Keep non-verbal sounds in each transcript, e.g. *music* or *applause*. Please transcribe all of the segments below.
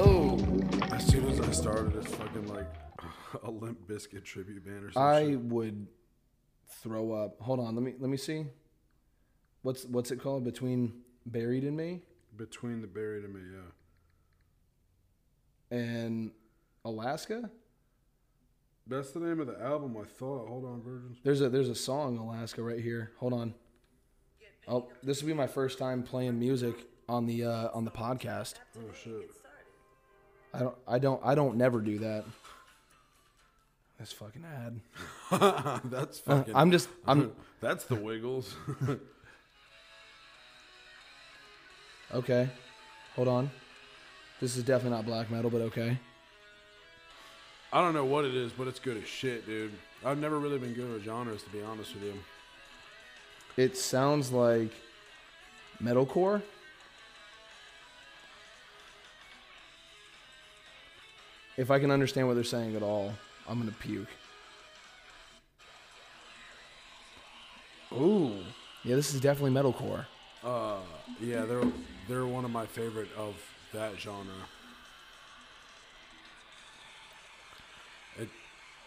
Oh, As soon as I started, it's fucking like *laughs* a Limp Bizkit tribute band or something. I would throw up. Hold on, let me let me see. What's what's it called? Between buried in me Between the Buried and Me, yeah. and Alaska. That's the name of the album, I thought. Hold on, Virgins. There's a there's a song Alaska right here. Hold on. Oh, this will be my first time playing music on the uh, on the podcast. Oh, shit. I don't I don't I don't never do that. This fucking ad. *laughs* That's Uh, fucking. I'm just I'm *laughs* That's the Wiggles. *laughs* okay. Hold on. This is definitely not black metal, but okay. I don't know what it is, but it's good as shit, dude. I've never really been good with genres, to be honest with you. It sounds like metalcore. If I can understand what they're saying at all, I'm gonna puke. Ooh, yeah, this is definitely metalcore. Uh, yeah, they're they're one of my favorite of that genre. It,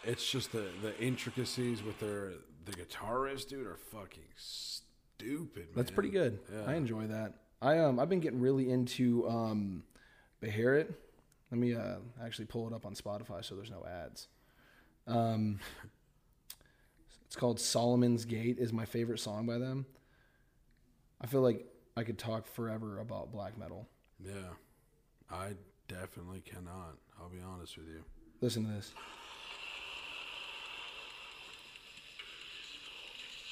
it's just the the intricacies with their the guitar riffs, dude, are fucking stupid. That's pretty good. Yeah. I enjoy that. I um I've been getting really into um Beharit. Let me uh actually pull it up on Spotify so there's no ads. Um it's called Salomon's Gate is my favorite song by them. I feel like I could talk forever about black metal. Yeah, I definitely cannot. I'll be honest with you. Listen to this.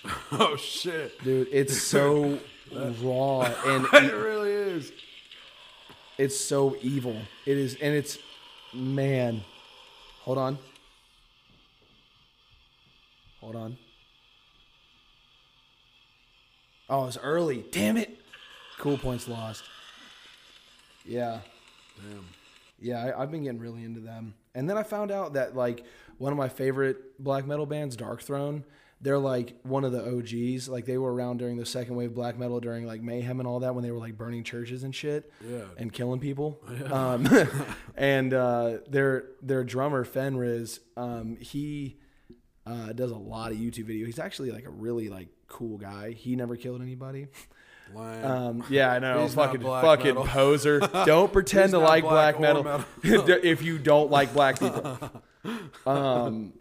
*laughs* oh shit! Dude, it's so *laughs* raw and it really is. It's so evil. It is and it's man. Hold on. Hold on. Oh, it's early. Damn it. Cool points lost. Yeah. Damn. Yeah, I, I've been getting really into them. And then I found out that like one of my favorite black metal bands, Darkthrone, they're like one of the OGs. Like they were around during the second wave black metal during like mayhem and all that when they were like burning churches and shit Yeah. and killing people. Um, *laughs* and uh, their their drummer Fenriz, um, he uh, does a lot of YouTube videos. He's actually like a really like cool guy. He never killed anybody. Um, yeah, I know. He's not fucking fucking metal. poser. *laughs* Don't pretend to like black black, metal, metal. *laughs* if you don't like black people. Um,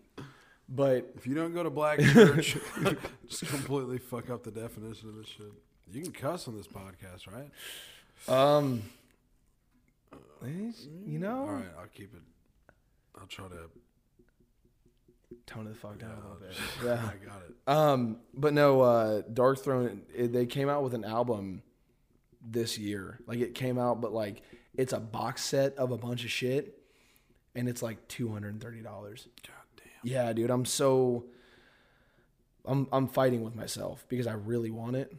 but If you don't go to black church, *laughs* *laughs* just completely fuck up the definition of this shit. You can cuss on this podcast, right? um, you know, All right, I'll keep it. I'll try to. tone it the fuck down a little bit. Yeah, *laughs* I got it. Um, but no, uh, Darkthrone. It, they came out with an album this year. Like it came out, but like it's a box set of a bunch of shit, and it's like two hundred and thirty dollars. God. Yeah, dude, I'm so I'm I'm fighting with myself because I really want it.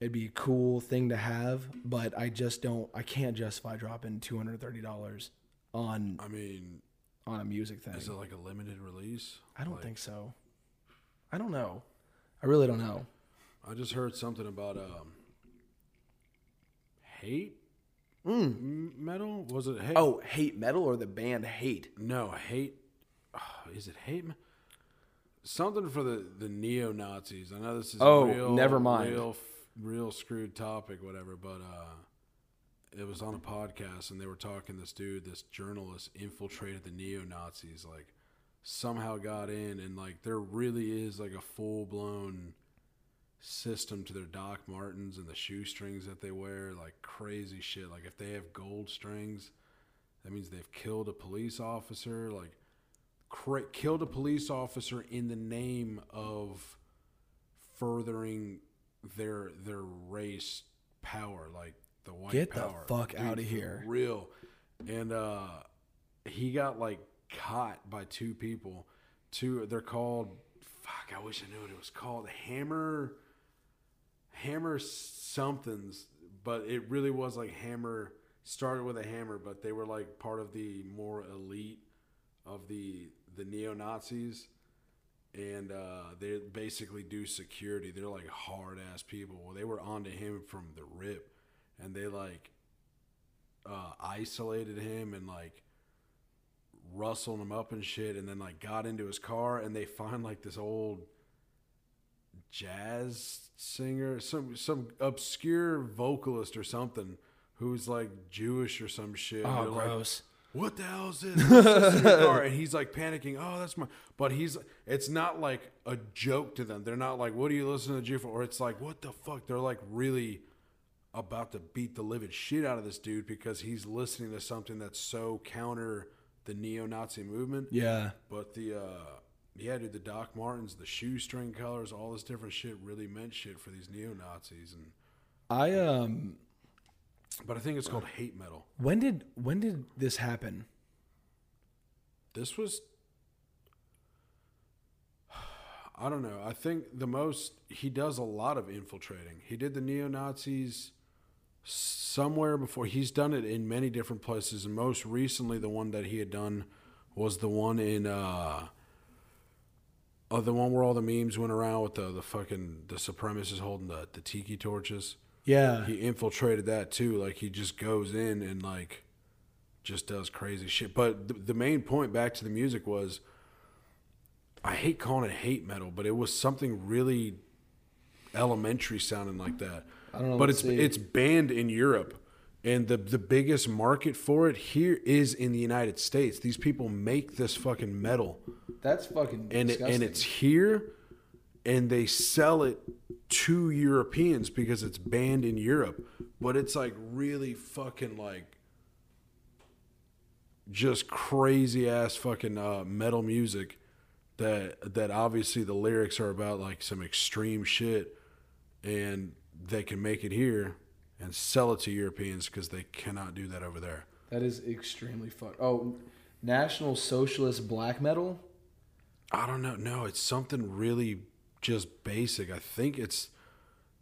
It'd be a cool thing to have, but I just don't I can't justify dropping $230 on I mean, on a music thing. is it like a limited release? I don't Like, think so. I don't know. I really don't know. I just heard something about um, hate Mm. Metal. Was it hate? Oh, Hate Metal or the band Hate? no, hate. Is it hate? Something for the the neo Nazis. I know this is Oh, real, never mind. real, real screwed topic, whatever. But uh, it was on a podcast, and they were talking. This dude, this journalist, infiltrated the neo Nazis. Like somehow got in, and like there really is like a full blown system to their Doc Martens and the shoestrings that they wear, like crazy shit. Like if they have gold strings, that means they've killed a police officer. Like cra- killed a police officer in the name of furthering their their race power, like the white Get the fuck Dude, outta for here. real. And uh, he got like caught by two people. Two, they're called. Fuck, I wish I knew what it was called. Hammer. Hammer somethings, but it really was like Hammer. Started with a hammer, but they were like part of the more elite of the the neo Nazis, and uh, they basically do security. They're like hard ass people. Well, they were onto him from the rip, and they like uh, isolated him and like rustled him up and shit, and then like got into his car, and they find like this old jazz singer, some some obscure vocalist or something who's like Jewish or some shit. Oh, They're like, gross. What the hell is this? What's this in car? And he's like panicking. Oh, that's my. But he's. It's not like a joke to them. They're not like, "What are you listening to Jew for?" Or it's like, "What the fuck?" They're like really about to beat the living shit out of this dude because he's listening to something that's so counter the neo-Nazi movement. Yeah. But the. uh yeah, dude, the Doc Martens, the shoestring colors, all this different shit really meant shit for these neo Nazis, and I um but I think it's called hate metal. when did when did this happen? This was I don't know. I think the most he does a lot of infiltrating. He did the neo Nazis somewhere before. He's done it in many different places, and most recently, the one that he had done was the one in uh, uh the one where all the memes went around with the the fucking the supremacists holding the the tiki torches. Yeah. He infiltrated that too. Like he just goes in and like just does crazy shit. But the, the main point back to the music was I hate calling it hate metal, but it was something really elementary sounding like that. I don't know. But it's see. it's banned in Europe. And the the biggest market for it here is in the United States. These people make this fucking metal that's fucking and it, and it's here and they sell it to Europeans because it's banned in Europe but it's like really fucking like just crazy ass fucking uh, metal music that that obviously the lyrics are about like some extreme shit and they can make it here and sell it to Europeans because they cannot do that over there. that is extremely fuck. Oh, National Socialist black metal. I don't know. No, it's something really just basic. I think it's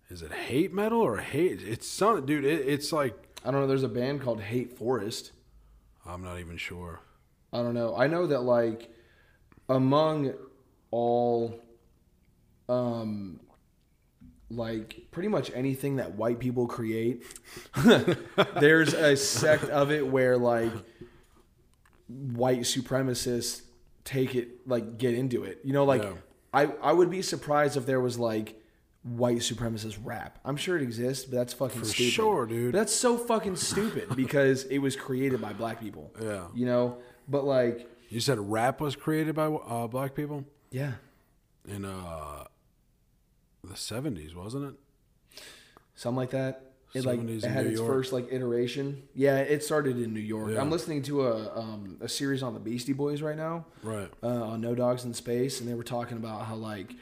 is it hate metal or hate? It's something, dude. It, it's like I don't know. There's a band called Hate Forest. I'm not even sure. I don't know. I know that like among all um like pretty much anything that white people create *laughs* there's a sect of it where like white supremacists take it like get into it. You know like Yeah. I I would be surprised if there was like white supremacist rap. I'm sure it exists, but that's fucking For stupid. sure, dude. But that's so fucking stupid *laughs* because it was created by black people. Yeah. You know, but like You said rap was created by uh, black people yeah, in uh, the 70s, wasn't it? something like that. It like it had New its York. first like iteration. Yeah, it started in New York. Yeah. I'm listening to a um, a series on the Beastie Boys right now. Right. uh, on No Dogs in Space, and they were talking about how like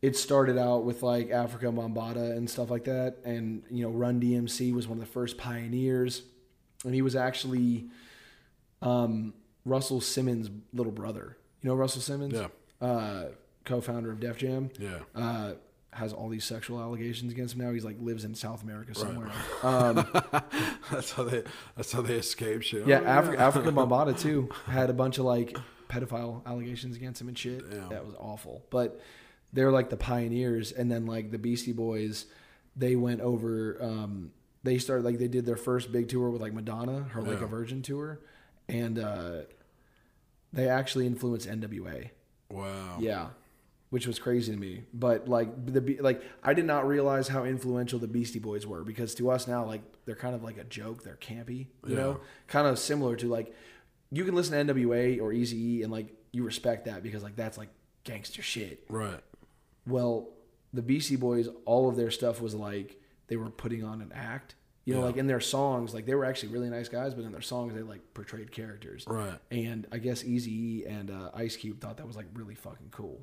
it started out with like Afrika Bambaataa and stuff like that, and you know Run DMC was one of the first pioneers, and he was actually um, Russell Simmons' little brother. You know Russell Simmons, Yeah. uh, co-founder of Def Jam. Yeah. Uh, has all these sexual allegations against him now. He's like lives in South America somewhere. *laughs* Um, that's how they. That's how they escape shit. Yeah, Oh, Africa, *laughs* Afrika Bambaataa too had a bunch of like pedophile allegations against him and shit. Damn. That was awful. But they're like the pioneers, and then like the Beastie Boys, they went over. Um, they started like they did their first big tour with like Madonna, her like Yeah. a Virgin tour, and uh, they actually influenced NWA. Wow. Yeah, which was crazy to me. But like the Be- like I did not realize how influential the Beastie Boys were because to us now like they're kind of like a joke. They're campy, you Yeah. know, kind of similar to like you can listen to NWA or Eazy-E and like you respect that because like that's like gangster shit. Right. Well, the Beastie Boys, all of their stuff was like they were putting on an act. You know, Yeah. like in their songs, like they were actually really nice guys, but in their songs they like portrayed characters. Right. And I guess Eazy-E and uh, Ice Cube thought that was like really fucking cool.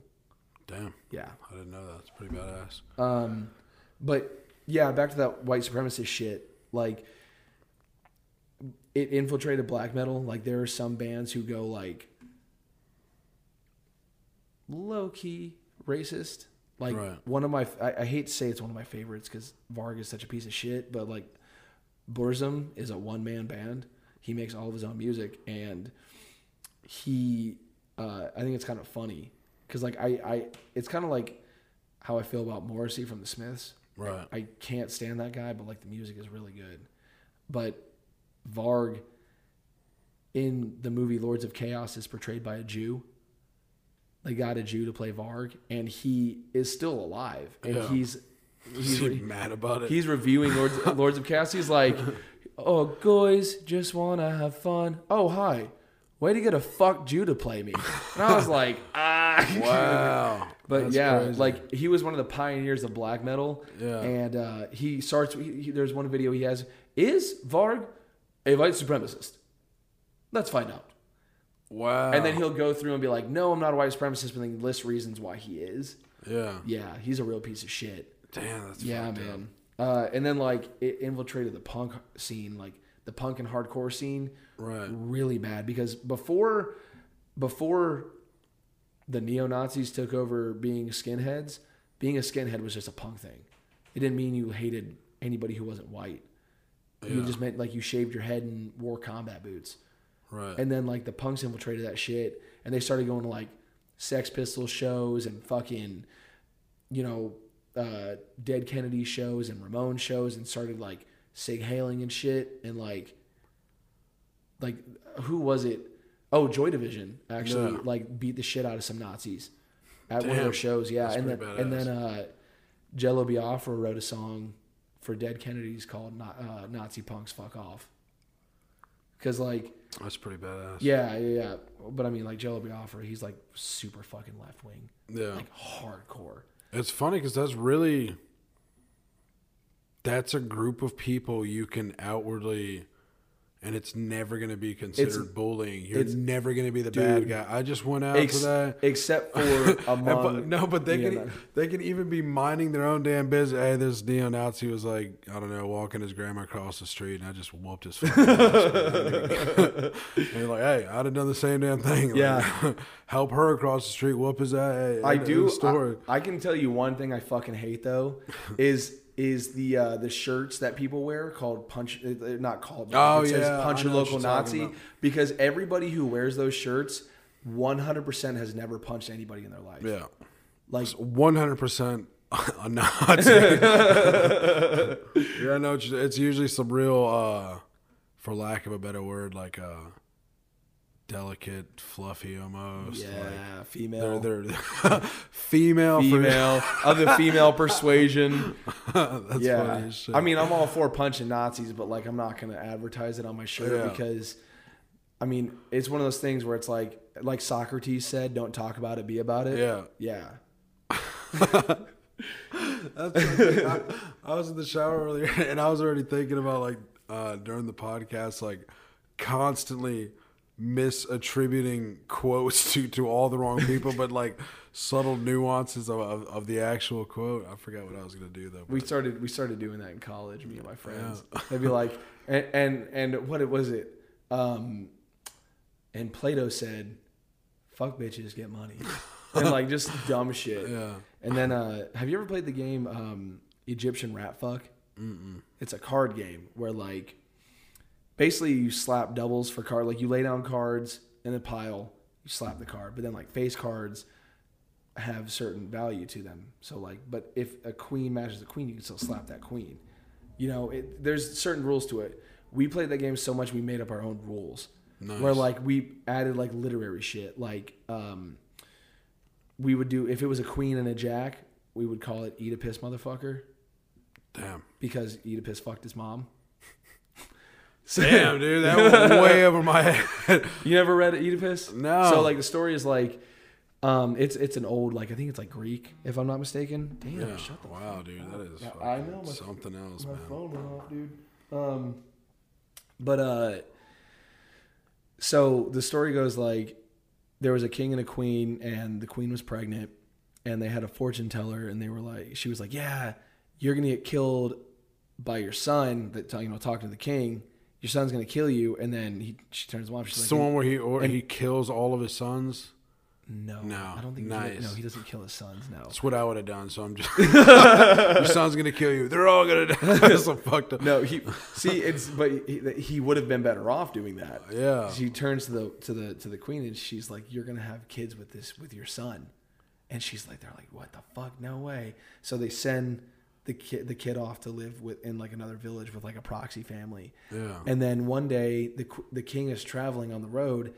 Damn. Yeah. I didn't know that. It's pretty badass. Um, but yeah, back to that white supremacist shit. Like, it infiltrated black metal. Like, there are some bands who go like low key racist. Like Right. one of my, I, I hate to say it's one of my favorites because Varg is such a piece of shit. But like, Burzum is a one man band. He makes all of his own music, and he, uh, I think it's kind of funny because like I, I, it's kind of like how I feel about Morrissey from the Smiths. Right. I can't stand that guy, but like the music is really good. But Varg in the movie Lords of Chaos is portrayed by a Jew. They got a Jew to play Varg, and he is still alive, and Yeah. he's he's he mad about it? he's reviewing Lords Lords of Chaos. He's like, "Oh, guys, just wanna have fun. Oh, hi, way to get a fuck Jew to play me." And I was like, "Ah, *laughs* wow. *laughs* But That's yeah, crazy. like he was one of the pioneers of black metal. Yeah. And uh, he starts. He, he- there's one video he has. Is Varg a white supremacist? Let's find out. wow. And then he'll go through and be like, "No, I'm not a white supremacist," but then list reasons why he is. yeah. Yeah, he's a real piece of shit. Damn, that's Yeah, man. Uh, and then like it infiltrated the punk scene, like the punk and hardcore scene, Right. really bad because before before the neo Nazis took over being skinheads, being a skinhead was just a punk thing. It didn't mean you hated anybody who wasn't white. You just meant like you shaved your head and wore combat boots. Right. And then like the punks infiltrated that shit and they started going to like Sex Pistols shows and fucking, you know, uh, Dead Kennedy shows and Ramon shows and started like sig hailing and shit and like, like who was it? Oh, Joy Division actually like beat the shit out of some Nazis at one of their shows. Yeah, That's and then pretty and then uh, Jello Biafra wrote a song for Dead Kennedys called uh, "Nazi Punks Fuck Off." Because like That's pretty badass. yeah, yeah, yeah. But I mean, like Jello Biafra, he's like super fucking left wing, Yeah. like hardcore. It's funny because that's really that's a group of people you can outwardly, and it's never going to be considered bullying. You're it's- never going to be the bad guy. I just went out Ex- that. except for *laughs* among but- no, but they Yeah, can no. they can even be minding their own damn business. Hey, this neo Nazi was like I don't know walking his grandma across the street, and I just whooped his. fucking ass, *laughs* and you're like, hey, I'd have done the same damn thing. Like, Yeah. *laughs* help her across the street, whoop his ass. Hey, I do. I, I can tell you one thing I fucking hate though is is the uh, the shirts that people wear called punch. uh, They're not called. Oh, it says yeah, punch I your local Nazi because everybody who wears those shirts, one hundred percent has never punched anybody in their life. yeah. Like One hundred percent *laughs* a Nazi. *laughs* yeah, no, it's, it's usually some real, uh, for lack of a better word, like uh, delicate, fluffy almost. yeah, Like, female. they're they're *laughs* female. female of the female persuasion. *laughs* That's yeah, funny as shit. I mean, I'm all for punching Nazis, but like, I'm not gonna advertise it on my shirt Yeah. because, I mean, it's one of those things where it's like, like Socrates said, "Don't talk about it, be about it." yeah. yeah. *laughs* I, I was in the shower earlier, and I was already thinking about like uh, during the podcast, like constantly misattributing quotes *laughs* to to all the wrong people, but like subtle nuances of, of, of the actual quote. I forgot what I was gonna do though. We started we started doing that in college, me and my friends. They'd be *laughs* like, and, and and what it was it? Um, and Plato said, "Fuck bitches, get money," and like just *laughs* dumb shit. yeah, And then, uh, have you ever played the game um, Egyptian Rat Fuck? Mm-mm. It's a card game where like basically you slap doubles for card. Like you lay down cards in a pile, you slap the card, but then like face cards have certain value to them. So like, but if a queen matches a queen, you can still slap that queen. You know, it, there's certain rules to it. We played that game so much we made up our own rules. Nice. Where like we added like literary shit. Like um, we would do if it was a queen and a jack, we would call it eat a piss motherfucker damn, because Oedipus fucked his mom. Damn, *laughs* dude, that went way *laughs* over my head. *laughs* You never read Oedipus? No. So like the story is like, um, it's it's an old like I think it's like Greek if I'm not mistaken. Damn, Yeah, shut the wow, dude, that is Yeah, I know, my- something else, my man. phone went off, dude. Um, but uh, so the story goes like there was a king and a queen, and the queen was pregnant, and they had a fortune teller, and they were like, she was like, yeah, you're gonna get killed by your son that you know talking to the king. Your son's gonna kill you, and then he she turns to mom. She's like, the one where he or and- he kills all of his sons. no, No, I don't think nice. he, no, he doesn't kill his sons. No, That's what I would have done. So I'm just *laughs* your son's gonna kill you. They're all gonna die. *laughs* That's so fucked up. no, he see it's but he, he would have been better off doing that. Yeah. She turns to the to the to the queen and she's like, "You're gonna have kids with this with your son," and she's like, "They're like, what the fuck? No way!" So they send the kid the kid off to live with in like another village with like a proxy family. Yeah. And then one day the the king is traveling on the road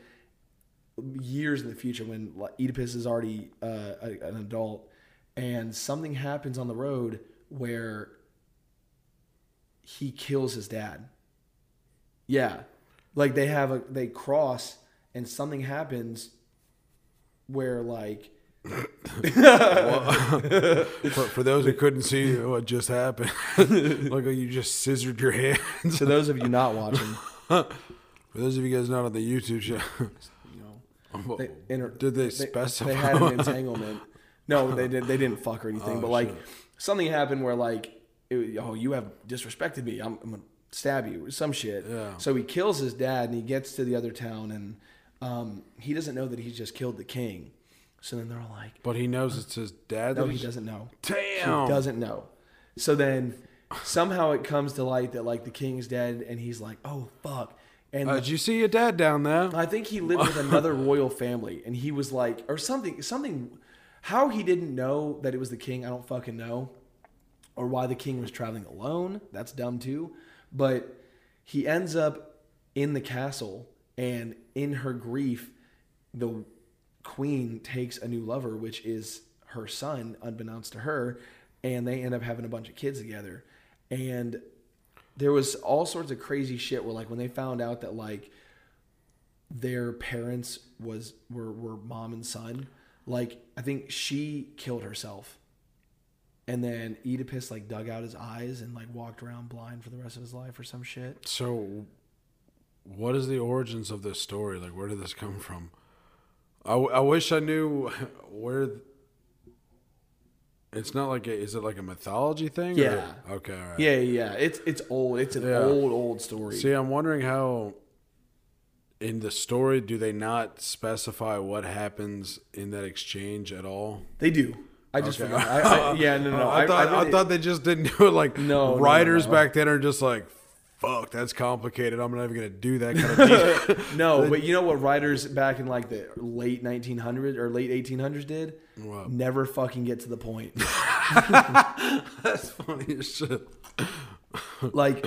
years in the future when Oedipus is already uh, a, an adult and something happens on the road where he kills his dad. Yeah. Like they have a they cross and something happens where like *laughs* for, for those who couldn't see what just happened, *laughs* like you just scissored your hands. to those of you not watching, For those of you guys not on the YouTube show, you know, *laughs* they, inter- did they they, specify? they had an entanglement. No, they did. They didn't fuck or anything. Oh, but like shit. something happened where like, it, oh, you have disrespected me. I'm, I'm gonna stab you. Some shit. Yeah. So he kills his dad and he gets to the other town and um, he doesn't know that he's just killed the king. So then they're all like, but he knows it's his dad. no, that he he's- doesn't know. Damn. He doesn't know. So then somehow it comes to light that like the king's dead and he's like, oh fuck. And Uh, did you see your dad down there? I think he lived with another *laughs* royal family, and he was like, or something, something. How he didn't know that it was the king, I don't fucking know, or why the king was traveling alone. That's dumb too. But he ends up in the castle, and in her grief, the queen takes a new lover, which is her son, unbeknownst to her, and they end up having a bunch of kids together. And there was all sorts of crazy shit where like when they found out that like their parents was were were mom and son like i think she killed herself and then oedipus like dug out his eyes and like walked around blind for the rest of his life or some shit So, what is the origins of this story? Like, where did this come from? I, I wish I knew *laughs* where. th- It's not like a, is it like a mythology thing? or- Yeah. okay. All right. yeah yeah it's it's old it's an Yeah. old old story See, I'm wondering how. In the story, do they not specify what happens in that exchange at all? they do i just Okay. forgot I, I, *laughs* yeah no no, no. I, thought, I, thought they just didn't do it like No, no, writers no. back then are just like, fuck, that's complicated. I'm not even gonna do that kind of *laughs* detail. no but you know what writers back in like the late 1900s or late 1800s did never fucking get to the point *laughs* *laughs* that's funny as shit. like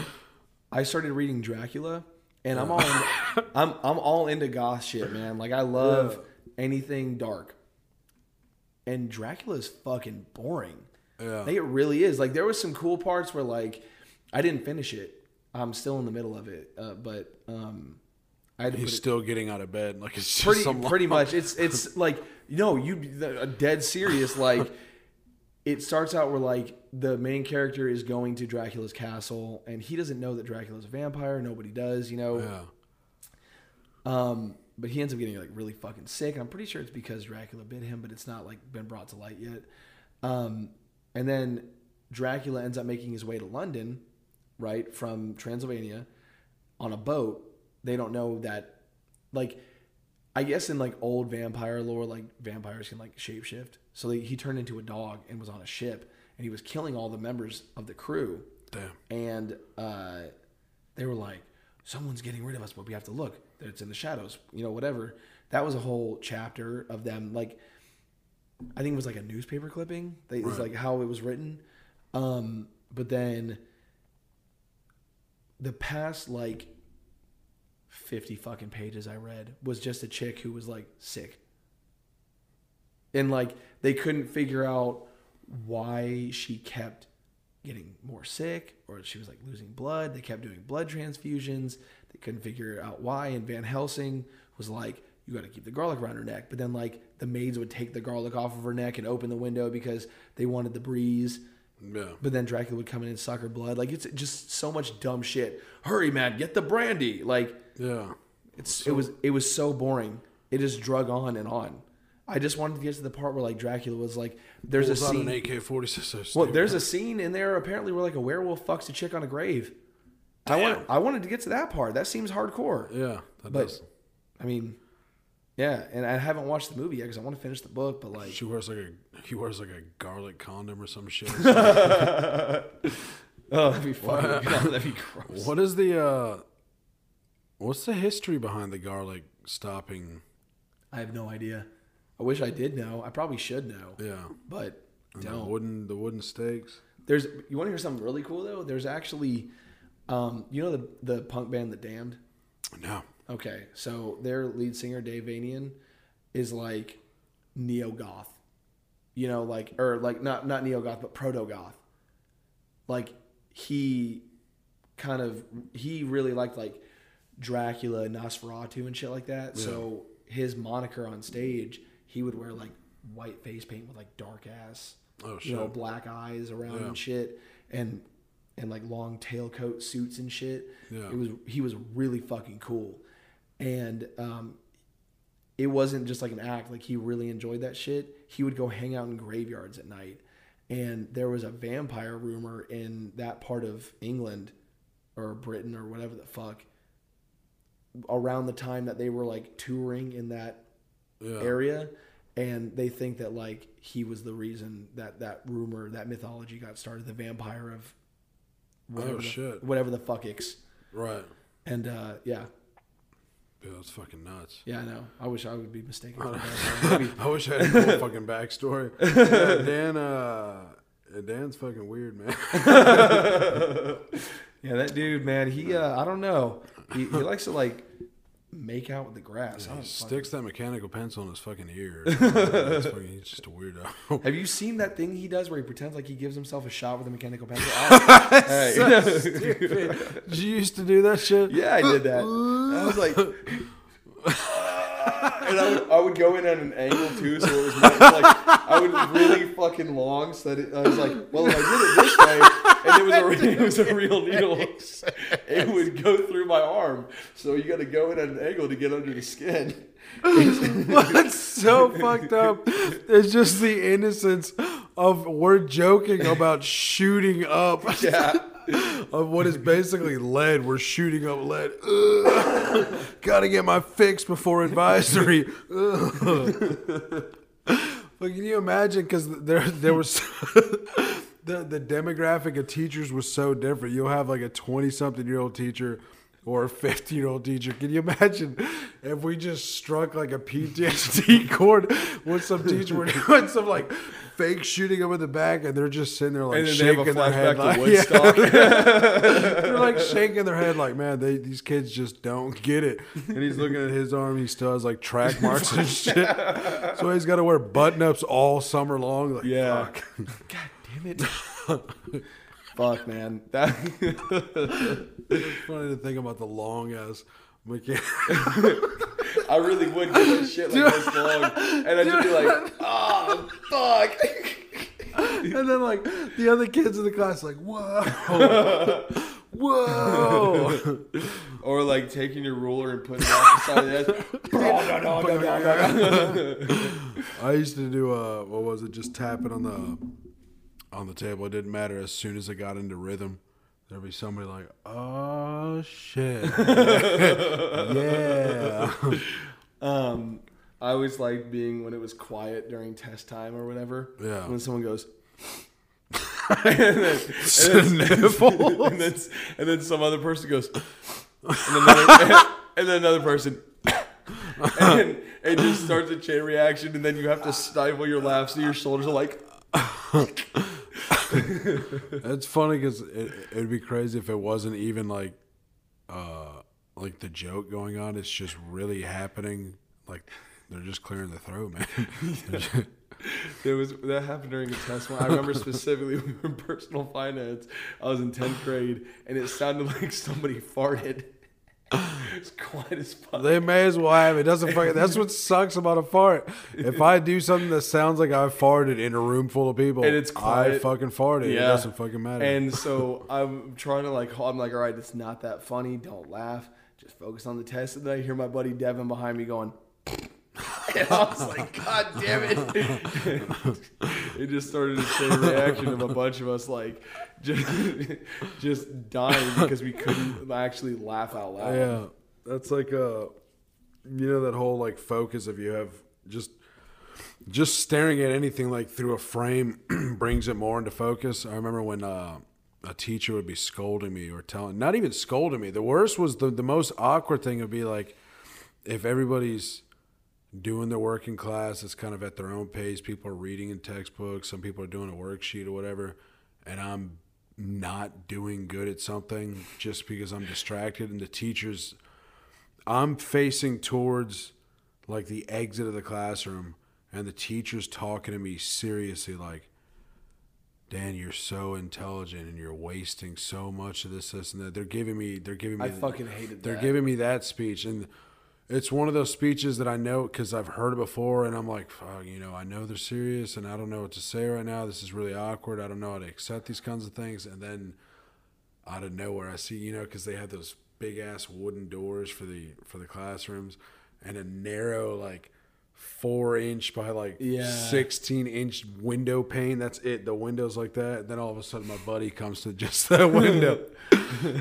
I started reading Dracula and I'm all into, I'm I'm all into goth shit, man. Like I love anything dark. And Dracula is fucking boring. Yeah. Like it really is. Like there was some cool parts where like I didn't finish it. I'm still in the middle of it, uh, but um, I had to He's it, still getting out of bed. Like it's pretty pretty much. *laughs* It's it's like no, you a dead serious *laughs* like. It starts out where like the main character is going to Dracula's castle and he doesn't know that Dracula's a vampire. Nobody does, you know. Yeah. Um, but he ends up getting like really fucking sick. I'm pretty sure it's because Dracula bit him, but it's not like been brought to light yet. Um, and then Dracula ends up making his way to London, right from Transylvania, on a boat. They don't know that, like, I guess in like old vampire lore, like vampires can like shapeshift. So they, he turned into a dog and was on a ship, and he was killing all the members of the crew Damn. and uh, they were like, "Someone's getting rid of us, but we have to look. That it's in the shadows, you know, whatever." That was a whole chapter of them. Like, I think it was like a newspaper clipping. They, It's Right. like how it was written. Um, but then the past like fifty fucking pages I read was just a chick who was like sick, and like they couldn't figure out why she kept getting more sick or she was like losing blood. They kept doing blood transfusions. They couldn't figure out why. And Van Helsing was like, you got to keep the garlic around her neck. But then, like, the maids would take the garlic off of her neck and open the window because they wanted the breeze. Yeah. But then Dracula would come in and suck her blood. Like, it's just so much dumb shit. Hurry, man, get the brandy. Like, Yeah. it's it was it was so boring. It just drug on and on. I just wanted to get to the part where like Dracula was like, there's a scene. an AK-47. Well, there's a scene in there apparently where like a werewolf fucks a chick on a grave. I want I wanted to get to that part. That seems hardcore. Yeah. That But does. I mean, yeah, and I haven't watched the movie yet because I want to finish the book. But like, She wears like a he wears like a garlic condom or some shit. *laughs* *laughs* oh, that'd be fucking, *laughs* that'd be gross. what is the uh what's the history behind the garlic stopping? I have no idea. I wish I did know. I probably should know, Yeah. but And the don't. wooden the wooden stakes. there's you want to hear something really cool though? There's actually, um, you know the the punk band The Damned. No. Okay, so their lead singer Dave Vanian is like neo goth, you know, like or like not not neo goth but proto goth. Like he kind of he really liked like Dracula and Nosferatu and shit like that. So his moniker on stage, he would wear like white face paint with like dark ass, Oh you know, black eyes around Yeah. and shit, and and like long tailcoat suits and shit. Yeah. It was he was really fucking cool, and um, it wasn't just like an act. Like he really enjoyed that shit. He would go hang out in graveyards at night, and there was a vampire rumor in that part of England or Britain or whatever the fuck around the time that they were like touring in that Yeah. area and they think that like he was the reason that that rumor that mythology got started the vampire of whatever Oh, the, shit. whatever the fuck icks Right. and uh yeah Yeah, that's fucking nuts. yeah i know i wish i would be mistaken for *laughs* that. I wish I had a cool *laughs* fucking backstory. *laughs* Yeah, Dan, uh, Dan's fucking weird, man. yeah that dude man he uh i don't know he, he likes to like make out with the grass I He sticks that mechanical pencil in his fucking ear. *laughs* Fucking, he's just a weirdo. have you seen that thing he does where he pretends like he gives himself a shot with a mechanical pencil *laughs* oh, I- hey. Did you used to do that shit? Yeah, I did that. I was like, *laughs* and I would, I would go in at an angle too, so it was more, like I would really fucking long, so that it, I was like, well, if I did it this way, and it was a, it was a real needle, it would go through my arm. So you got to go in at an angle to get under the skin. *laughs* What's so fucked up It's just the innocence of we're joking about shooting up Yeah. Of what is basically lead. We're shooting up lead. Gotta get my fix before advisory. But can you imagine? Because there, there was *laughs* the the demographic of teachers was so different. You'll have like a twenty something year old teacher or a fifty year old teacher. Can you imagine if we just struck like a PTSD *laughs* chord with some teacher? We're doing some like fake shooting them in the back, and they're just sitting there like And then they have a shaking their head, like, *laughs* Yeah. Woodstock. They're like shaking their head, like, man, they, these kids just don't get it. And he's looking at his arm; he still has like track marks and *laughs* shit. So he's got to wear button ups all summer long. Like, Yeah. fuck. God damn it. Fuck, man. That. It's funny to think about the long ass mechanic. I really would get this shit like this long, and I'd just be like, "Oh, fuck." and then like the other kids in the class, like, whoa, whoa. or like taking your ruler and putting it off the side of the no. *laughs* *laughs* I used to do uh, what was it? Just tapping on the on the table. It didn't matter. As soon as it got into rhythm, there'd be somebody like, "Oh shit, *laughs* yeah." Um, I always liked being when it was quiet during test time or whatever. Yeah. When someone goes. *laughs* and, then, and, then, and, then, and then some other person goes, and, another, and then another person, and it just starts a chain reaction, and then you have to stifle your laugh so your shoulders are like, *laughs* It's funny because it, it'd be crazy if it wasn't even like, uh, like the joke going on. It's just really happening. Like they're just clearing the throat, man. *laughs* There was that happened during a test. I remember specifically we were in personal finance. I was in tenth grade, and it sounded like somebody farted. *laughs* It's quiet as fuck. they may as well have it. Doesn't fucking, that's what sucks about a fart. If I do something that sounds like I farted in a room full of people, And it's I fucking farted. It Yeah. doesn't fucking matter. And so *laughs* I'm trying to like, I'm like, all right, it's not that funny. Don't laugh. Just focus on the test. And then I hear my buddy Devin behind me going. *laughs* And I was like, God damn it. It just started a chain reaction of a bunch of us like *laughs* just, just dying because we couldn't actually laugh out loud. Yeah, that's like a you know that whole like focus if you have just just staring at anything like through a frame *clears throat* brings it more into focus. I remember when uh, a teacher would be scolding me or telling, not even scolding me. The worst was the the most awkward thing would be like if everybody's doing their work in class, it's kind of at their own pace. People are reading in textbooks. Some people are doing a worksheet or whatever. and I'm not doing good at something just because I'm distracted and the teachers I'm facing towards like the exit of the classroom and the teacher's talking to me seriously like Dan, you're so intelligent and you're wasting so much of this, this, and that. They're giving me, they're giving me, I fucking hated they're that. giving me that speech, and it's one of those speeches that I know because I've heard it before, and I'm like, fuck, you know, I know they're serious, and I don't know what to say right now. This is really awkward. I don't know how to accept these kinds of things, and then out of nowhere, I see, you know, because they have those big ass wooden doors for the for the classrooms, and a narrow like four inch by like Yeah. 16 inch window pane. That's it. The window's like that. Then all of a sudden, my buddy comes to just *laughs* that window.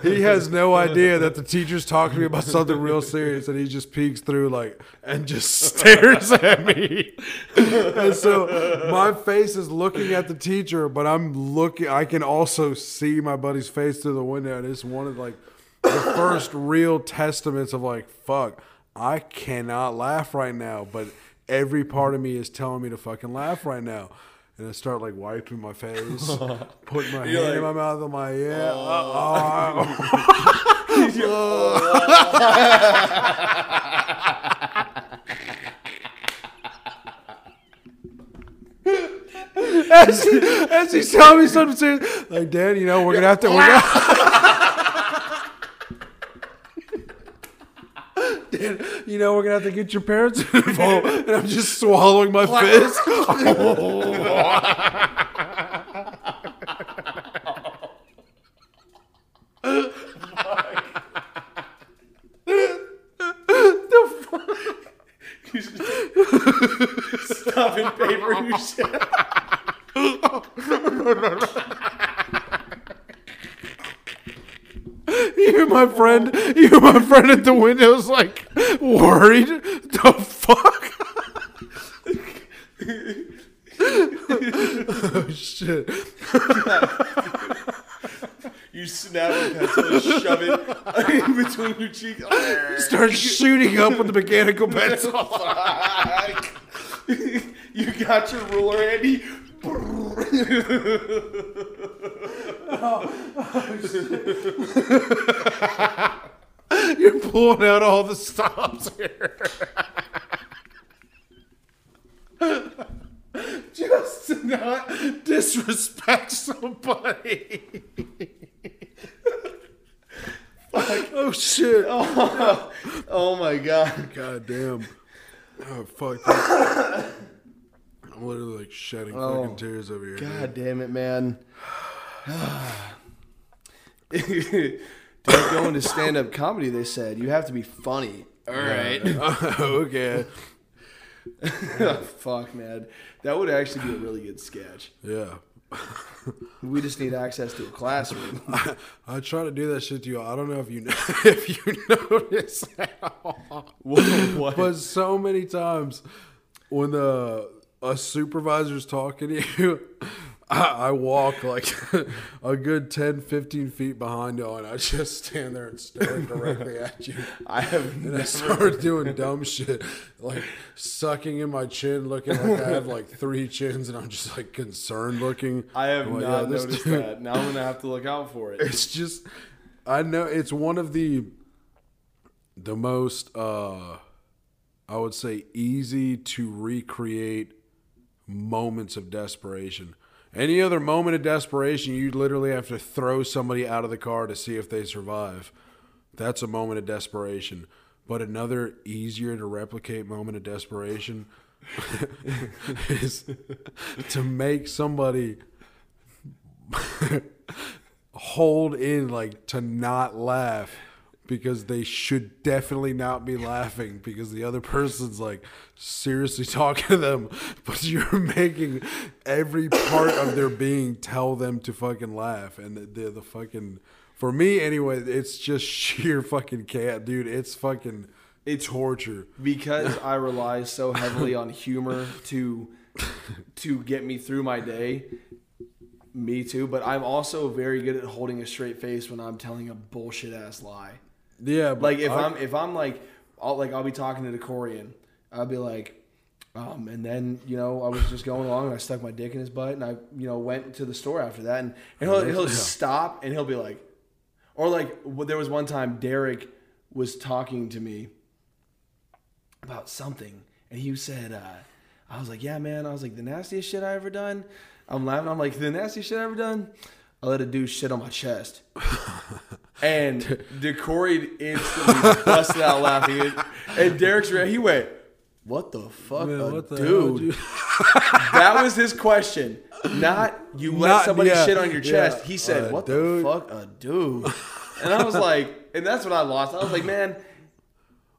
he has no idea that the teacher's talking to me about something real serious, and he just peeks through like and just *laughs* stares at me. and so my face is looking at the teacher, but I'm looking. I can also see my buddy's face through the window, and it's one of like the first real testaments of like, fuck, I cannot laugh right now, but every part of me is telling me to fucking laugh right now. And I start like wiping my face, *laughs* putting my hand in my mouth. I'm like, yeah. uh, *laughs* as, he, as he's telling me something serious, like, Dad, you know, we're gonna have to. We're gonna, *laughs* *laughs* You know, we're gonna have to get your parents *laughs* involved, and I'm just swallowing my fist. *laughs* Oh. Stuffing paper in your shit. Even my friend, even my friend at the window window's like worried. The fuck? *laughs* oh shit! *laughs* You snap a pencil and shove it in *laughs* between your cheeks. Start shooting up with the mechanical pencil. Fuck. you got your ruler handy. Oh, oh, You're pulling out all the stops here. Just to not disrespect somebody. Oh shit! Oh, *laughs* oh my god. God damn. Oh fuck. I'm literally like shedding Oh, fucking tears over here. God damn it, man. *sighs* *sighs* *laughs* to go into stand up comedy, they said you have to be funny. All right. dude. *laughs* Oh, okay. *laughs* Fuck, man. That would actually be a really good sketch. Yeah. We just need access to a classroom. *laughs* I, I try to do that shit to you. I don't know if you know, if you notice what? But so many times when the a supervisor's talking to you, I, I walk like *laughs* a good 10, 15 feet behind you, and I just stand there and stare directly at you. I have And I start doing dumb shit, like sucking in my chin, looking like I have like three chins, and I'm just like concerned looking. I have like, not yeah, noticed dude- that. Now I'm gonna have to look out for it. It's just, I know it's one of the, the most, uh, I would say, easy to recreate moments of desperation. Any other moment of desperation, you literally have to throw somebody out of the car to see if they survive. That's a moment of desperation. But another easier to replicate moment of desperation *laughs* is to make somebody *laughs* hold in like to not laugh because they should definitely not be laughing because the other person's like seriously *laughs* talking to them but you're making every part of their being tell them to fucking laugh and the, the, the fucking for me anyway it's just *laughs* sheer fucking cat dude it's fucking it's torture because *laughs* I rely so heavily on humor to to get me through my day. Me too, but I'm also very good at holding a straight face when I'm telling a bullshit ass lie. Yeah but Like if I- I'm if I'm like I'll like I'll be talking to the Korean, I'll be like, Um, and then you know I was just going along and I stuck my dick in his butt and I you know went to the store after that and, and he'll, he'll stop and he'll be like, or like there was one time Derek was talking to me about something and he said uh, I was like yeah man I was like the nastiest shit I ever done. I'm laughing. I'm like the nastiest shit I ever done I let a dude shit on my chest *laughs* and DeCorey instantly busted out laughing and, Derek's re- he went what the fuck Man, a what the dude *laughs* that was his question. Not you let Not- somebody yeah, shit on your chest. yeah, he said, "What dude." the fuck, a dude?" *laughs* And I was like, and that's what I lost. I was like, man,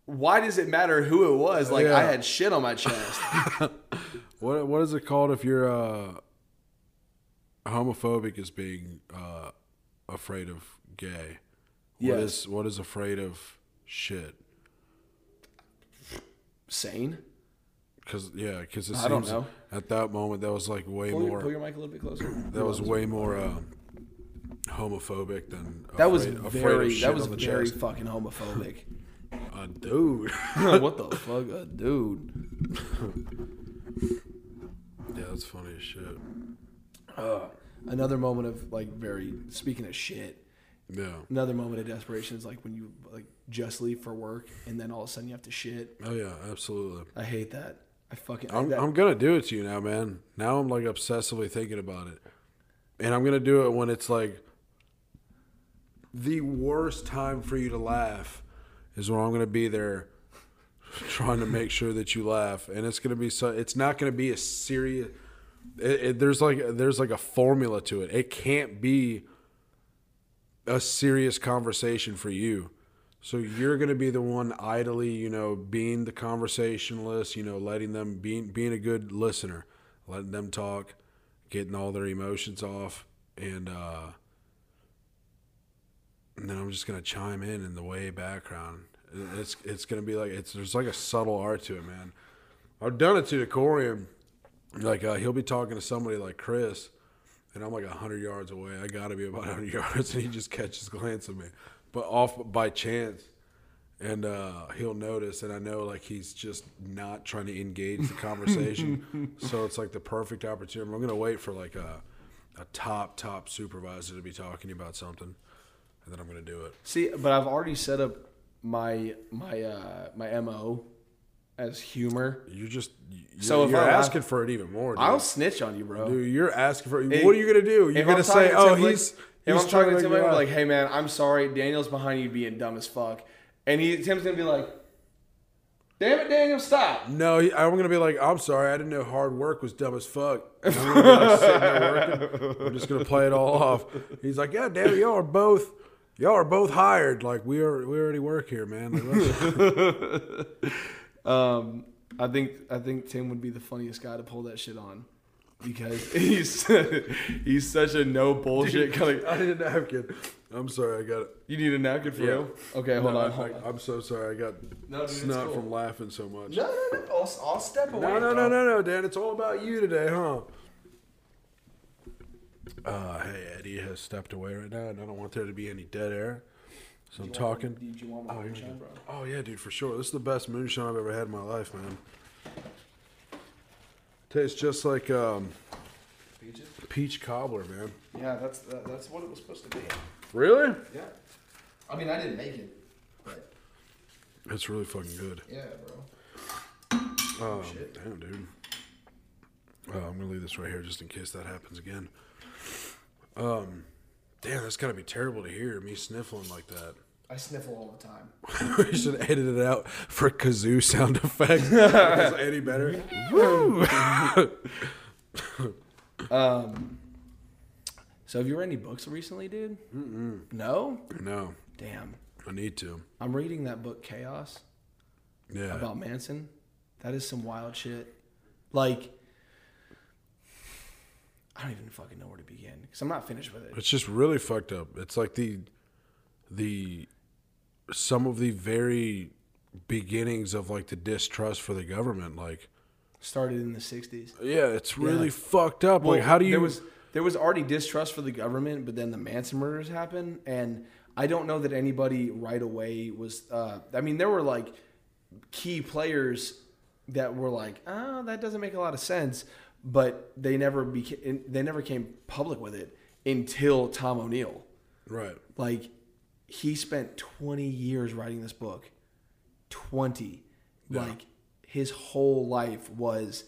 why does it matter who it was? Like I had shit on my chest. What what is it called if you're uh, homophobic is being uh, afraid of gay? What Yes. is what is afraid of shit? Sane. Because yeah, because it I don't seems know. at that moment that was like way Pull, your- more. pull your mic a little bit closer. *clears throat* that was way more uh, homophobic than That was afraid- of very. That was very chest. fucking homophobic. *laughs* Uh, dude. *laughs* what the *laughs* fuck, a dude? yeah, that's funny as shit. Uh, another moment of like very speaking of shit. Yeah. Another moment of desperation is like when you like just leave for work and then all of a sudden you have to shit. Oh yeah, absolutely. I hate that. I fucking. I'm, that, I'm gonna do it to you now, man. Now I'm like obsessively thinking about it, and I'm gonna do it when it's like the worst time for you to laugh is when I'm gonna be there *laughs* trying to make sure that you laugh, and it's gonna be so. It's not gonna be a serious. It, it, there's like there's like a formula to it. It can't be a serious conversation for you. So you're going to be the one idly, you know, being the conversationalist, you know, letting them being being a good listener, letting them talk, getting all their emotions off, and uh, and then I'm just going to chime in in the way background. It's it's going to be like it's there's like a subtle art to it, man. I've done it to the. Like uh, he'll be talking to somebody like Chris, and I'm like hundred yards away. I got to be about hundred *laughs* yards, and he just catches glance of me, but off by chance, and uh, he'll notice, and I know like he's just not trying to engage the conversation. *laughs* so it's like the perfect opportunity. I'm gonna wait for like a a top top supervisor to be talking about something, and then I'm gonna do it. See, but I've already set up my my uh, my mo as humor. You're just you're, So if you're laugh- asking for it even more. Dude. I'll snitch on you, bro. Dude, you're asking for. If- what are you gonna do? You're gonna I'm say, "Oh, he's." If he's I'm talking to I'm like, "Hey, man, I'm sorry. Daniel's behind you being dumb as fuck," and he Tim's gonna be like, "Damn it, Daniel, stop!" No, I'm gonna be like, I'm sorry, I didn't know hard work was dumb as fuck. And I'm gonna be like *laughs* sitting there working. I'm just gonna play it all off. He's like, Yeah, damn, y'all are both, y'all are both hired. Like we are, we already work here, man. Like, *laughs* Um, I think I think Tim would be the funniest guy to pull that shit on because *laughs* he's *laughs* he's such a no bullshit kind of. I need a napkin. I'm sorry, I got it. You need a napkin for Yeah. real? Okay, hold No, on. I, Hold on. am so sorry. I got No, dude, snot cool. from laughing so much. No, no, no. I'll, I'll step away. No, no, bro. no, no, no, Dan. It's all about you today, huh? Uh, hey, Eddie has stepped away right now, and I don't want there to be any dead air. So I'm talking. Did you want Oh, moonshine, bro? Oh yeah, dude, for sure. This is the best moonshine I've ever had in my life, man. Tastes just like um, Peaches? peach cobbler, man. Yeah, that's that, that's what it was supposed to be. Really? Yeah. I mean, I didn't make it, but It's really fucking good. yeah, bro. Um, shit. damn, dude. Uh, I'm gonna leave this right here just in case that happens again. Um, damn, that's gotta be terrible to hear me sniffling like that. I sniffle all the time. *laughs* we should edit it out for kazoo sound effects. *laughs* Is any better? *laughs* Um. So have you read any books recently, dude? Mm-mm. No. no, Damn. I need to. I'm reading that book Chaos Yeah. about Manson. That is some wild shit. Like, I don't even fucking know where to begin because I'm not finished with it. It's just really fucked up. It's like the the some of the very beginnings of like the distrust for the government. Like, Started in the '60s. yeah, it's really Yeah. fucked up. like, how do you? There was there was already distrust for the government, but then the Manson murders happened, and I don't know that anybody right away was. Uh, I mean, there were like key players that were like, oh, that doesn't make a lot of sense, but they never became they never came public with it until Tom O'Neill. Right. Like he spent 20 years writing this book. 20. Yeah. Like his whole life was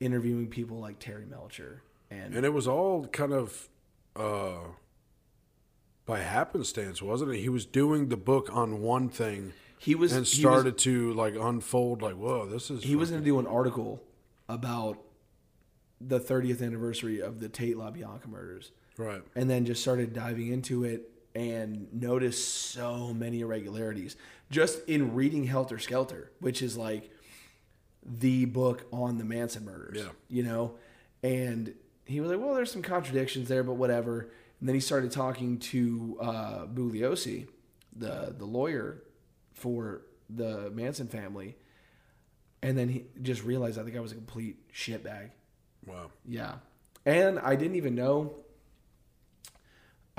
interviewing people like Terry Melcher and, And it was all kind of uh, by happenstance, wasn't it? He was doing the book on one thing he was and he was- started to like unfold. Like, whoa, this is. he was going to do an article about the 30th anniversary of the Tate LaBianca murders. right. and then just started diving into it and noticed so many irregularities just in reading Helter Skelter, which is like the book on the Manson murders. Yeah. You know? And he was like, well, there's some contradictions there, but whatever. And then he started talking to uh, Bugliosi, the, the lawyer for the Manson family. And then he just realized that the guy was a complete shitbag. Wow. Yeah. And I didn't even know.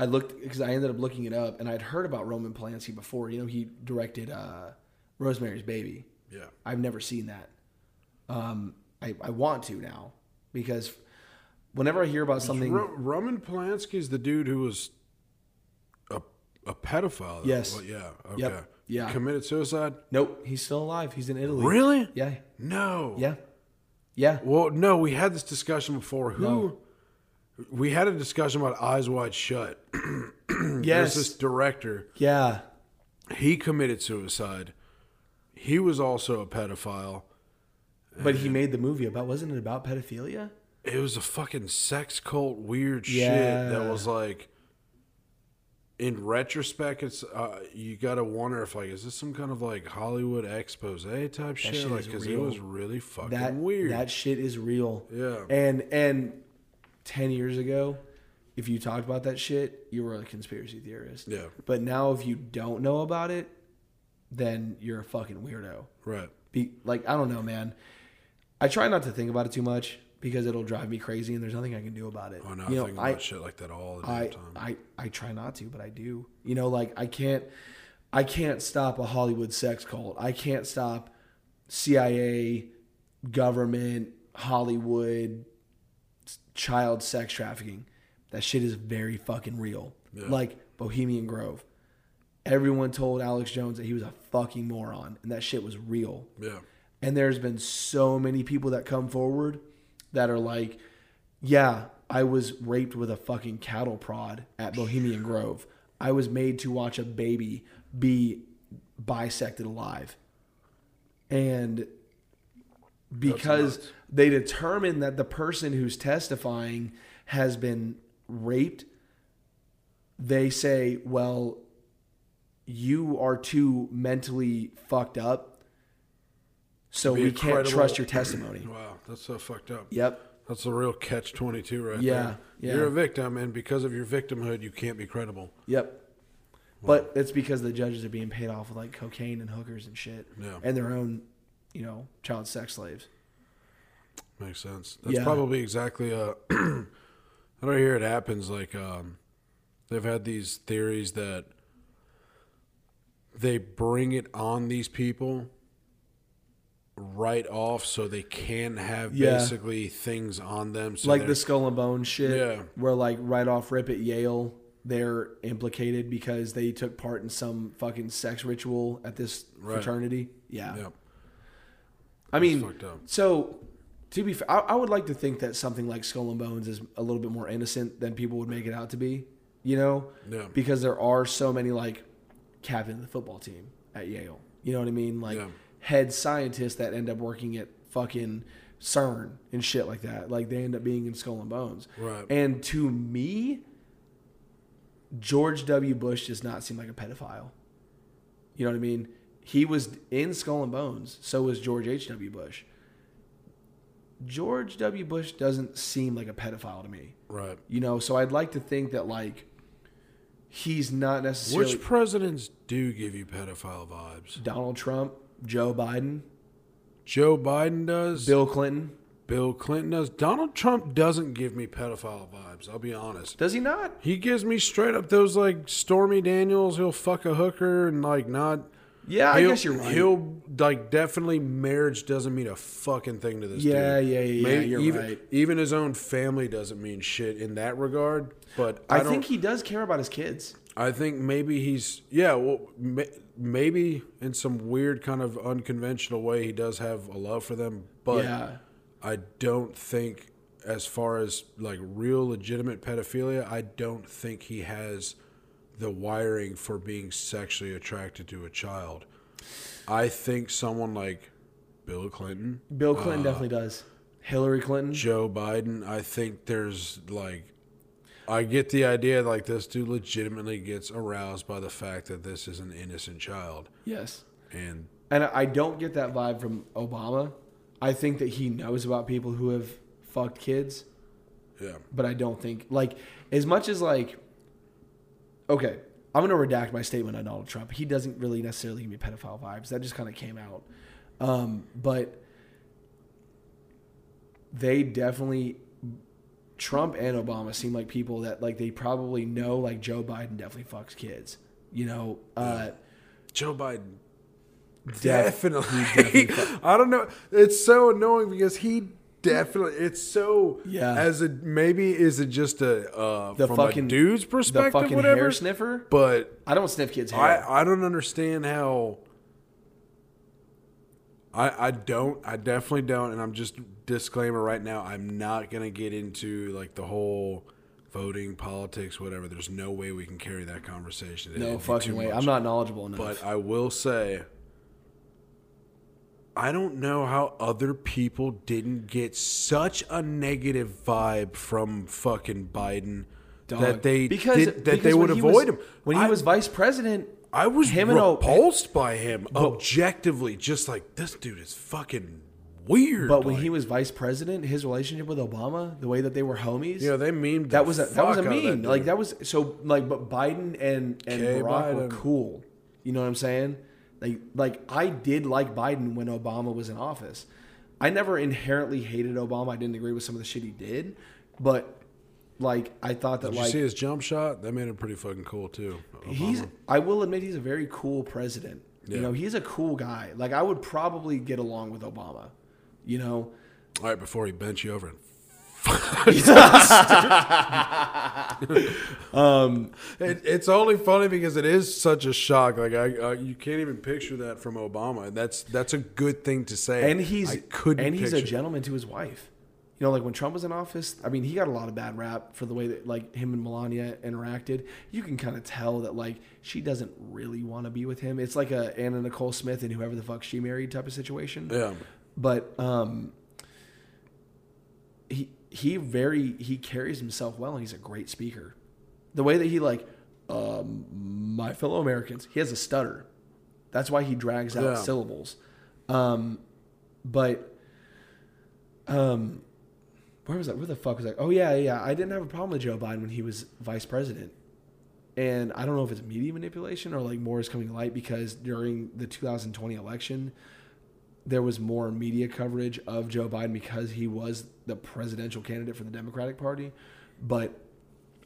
I looked because I ended up looking it up, and I'd heard about Roman Polanski before. You know, he directed uh, Rosemary's Baby. Yeah. I've never seen that. Um, I, I want to now because whenever I hear about something, Ro- Roman Polanski is the dude who was a a pedophile. Yes. Well, yeah. Okay. Yep. Yeah. Committed suicide. nope, he's still alive. He's in Italy. Really? Yeah. No. Yeah. Yeah. Well, no, we had this discussion before. Who? No. We had a discussion about Eyes Wide Shut. yes, *clears throat* There's this director. Yeah. He committed suicide. He was also a pedophile. But he made the movie about. Wasn't it about pedophilia? It was a fucking sex cult weird Yeah. shit that was like. In retrospect, it's uh, you gotta wonder if like is this some kind of like Hollywood expose type shit? shit like because it was really fucking That weird. That shit is real. Yeah. And and ten years ago, if you talked about that shit, you were a conspiracy theorist. yeah, But now, if you don't know about it, then you're a fucking weirdo. right. Be like I don't know, man. I try not to think about it too much because it'll drive me crazy, and there's nothing I can do about it. Oh no, you I know, think I about shit like that all the I, time. I I try not to, but I do. You know, like I can't I can't stop a Hollywood sex cult. I can't stop CIA, government, Hollywood, child sex trafficking. That shit is very fucking real. Yeah. Like Bohemian Grove. Everyone told Alex Jones that he was a fucking moron, and that shit was real. yeah, And there's been so many people that come forward that are like, yeah, I was raped with a fucking cattle prod at Bohemian Grove. I was made to watch a baby be bisected alive. And because they determine that the person who's testifying has been raped, they say, well, you are too mentally fucked up, so we a can't trust your testimony. *clears throat* wow, that's so fucked up. Yep. That's a real catch twenty two right Yeah, there. yeah. You're a victim, and because of your victimhood, you can't be credible. Yep. But it's because the judges are being paid off with like cocaine and hookers and shit, Yeah. and their own, you know, child sex slaves. Makes sense. That's Yeah. probably exactly uh *clears throat* I don't hear it happens like um they've had these theories that they bring it on these people right off so they can have Yeah. basically things on them so like the skull and bone shit, Yeah. where like right off rip at Yale, they're implicated because they took part in some fucking sex ritual at this Right. fraternity. Yeah. yeah, I mean, so to be fair, I, I would like to think that something like Skull and Bones is a little bit more innocent than people would make it out to be. You know, Yeah. because there are so many like captain of the football team at Yale. You know what I mean? Like Yeah. head scientists that end up working at fucking CERN and shit like that. Like they end up being in Skull and Bones. Right. And to me, George W. Bush does not seem like a pedophile. You know what I mean? He was in Skull and Bones. So was George H.W. Bush. George W. Bush doesn't seem like a pedophile to me. right. You know, so I'd like to think that like he's not necessarily Which presidents do give you pedophile vibes? Donald Trump, Joe Biden, Joe Biden does. Bill Clinton. Bill Clinton does. Donald Trump doesn't give me pedophile vibes. I'll be honest. Does he not? He gives me straight up those like Stormy Daniels. He'll fuck a hooker and like not. Yeah, I He'll- guess you're right. He'll like definitely marriage doesn't mean a fucking thing to this Yeah, dude. yeah, yeah, yeah, Maybe you're even, right. Even his own family doesn't mean shit in that regard. But I, I, think he does care about his kids. I think maybe he's yeah. Well, maybe in some weird kind of unconventional way, he does have a love for them. But yeah. I don't think, as far as like real legitimate pedophilia, I don't think he has the wiring for being sexually attracted to a child. I think someone like Bill Clinton, Bill Clinton uh, definitely does. Hillary Clinton. Joe Biden, I think there's like. I get the idea like this dude legitimately gets aroused by the fact that this is an innocent child. Yes. And And I don't get that vibe from Obama. I think that he knows about people who have fucked kids, yeah. but I don't think like as much as like okay, I'm gonna redact my statement on Donald Trump. He doesn't really necessarily give me pedophile vibes. That just kind of came out. Um, but they definitely Trump and Obama seem like people that like they probably know like Joe Biden definitely fucks kids. You know, uh, Joe Biden Def- definitely. *laughs* *laughs* I don't know. It's so annoying because he definitely. It's so. Yeah. As a maybe is it just a uh, The from fucking- a dude's the perspective, fucking whatever. hair sniffer. But I don't sniff kids' hair. I I don't understand how. I I don't. I definitely don't. And I'm just disclaimer right now. I'm not gonna get into like the whole. Voting, politics, whatever. There's no way we can carry that conversation. no It'd be fucking way. much. I'm not knowledgeable enough. But I will say, I don't know how other people didn't get such a negative vibe from fucking Biden Dog. that they because, did, that because they would avoid was, him. when he I, was vice president. I was him and repulsed by him objectively, just like this dude is fucking weird. But when like, he was vice president, his relationship with Obama, the way that they were homies, know, they memed that was a, that was a meme. like that was so like. But Biden and and Barack were cool. You know what I'm saying? Like like I did like Biden when Obama was in office. I never inherently hated Obama. I didn't agree with some of the shit he did, but like I thought that Did you like see his jump shot? That made him pretty fucking cool too. He's. I will admit he's a very cool president. You know, he's a cool guy. Like I would probably get along with Obama. You know, all right before he bent you over. And um, It, it's only funny because it is such a shock. Like I, uh, you can't even picture that from Obama. That's that's a good thing to say. and he's and he's a gentleman to his wife. You know, like when Trump was in office, I mean, he got a lot of bad rap for the way that like him and Melania interacted. You can kind of tell that like she doesn't really want to be with him. It's like a Anna Nicole Smith and whoever the fuck she married type of situation. Yeah, but um he he very he carries himself well and he's a great speaker. The way that he like um my fellow americans he has a stutter. That's why he drags out Yeah. syllables. Um but um where was that where the fuck was that oh yeah yeah i didn't have a problem with joe biden when he was vice president. And I don't know if it's media manipulation or like more is coming to light because during the 2020 election, there was more media coverage of Joe Biden because he was the presidential candidate for the Democratic Party. But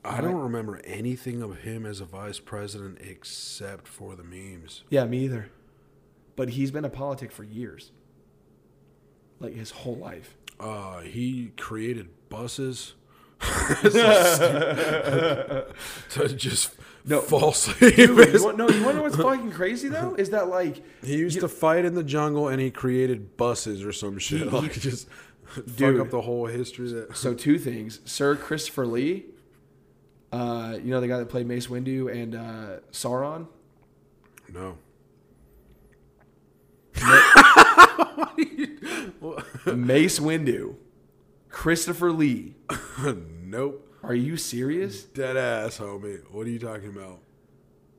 I don't remember anything of him as a vice president except for the memes. yeah, me either. But he's been a politic for years, like his whole life. Uh, he created buses *laughs* to just No. falsely. Dude, you want, *laughs* no, you want to know what's fucking crazy though? Is that like he used to fight in the jungle and he created buses or some shit. *laughs* He- like just fuck up the whole history. That so two things? Sir Christopher Lee, uh, you know the guy that played Mace Windu and uh, Sauron. no. Mace Windu, Christopher Lee. Nope. Are you serious? Dead ass, homie. What are you talking about?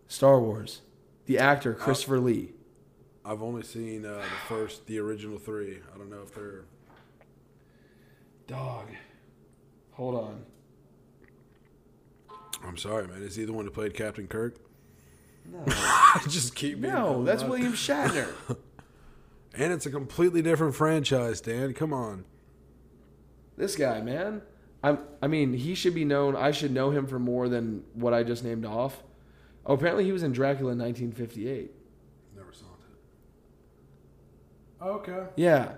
Star Wars, the actor Christopher Lee. I've only seen uh, the first, the original three. I don't know if they're. Dog. Hold on. I'm sorry, man. Is he the one who played Captain Kirk? No, *laughs* Just keep being no, that's. William Shatner. *laughs* And it's a completely different franchise, Dan. Come on. this guy, man. I'm. I mean, he should be known. I should know him for more than what I just named off. Oh, apparently he was in Dracula in 1958. Never saw it. Okay. Yeah.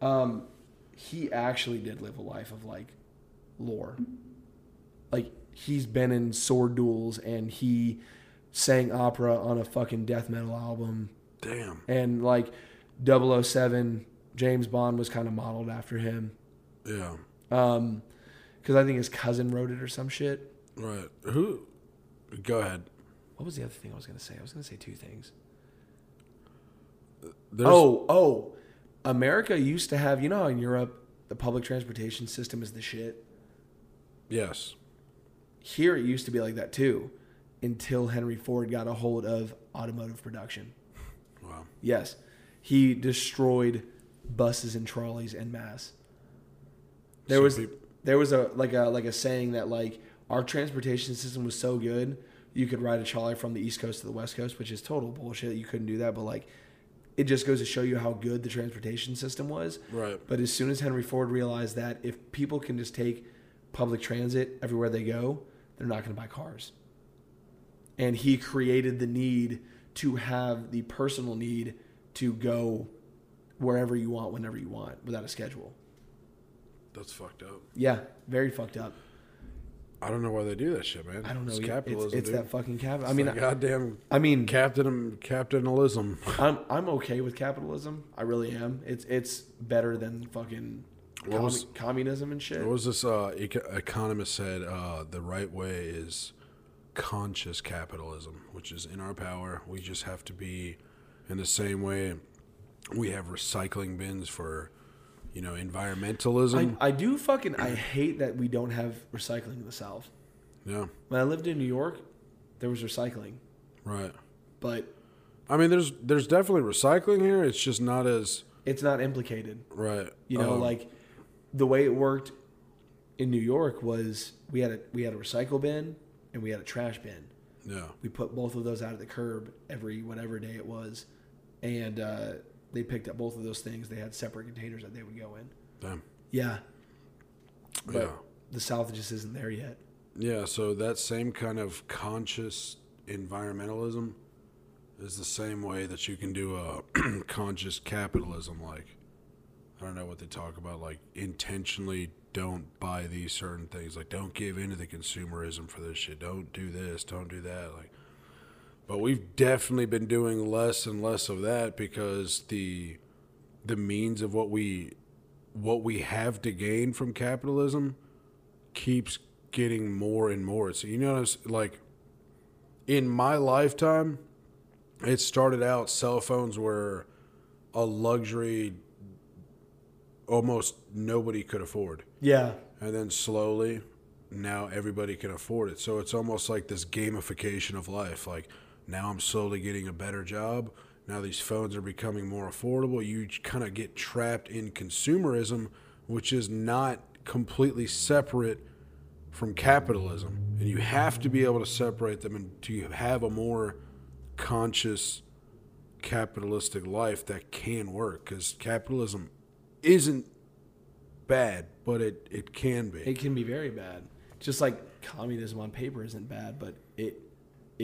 Um, he actually did live a life of like lore. Like he's been in sword duels and he sang opera on a fucking death metal album Damn. and like 007 James Bond was kind of modeled after him. Yeah. Um cuz I think his cousin wrote it or some shit. Right. Who? Go ahead. What was the other thing I was going to say? I was going to say two things. There's, oh, oh. America used to have, you know how in Europe the public transportation system is the shit. Yes. Here it used to be like that too, until Henry Ford got a hold of automotive production. Wow. Yes, he destroyed buses and trolleys en masse. There So was peop- there was a like a like a saying that like our transportation system was so good you could ride a trolley from the east coast to the west coast, which is total bullshit. You couldn't do that, but like it just goes to show you how good the transportation system was. Right. But as soon as Henry Ford realized that if people can just take public transit everywhere they go, they're not going to buy cars. And he created the need to have the personal need to go wherever you want, whenever you want, without a schedule. That's fucked up. Yeah, very fucked up. I don't know why they do that shit, man. I don't know. It's It's, capitalism. it's dude. that fucking capital. I It's mean, that goddamn I mean, captain capitalism. *laughs* I'm I'm okay with capitalism. I really am. It's it's better than fucking What commu- was- communism and shit. What was this? Uh, eco- economist said uh, the right way is conscious capitalism, which is in our power. We just have to be in the same way we have recycling bins for, you know, environmentalism. I, I do fucking I hate that we don't have recycling in the South. yeah, When I lived in New York, there was recycling, right. but I mean, there's there's definitely recycling here. It's just not as it's not implicated. right. You know, Um, like the way it worked in New York was we had a we had a recycle bin and we had a trash bin. yeah, We put both of those out at the curb every whatever day it was, and uh, they picked up both of those things. They had separate containers that they would go in. damn. Yeah, but yeah. the South just isn't there yet. Yeah, so that same kind of conscious environmentalism is the same way that you can do a *clears throat* conscious capitalism. Like, I don't know what they talk about, like intentionally don't buy these certain things. Like, don't give into the consumerism for this shit. Don't do this. Don't do that. Like, but we've definitely been doing less and less of that because the the means of what we what we have to gain from capitalism keeps getting more and more. So you notice, like, in my lifetime, it started out cell phones were a luxury almost nobody could afford. Yeah, And then slowly, now everybody can afford it. So it's almost like this gamification of life. Like, now I'm slowly getting a better job. Now these phones are becoming more affordable. You kind of get trapped in consumerism, which is not completely separate from capitalism. And you have to be able to separate them and to have a more conscious capitalistic life that can work because capitalism isn't bad, but it, it can be. it can be very bad. Just like communism on paper isn't bad, but it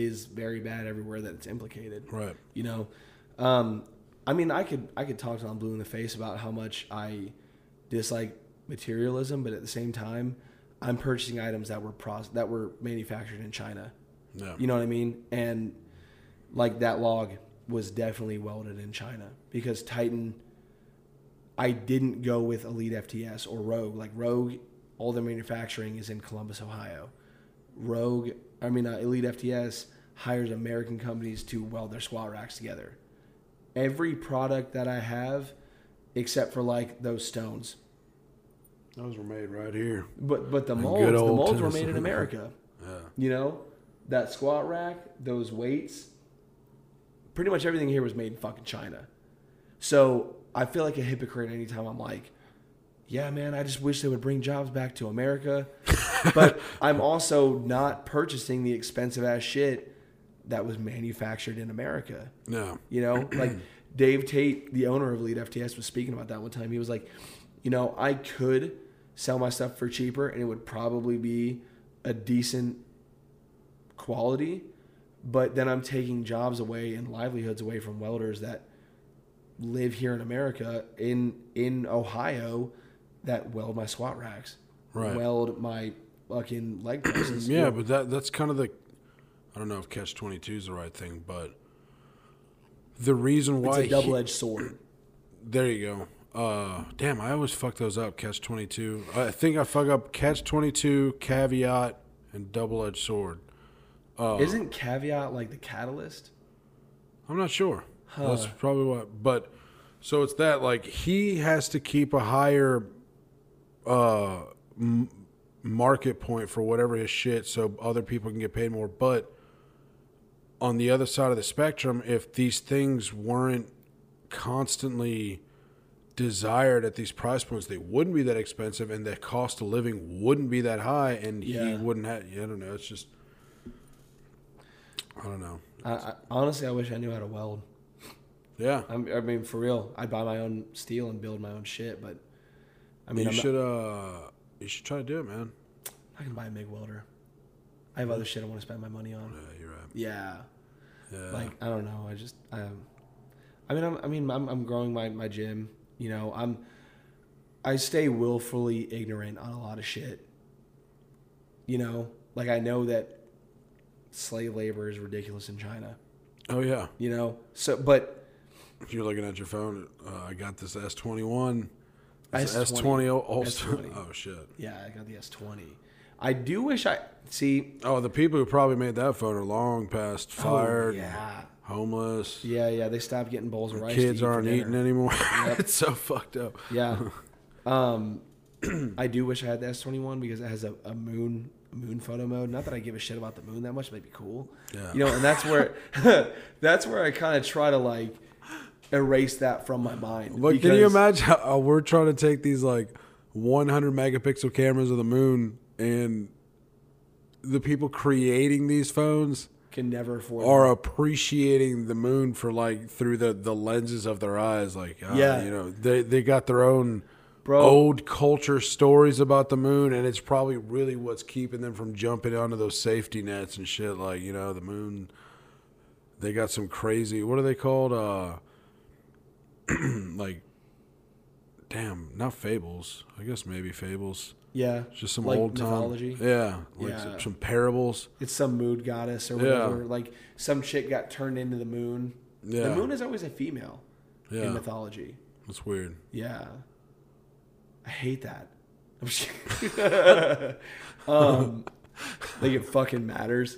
is very bad everywhere that it's implicated. right. You know, um, I mean, I could I could talk to blue in the face about how much I dislike materialism, but at the same time, I'm purchasing items that were proce- that were manufactured in China. Yeah. You know what I mean? And like that log was definitely welded in China because Titan. I didn't go with Elite FTS or Rogue. Like Rogue, all the manufacturing is in Columbus, Ohio. Rogue, I mean uh, Elite FTS hires American companies to weld their squat racks together. Every product that I have, except for like those stones, Those were made right here. but but the And molds, the old molds were made in America. *laughs* Yeah. You know, that squat rack, those weights, pretty much everything here was made in fucking China. So I feel like a hypocrite anytime I'm like, yeah, man, I just wish they would bring jobs back to America. *laughs* but I'm also not purchasing the expensive ass shit that was manufactured in America. No. You know, *clears throat* like Dave Tate, the owner of Elite FTS, was speaking about that one time. He was like, you know, I could sell my stuff for cheaper and it would probably be a decent quality, but then I'm taking jobs away and livelihoods away from welders that live here in America in in Ohio that weld my squat racks, Right. weld my fucking leg *clears throat* presses. Yeah, but that that's kind of the I don't know if catch twenty two is the right thing, but the reason why it's a double edged sword. *clears throat* there you go. Uh, damn, I always fuck those up. Catch twenty two. I think I fuck up catch twenty two, caveat, and double edged sword. Uh, Isn't caveat like the catalyst? I'm not sure. That's probably what. But so it's that like he has to keep a higher uh m- market point for whatever his shit, so other people can get paid more. But on the other side of the spectrum, if these things weren't constantly desired at these price points, they wouldn't be that expensive, and the cost of living wouldn't be that high, and he wouldn't have. I don't know. It's just. I don't know. I, I, honestly, I wish I knew how to weld. Yeah. I'm, I mean, for real, I'd buy my own steel and build my own shit. But I mean, you I'm not- should uh you should try to do it, man. I can buy a MIG welder. I have other shit I want to spend my money on. Yeah, you're right. Yeah, Yeah. like I don't know. I just I, I mean, I'm, I mean, I'm, I'm growing my my gym. You know, I'm I stay willfully ignorant on a lot of shit. You know, like I know that slave labor is ridiculous in China. oh yeah. You know, so but If You're looking at your phone. Uh, I got this S twenty one. S20. S twenty. S20. Oh shit. yeah, I got the S20. I do wish I see. Oh, the people who probably made that phone are long past fired, Oh, yeah, homeless. yeah, yeah. They stopped getting bowls of rice. Kids aren't eating anymore. *laughs* Yep. it's so fucked up. Yeah. *laughs* Um, *clears throat* I do wish I had the S twenty one because it has a, a moon moon photo mode. Not that I give a shit about the moon that much, but it'd be cool. Yeah. You know, and that's where *laughs* that's where I kind of try to like erase that from my mind. But can you imagine how we're trying to take these like 100 megapixel cameras of the moon and the people creating these phones Can never afford. are that. appreciating the moon for like through the, the lenses of their eyes. Like, ah, Yeah. you know, they, they got their own Bro. old culture stories about the moon, and it's probably really what's keeping them from jumping onto those safety nets and shit. Like, you know, the moon, they got some crazy, what are they called? Uh, *clears throat* like, damn, not fables. I guess maybe fables. Yeah. Just some Like old time. Yeah. Like Yeah. Some, some parables. It's some mood goddess or Yeah. whatever. Like some chick got turned into the moon. Yeah. The moon is always a female Yeah. in mythology. That's weird. Yeah. I hate that. *laughs* *laughs* Um, like it fucking matters.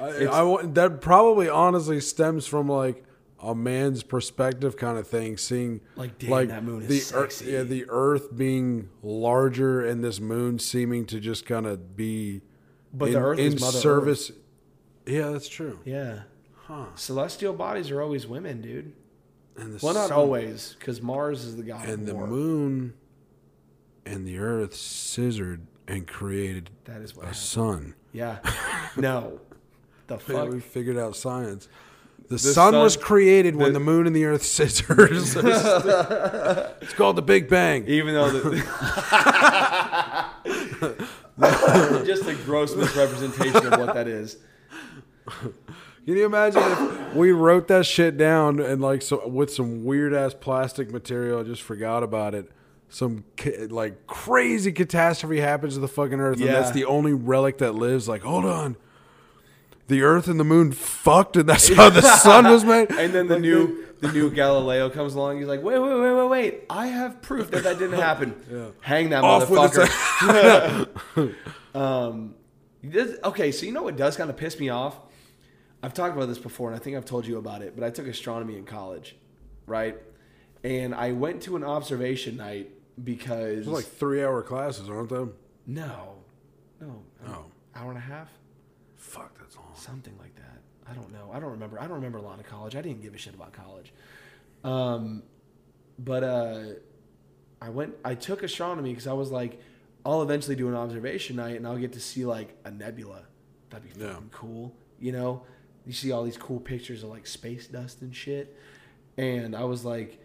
I, *laughs* I that probably honestly stems from like a man's perspective kind of thing, seeing Like, damn, that moon is the earth, yeah, the Earth being larger and this moon seeming to just kind of be But in, the Earth in is Mother service. Yeah, that's true. Yeah. Huh? Celestial bodies are always women, dude. And Well, not sun- always, because Mars is the god And the war. moon and the Earth scissored and created That is what a happened. sun. Yeah. no. *laughs* The fuck. we figured out science. The, sun, sun- was created when the- the moon and the Earth scissors. *laughs* *laughs* it's called the Big Bang. Even though the *laughs* just a gross misrepresentation of what that is. Can you imagine if we wrote that shit down and like so with some weird ass plastic material, I just forgot about it. Some ca- like crazy catastrophe happens to the fucking Earth, and that's the only relic that lives. Like, hold on, the Earth and the Moon fucked, and that's how the *laughs* sun was made. And then the Like, new the new Galileo comes along. He's like, wait, wait, wait, wait, wait. I have proof that that didn't happen. *laughs* Yeah. Hang that Off motherfucker. *laughs* um, this- okay, so you know what does kind of piss me off? I've talked about this before, and I think I've told you about it. But I took astronomy in college, right? And I went to an observation night because like three hour classes, aren't they? no, no, Oh. hour and a half. Fuck, that's long. something like that. I don't know. I don't remember. I don't remember a lot of college. I didn't give a shit about college. Um, but uh, I went. I took astronomy because I was like, I'll eventually do an observation night, and I'll get to see like a nebula. That'd be Yeah. fucking cool. You know, you see all these cool pictures of like space dust and shit, and I was like,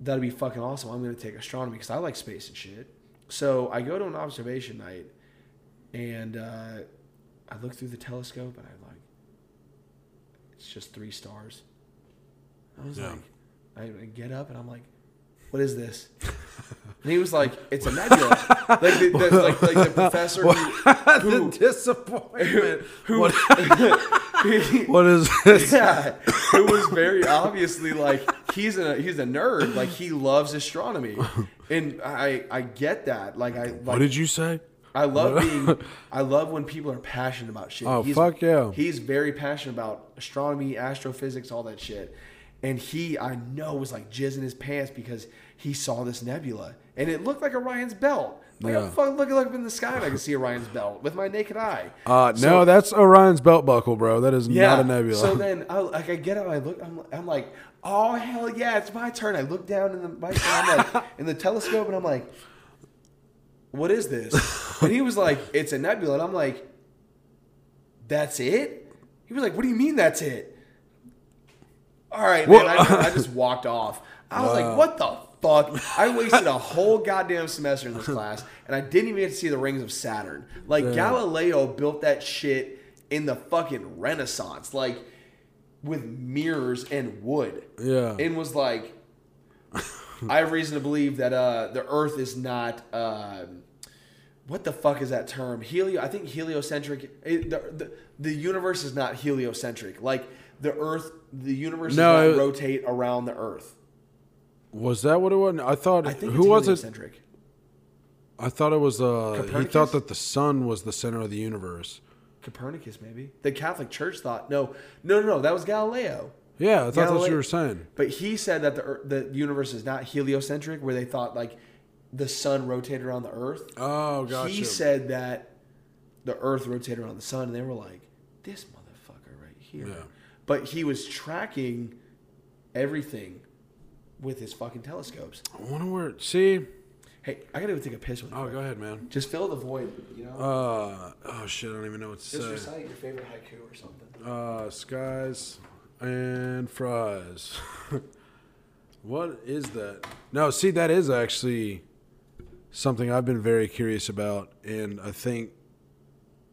that'd be fucking awesome. I'm gonna take astronomy because I like space and shit. So I go to an observation night, and uh, I look through the telescope, and I like, it's just three stars. I was Yeah. like, I, get up and I'm like, what is this? And he was like, it's a nebula. *laughs* like, the, the, like, like the professor who, *laughs* *laughs* the disappointment. who, What- he- what is this? yeah, it was very obviously like he's a he's a nerd. Like he loves astronomy, and I I get that. Like I What like did you say? I love *laughs* being I love when people are passionate about shit. Oh, he's, fuck yeah. He's very passionate about astronomy, astrophysics, all that shit. And he I know was like jizzing his pants because he saw this nebula and it looked like Orion's belt. Like Yeah. I'm fucking looking up in the sky and I can see Orion's belt with my naked eye. Uh, So- no, that's Orion's belt buckle, bro. That is not a nebula. so *laughs* then, I, like, I get up, I look, I'm, I'm like, oh hell yeah, it's my turn. I look down in the my, I'm like, *laughs* in the telescope, and I'm like, what is this? *laughs* And he was like, it's a nebula, and I'm like, that's it. He was like, what do you mean that's it? All right, man. I, I *laughs* just walked off. I was like, what the fuck? I wasted a whole goddamn semester in this class, and I didn't even get to see the rings of Saturn. Like Galileo built that shit in the fucking Renaissance, like with mirrors and wood. Yeah. and was like, I have reason to believe that uh, the Earth is not. um what the fuck is that term? Helio. I think heliocentric. It, the, the the universe is not heliocentric. Like the Earth, the universe No, does it- not rotate around the Earth. was that what it was? I thought. I think who was it? heliocentric. I thought it was. Uh, he thought that the sun was the center of the universe. Copernicus, maybe. The Catholic Church thought no, no, no, no. That was Galileo. Yeah, I thought that's what you were saying. But he said that the the universe is not heliocentric, where they thought like the sun rotated around the Earth. Oh, gotcha. He said that the Earth rotated around the sun, and they were like, "This motherfucker right here." Yeah. But he was tracking everything with his fucking telescopes. I wonder where. See. Hey, I gotta go take a piss with Oh, you. go ahead, man. Just fill the void, you know. Uh, oh shit! I don't even know what to Just say. recite your favorite haiku or something. Uh, skies and fries. *laughs* what is that? No, see, that is actually something I've been very curious about, and I think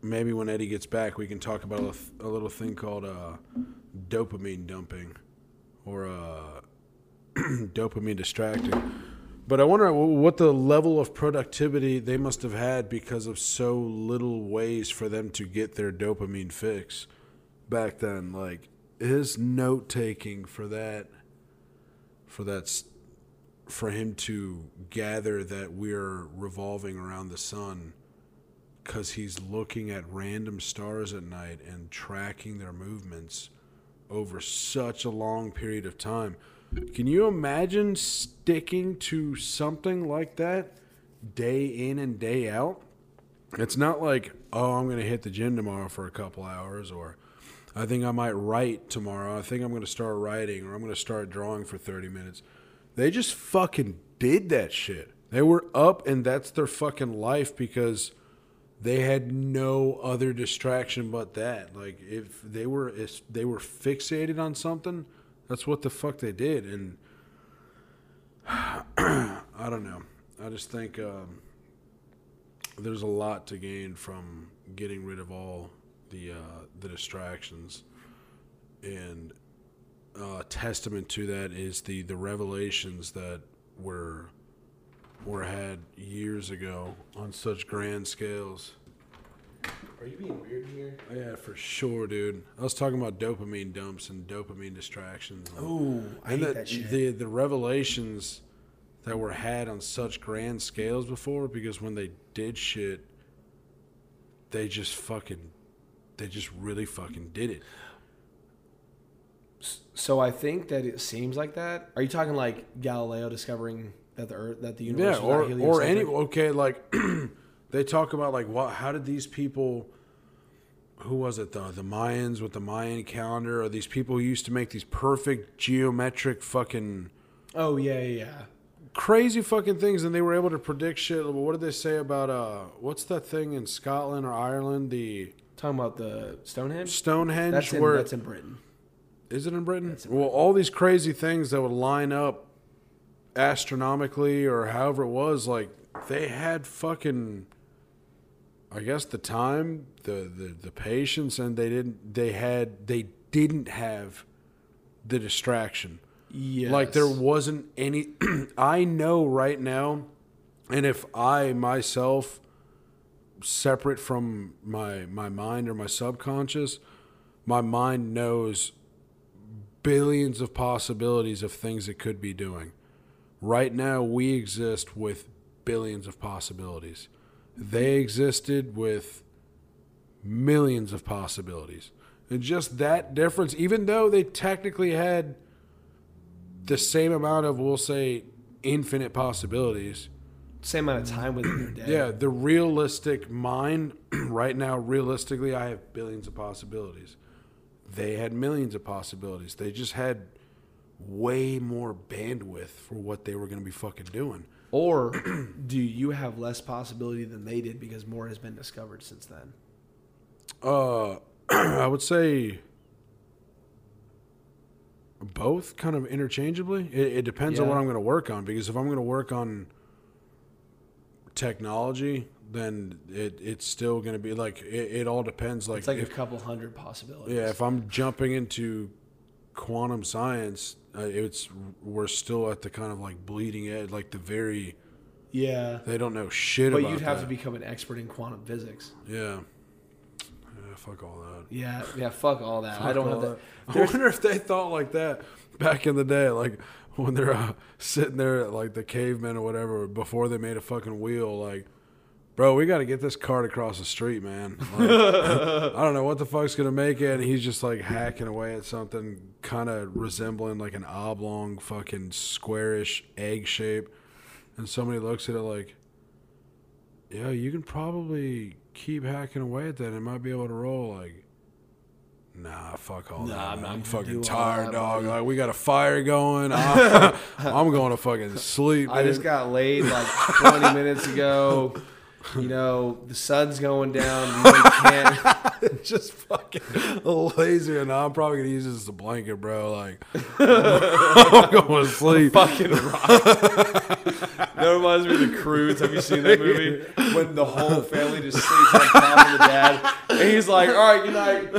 maybe when Eddie gets back, we can talk about a, th- a little thing called uh, dopamine dumping or uh, *clears throat* dopamine distracting. But I wonder what the level of productivity they must have had because of so little ways for them to get their dopamine fix back then. Like his note taking for that, for that, for him to gather that we're revolving around the sun, because he's looking at random stars at night and tracking their movements over such a long period of time. Can you imagine sticking to something like that day in and day out? It's not like, oh, I'm going to hit the gym tomorrow for a couple hours, or I think I might write tomorrow. I think I'm going to start writing, or I'm going to start drawing for 30 minutes. They just fucking did that shit. They were up, and that's their fucking life because they had no other distraction but that. Like if they were if they were fixated on something, that's what the fuck they did. And *clears throat* I don't know. I just think um, there's a lot to gain from getting rid of all the uh, the distractions. And uh, testament to that is the the revelations that were were had years ago on such grand scales. Are you being weird here? Yeah, for sure, dude. I was talking about dopamine dumps and dopamine distractions. Oh, I and hate the, that shit. the the revelations that were had on such grand scales before because when they did shit, they just fucking, they just really fucking did it. So I think that it seems like that. Are you talking like Galileo discovering that the Earth, that the universe, Yeah, or or any okay, like *clears throat* they talk about like what how did these people who was it the the Mayans with the Mayan calendar or these people who used to make these perfect geometric fucking Oh yeah, yeah, yeah. crazy fucking things and they were able to predict shit. What did they say about uh what's that thing in Scotland or Ireland the Talking about the Stonehenge. Stonehenge That's in where that's in Britain. Is it in Britain? In well, all these crazy things that would line up astronomically or however it was, like they had fucking I guess the time, the, the, the patience and they didn't they had they didn't have the distraction. Yes. Like there wasn't any. *clears throat* I know right now, and if I myself, separate from my my mind or my subconscious, my mind knows billions of possibilities of things it could be doing. Right now, we exist with billions of possibilities. They existed with millions of possibilities. And just that difference, even though they technically had the same amount of, we'll say, infinite possibilities. Same amount of time with your *clears throat* dad. Yeah, the realistic mind, *clears throat* right now, realistically, I have billions of possibilities. They had millions of possibilities. They just had way more bandwidth for what they were going to be fucking doing. Or *clears throat* do you have less possibility than they did because more has been discovered since then? Uh, *clears throat* I would say both kind of interchangeably. It, it depends on what I'm going to work on because if I'm going to work on technology, then it it's still going to be like it, it all depends. Like, It's like if, a couple hundred possibilities. yeah, if I'm jumping into quantum science, uh, it's we're still at the kind of like bleeding edge, like the very yeah. they don't know shit But you'd have that. to become an expert in quantum physics. yeah. Yeah, fuck all that. Yeah, yeah. Fuck all that. I don't have that. I wonder if they thought like that back in the day, like when they're uh, sitting there, like the cavemen or whatever, before they made a fucking wheel. Like, bro, we got to get this cart across the street, man. *laughs* Like, I don't know what the fuck's gonna make it. And he's just like hacking away at something, kind of resembling like an oblong, fucking squarish egg shape. And somebody looks at it like, yeah, you can probably keep hacking away at that. and It might be able to roll. Like, nah, fuck all Nah, that. I'm man. I'm fucking tired, dog. Like, we got a fire going. *laughs* I'm, *laughs* I'm going to fucking sleep. I just got laid like 20 minutes ago. You know, the sun's going down. You really can't. *laughs* just fucking lazy, and I'm probably gonna use this as a blanket, bro. Like, I'm going to sleep. *laughs* fucking rock. that reminds me of the Croods. Have you seen that movie? When the whole family just sleeps on top of the dad, and he's like, "All right, good night." *laughs*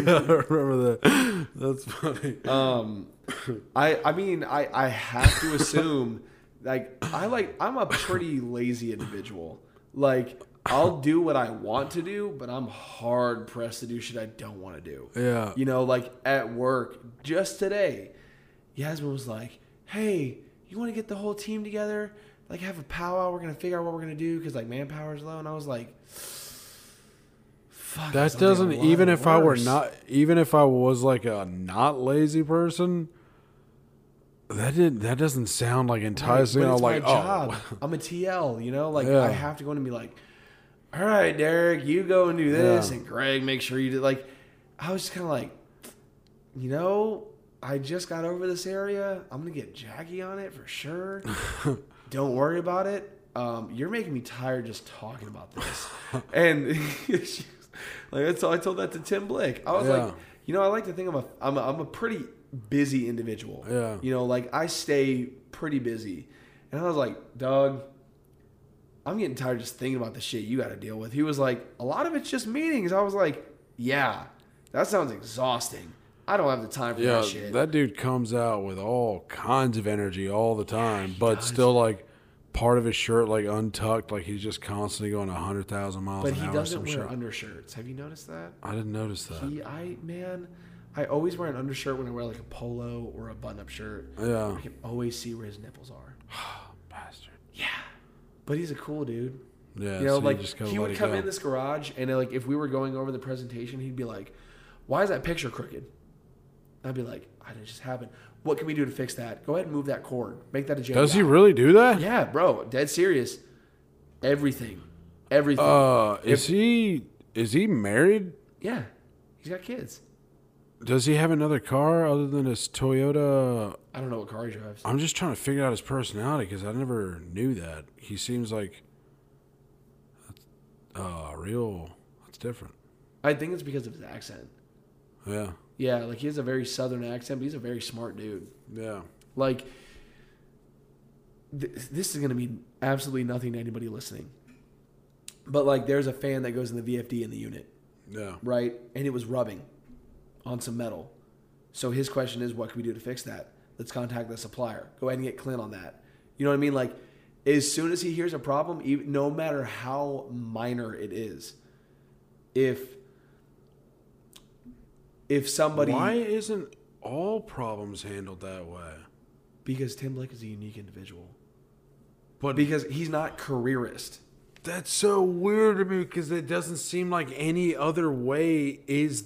I remember that. That's funny. Um, I I mean I I have to assume like I like I'm a pretty lazy individual. Like I'll do what I want to do, but I'm hard pressed to do shit I don't want to do. Yeah. You know, like at work just today, Yasmin was like, "Hey, you want to get the whole team together? Like have a powwow. We're gonna figure out what we're gonna do because like manpower's low." And I was like. Fuck, That it's only a doesn't even if I were not even if I was like a not lazy person. That didn't that doesn't sound like Right, enticing. I'm it's like, my oh, job. *laughs* I'm a TL, you know, like Yeah. I have to go in and be like, all right, Derek, you go and do this, Yeah. and Greg, make sure you do. Like, I was just kind of like, you know, I just got over this area. I'm gonna get Jackie on it for sure. *laughs* Don't worry about it. Um, you're making me tired just talking about this. *laughs* and was- like I told, I told that to Tim Blake. I was Yeah. like, you know, I like to think I'm a I'm a, I'm a pretty busy individual. Yeah. You know, like I stay pretty busy. And I was like, Doug, I'm getting tired just thinking about the shit you got to deal with. He was like, a lot of it's just meetings. I was like, yeah, that sounds exhausting. I don't have the time for yeah, that shit. that dude comes out with all kinds of energy all the time, *sighs* but does. still like part of his shirt like untucked, like he's just constantly going hundred thousand miles but an he hour. doesn't wear shit. undershirts. Have you noticed that? I didn't notice that. He, I, man, I always wear an undershirt when I wear like a polo or a button-up shirt. yeah, I can always see where his nipples are. Oh, *sighs* bastard. Yeah, but he's a cool dude. Yeah, You know, so like you he would come go. in this garage and uh, like if we were going over the presentation, he'd be like, "Why is that picture crooked?" I'd be like, "I did just happen. What can we do to fix that? Go ahead and move that cord. Make that a J. Does he really do that? Yeah, bro, dead serious. Everything, everything. Uh, is he is he married? yeah, he's got kids. Does he have another car other than his Toyota? I don't know what car he drives. I'm just trying to figure out his personality because I never knew that. He seems like uh real. That's different. I think it's because of his accent. Yeah, Yeah, like he has a very southern accent, but he's a very smart dude. yeah, Like, th- this is going to mean absolutely nothing to anybody listening. But, like, there's a fan that goes in the VFD in the unit, yeah. right? And it was rubbing on some metal. So his question is, what can we do to fix that? Let's contact the supplier. Go ahead and get Clint on that. You know what I mean? Like, as soon as he hears a problem, even, no matter how minor it is, if if somebody Why isn't all problems handled that way? because Tim Blake is a unique individual But because he's not careerist. that's so weird to me because it doesn't seem like any other way is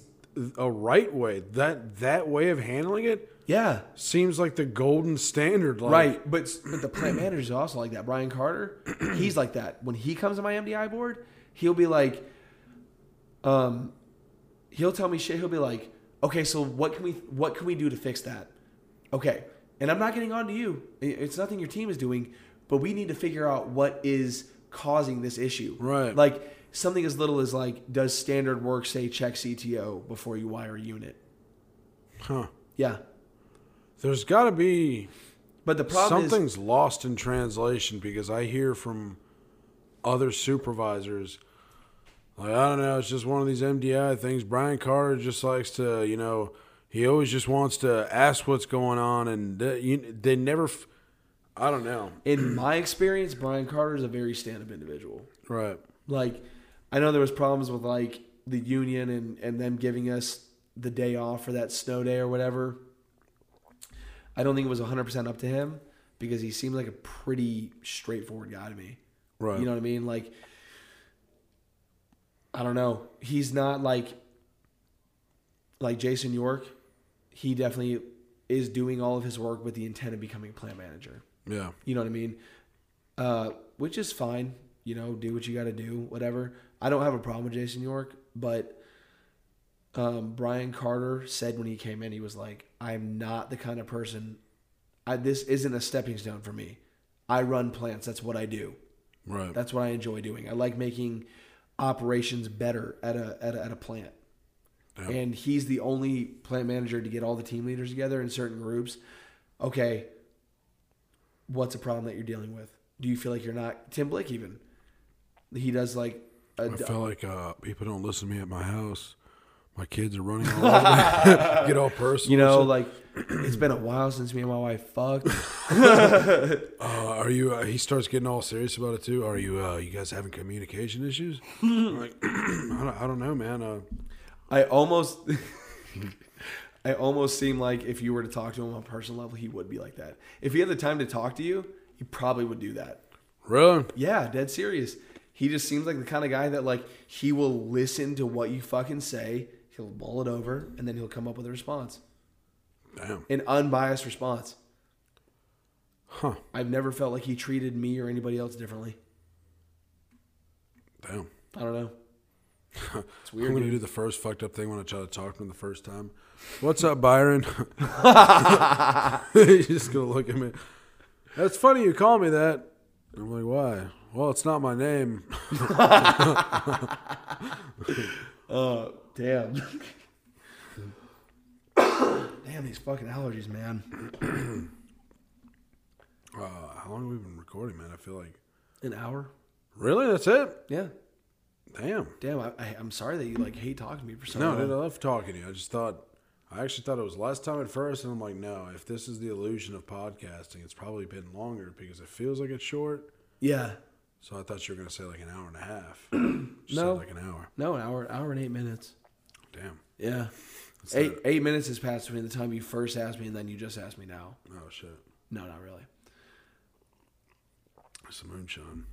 a right way. That that way of handling it Yeah, seems like the golden standard. Like, right. But but the plant manager is also like that. Brian Carter, *clears throat* he's like that. When he comes to my MDI board, he'll be like, um, he'll tell me shit. He'll be like, okay, so what can we what can we do to fix that? Okay, and I'm not getting on to you. It's nothing your team is doing, but we need to figure out what is causing this issue. Right. Like something as little as like, does standard work say check CTO before you wire a unit? Huh. Yeah. There's got to be But the problem is something's lost in translation because I hear from other supervisors like I don't know, it's just one of these MDI things. Brian Carter just likes to, you know, he always just wants to ask what's going on, and they, you, they never. F- I don't know. in my experience, Brian Carter is a very stand-up individual. Right. Like, I know there was problems with like the union and and them giving us the day off for that snow day or whatever. I don't think it was 100 percent up to him because he seemed like a pretty straightforward guy to me. Right. You know what I mean? Like, I don't know. He's not like like Jason York. He definitely is doing all of his work with the intent of becoming a plant manager. Yeah. You know what I mean? Uh, which is fine. You know, do what you got to do, whatever. I don't have a problem with Jason York, but um, Brian Carter said when he came in, he was like, "I'm not the kind of person. I, this isn't a stepping stone for me. I run plants. That's what I do. Right. That's what I enjoy doing. I like making operations better at a at a, at a plant. Yep. And he's the only plant manager to get all the team leaders together in certain groups. Okay, what's a problem that you're dealing with? Do you feel like you're not Tim Blake even? He does like I feel like uh, people don't listen to me at my house. My kids are running *laughs* all over me. *laughs* Get all personal. you know like it's been a while since me and my wife fucked. *laughs* uh, are you? Uh, he starts getting all serious about it too. Are you? Uh, you guys having communication issues? I'm like, *clears throat* I don't, I don't know, man. Uh, I almost I almost seem like if you were to talk to him on a personal level, he would be like that. If he had the time to talk to you, he probably would do that. really? Yeah, dead serious. He just seems like the kind of guy that like he will listen to what you fucking say, he'll mull it over, and then he'll come up with a response. Damn. An unbiased response. Huh. I've never felt like he treated me or anybody else differently. Damn. I don't know. *laughs* It's weird. I'm gonna dude. do the first fucked up thing when I try to talk to him the first time. What's up, Byron? *laughs* *laughs* He's just gonna look at me. That's funny you call me that. I'm like, why? Well, it's not my name. *laughs* Uh, damn. *coughs* damn these fucking allergies, man. *clears throat* Uh, how long have we been recording, man? I feel like An hour? really that's it. Yeah. Damn. Damn, I, I, I'm sorry that you like hate talking to me for so No, long. dude, I love talking to you. I just thought, I actually thought it was last time at first, and I'm like, no. If this is the illusion of podcasting, it's probably been longer because it feels like it's short. Yeah. So I thought you were gonna say like an hour and a half. *clears throat* No. like an hour. No, an hour, hour and eight minutes. Damn. Yeah. That's Eight eight minutes has passed between the time you first asked me and then you just asked me now. Oh shit. No, not really. Some moonshine.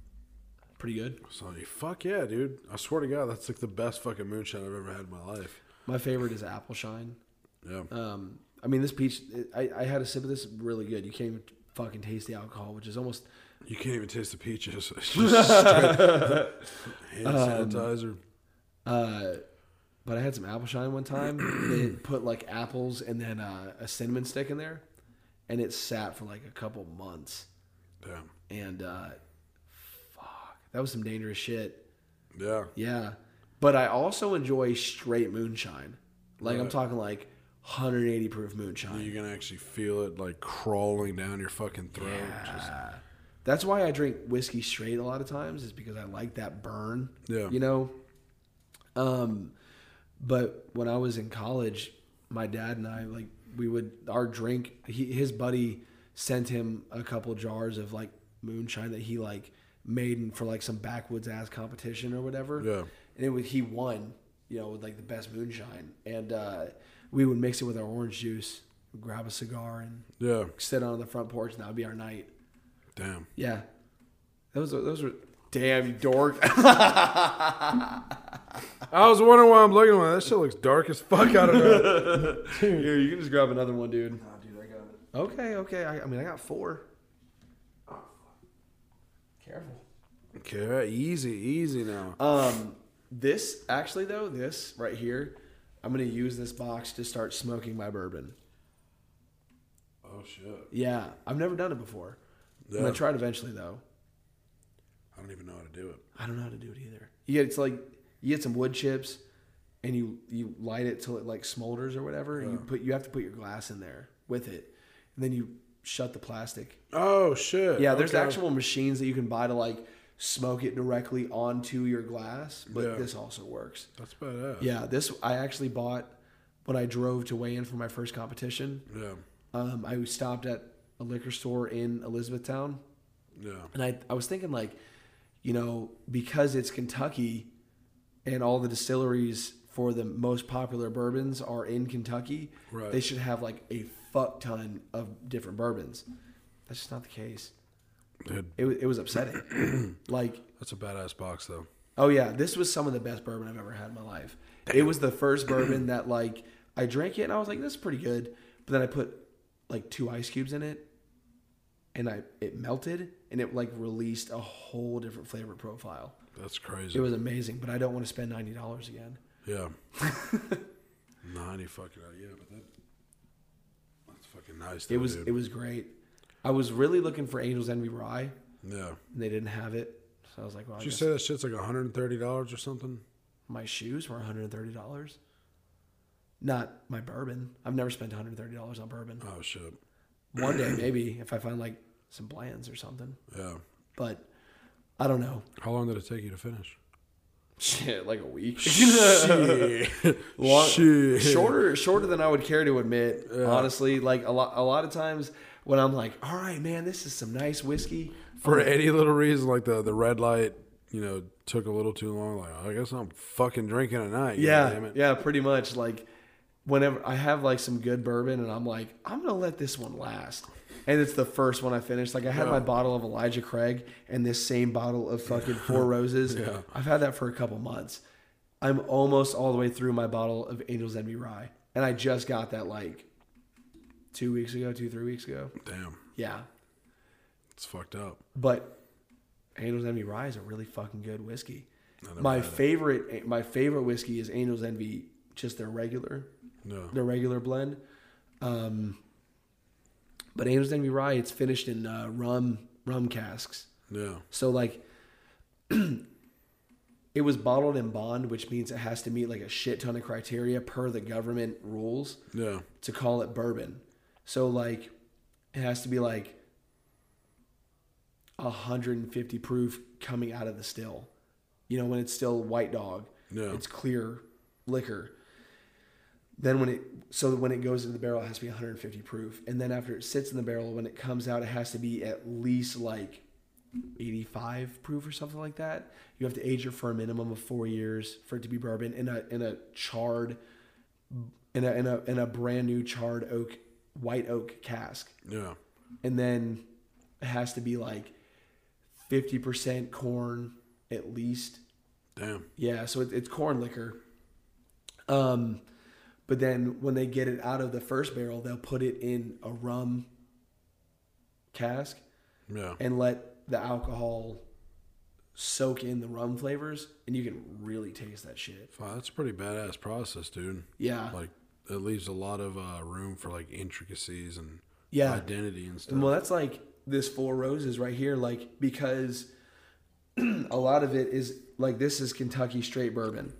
Pretty good. So fuck yeah, dude. I swear to God, that's like the best fucking moonshine I've ever had in my life. My favorite is apple shine. Yeah. Um, I mean, this peach. I, I had a sip of this, really good. You can't even fucking taste the alcohol, which is almost. You can't even taste the peaches. *laughs* It's just *laughs* straight hand Um, sanitizer. Uh, but I had some apple shine one time. *clears throat* they put like apples and then uh, a cinnamon stick in there, and it sat for like a couple months. Damn. And uh, fuck, that was some dangerous shit. Yeah. Yeah, but I also enjoy straight moonshine. Like I'm talking like 180 proof moonshine. You can actually feel it like crawling down your fucking throat. Just, That's why I drink whiskey straight a lot of times, is because I like that burn. Yeah. You know? Um, but when I was in college, my dad and I, like, we would our drink. He, his buddy sent him a couple jars of like moonshine that he like made for like some backwoods ass competition or whatever. Yeah. and it was he won, you know, with like the best moonshine, and uh, we would mix it with our orange juice, grab a cigar, and Yeah. sit on the front porch, and that would be our night. Damn. Yeah, those are those were damn you dork. *laughs* I was wondering why I'm looking at that. That shit looks dark as fuck out of there. Here, you can just grab another one, dude. Nah, dude, I got it. Okay, okay. I, I mean, I got four. Careful. Okay, easy, easy now. Um, this actually though, this right here, I'm gonna use this box to start smoking my bourbon. Oh shit. Yeah, I've never done it before. I'm gonna try it eventually though. I don't even know how to do it. I don't know how to do it either. You get it's like you get some wood chips, and you you light it till it like smolders or whatever. And you put you have to put your glass in there with it, and then you shut the plastic. Oh shit. Yeah, there's Okay. actual machines that you can buy to like smoke it directly onto your glass, but Yeah. this also works. That's badass. Yeah, this I actually bought when I drove to weigh in for my first competition. Yeah. Um, I stopped at a liquor store in Elizabethtown, Yeah. and I I was thinking like, you know, because it's Kentucky, and all the distilleries for the most popular bourbons are in Kentucky, Right. they should have like a fuck ton of different bourbons. That's just not the case. Dude, It was, it was upsetting. *clears throat* like, that's a badass box though. oh yeah, this was some of the best bourbon I've ever had in my life. It was the first bourbon that like I drank it and I was like, this is pretty good. But then I put like two ice cubes in it, and I it melted and it like released a whole different flavor profile. That's crazy. It was amazing, but I don't want to spend ninety dollars again. yeah. *laughs* Ninety fucking uh, yeah, but that that's fucking nice. Though, It was dude. it was great. I was really looking for Angels Envy Rye, yeah. and they didn't have it. So I was like, well, I you guess say that shit's like 130 dollars or something? my shoes were one hundred and thirty dollars. Not my bourbon. I've never spent one hundred and thirty dollars on bourbon. Oh shit. One day maybe if I find like some Blanton's or something, Yeah. but I don't know. How long did it take you to finish? Shit, like a week. *laughs* Shit. *laughs* Long, Shit. shorter shorter than I would care to admit. Yeah. Honestly, like a lot a lot of times when I'm like, all right, man, this is some nice whiskey. For any little reason, like the the red light, you know, took a little too long. Like I guess I'm fucking drinking tonight. Yeah, damn it. yeah, pretty much. Like whenever I have like some good bourbon, and I'm like, I'm gonna let this one last. And it's the first one I finished. Like I had Yeah. my bottle of Elijah Craig and this same bottle of fucking *laughs* Four Roses. Yeah. I've had that for a couple months. I'm almost all the way through my bottle of Angel's Envy Rye, and I just got that like two weeks ago, two three weeks ago. Damn, Yeah, it's fucked up. but Angel's Envy Rye is a really fucking good whiskey. My had it. favorite, my favorite whiskey is Angel's Envy, just their regular No. their regular blend. Um, but Angel's Envy Rye, it's finished in uh, rum rum casks. Yeah. So like, *clears throat* it was bottled in bond, which means it has to meet like a shit ton of criteria per the government rules Yeah. to call it bourbon. So like, it has to be like 150 proof coming out of the still. You know, when it's still white dog, Yeah. it's clear liquor. Then when it so when it goes into the barrel, it has to be 150 proof, and then after it sits in the barrel, when it comes out, it has to be at least like 85 proof or something like that. You have to age it for a minimum of four years for it to be bourbon in a in a charred in a in a in a brand new charred oak white oak cask, Yeah. and then it has to be like 50% corn at least Damn. yeah, so it, it's corn liquor. Um, but then when they get it out of the first barrel, they'll put it in a rum cask Yeah. and let the alcohol soak in the rum flavors, and you can really taste that shit. Wow, that's a pretty badass process, dude. Yeah, Like it leaves a lot of uh, room for like intricacies and yeah. identity and stuff. And well, that's like this Four Roses right here, like because *clears throat* a lot of it is like this is Kentucky straight bourbon,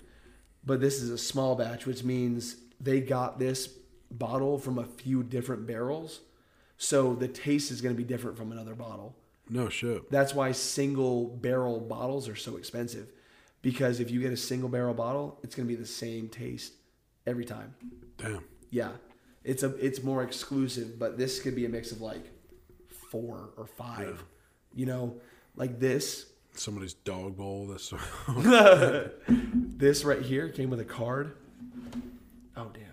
but this is a small batch, which means they got this bottle from a few different barrels, so the taste is going to be different from another bottle. no shit. That's why single barrel bottles are so expensive, because if you get a single barrel bottle, it's going to be the same taste every time. Damn. Yeah. It's a it's more exclusive, but this could be a mix of like four or five. You know, like this. Somebody's dog bowl. This. *laughs* *laughs* This right here came with a card. Oh damn.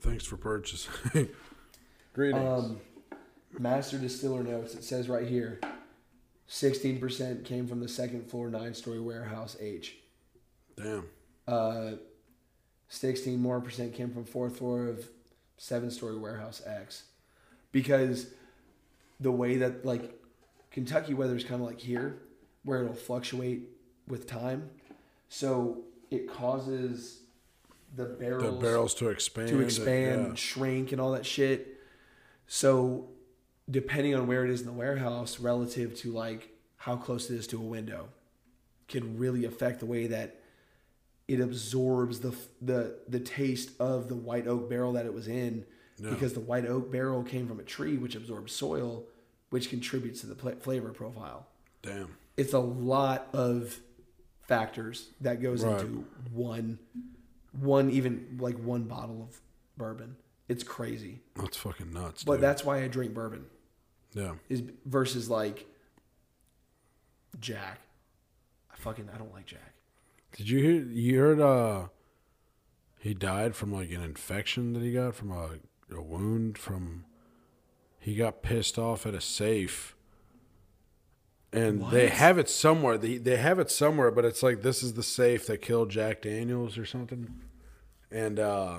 Thanks for purchasing. *laughs* Greetings. Um, master distiller notes. It says right here, sixteen percent came from the second floor nine story warehouse H. Damn. Uh, sixteen more percent came from fourth floor of seven story warehouse X, because the way that like Kentucky weather is kind of like here, where it'll fluctuate with time, so it causes the The barrels barrels to expand. to expand, yeah. shrink, and all that shit. So, depending on where it is in the warehouse, relative to like how close it is to a window, can really affect the way that it absorbs the the the taste of the white oak barrel that it was in, Yeah. because the white oak barrel came from a tree which absorbs soil, which contributes to the pla flavor profile. Damn. It's a lot of factors that goes Right. into one one even like one bottle of bourbon. It's crazy. That's fucking nuts. But dude. that's why I drink bourbon yeah. is versus like Jack. I fucking I don't like Jack. Did you hear? You heard? Uh, he died from like an infection that he got from a, a wound from. He got pissed off at a safe. And they have it somewhere. They they have it somewhere, but it's like this is the safe that killed Jack Daniels or something. And uh,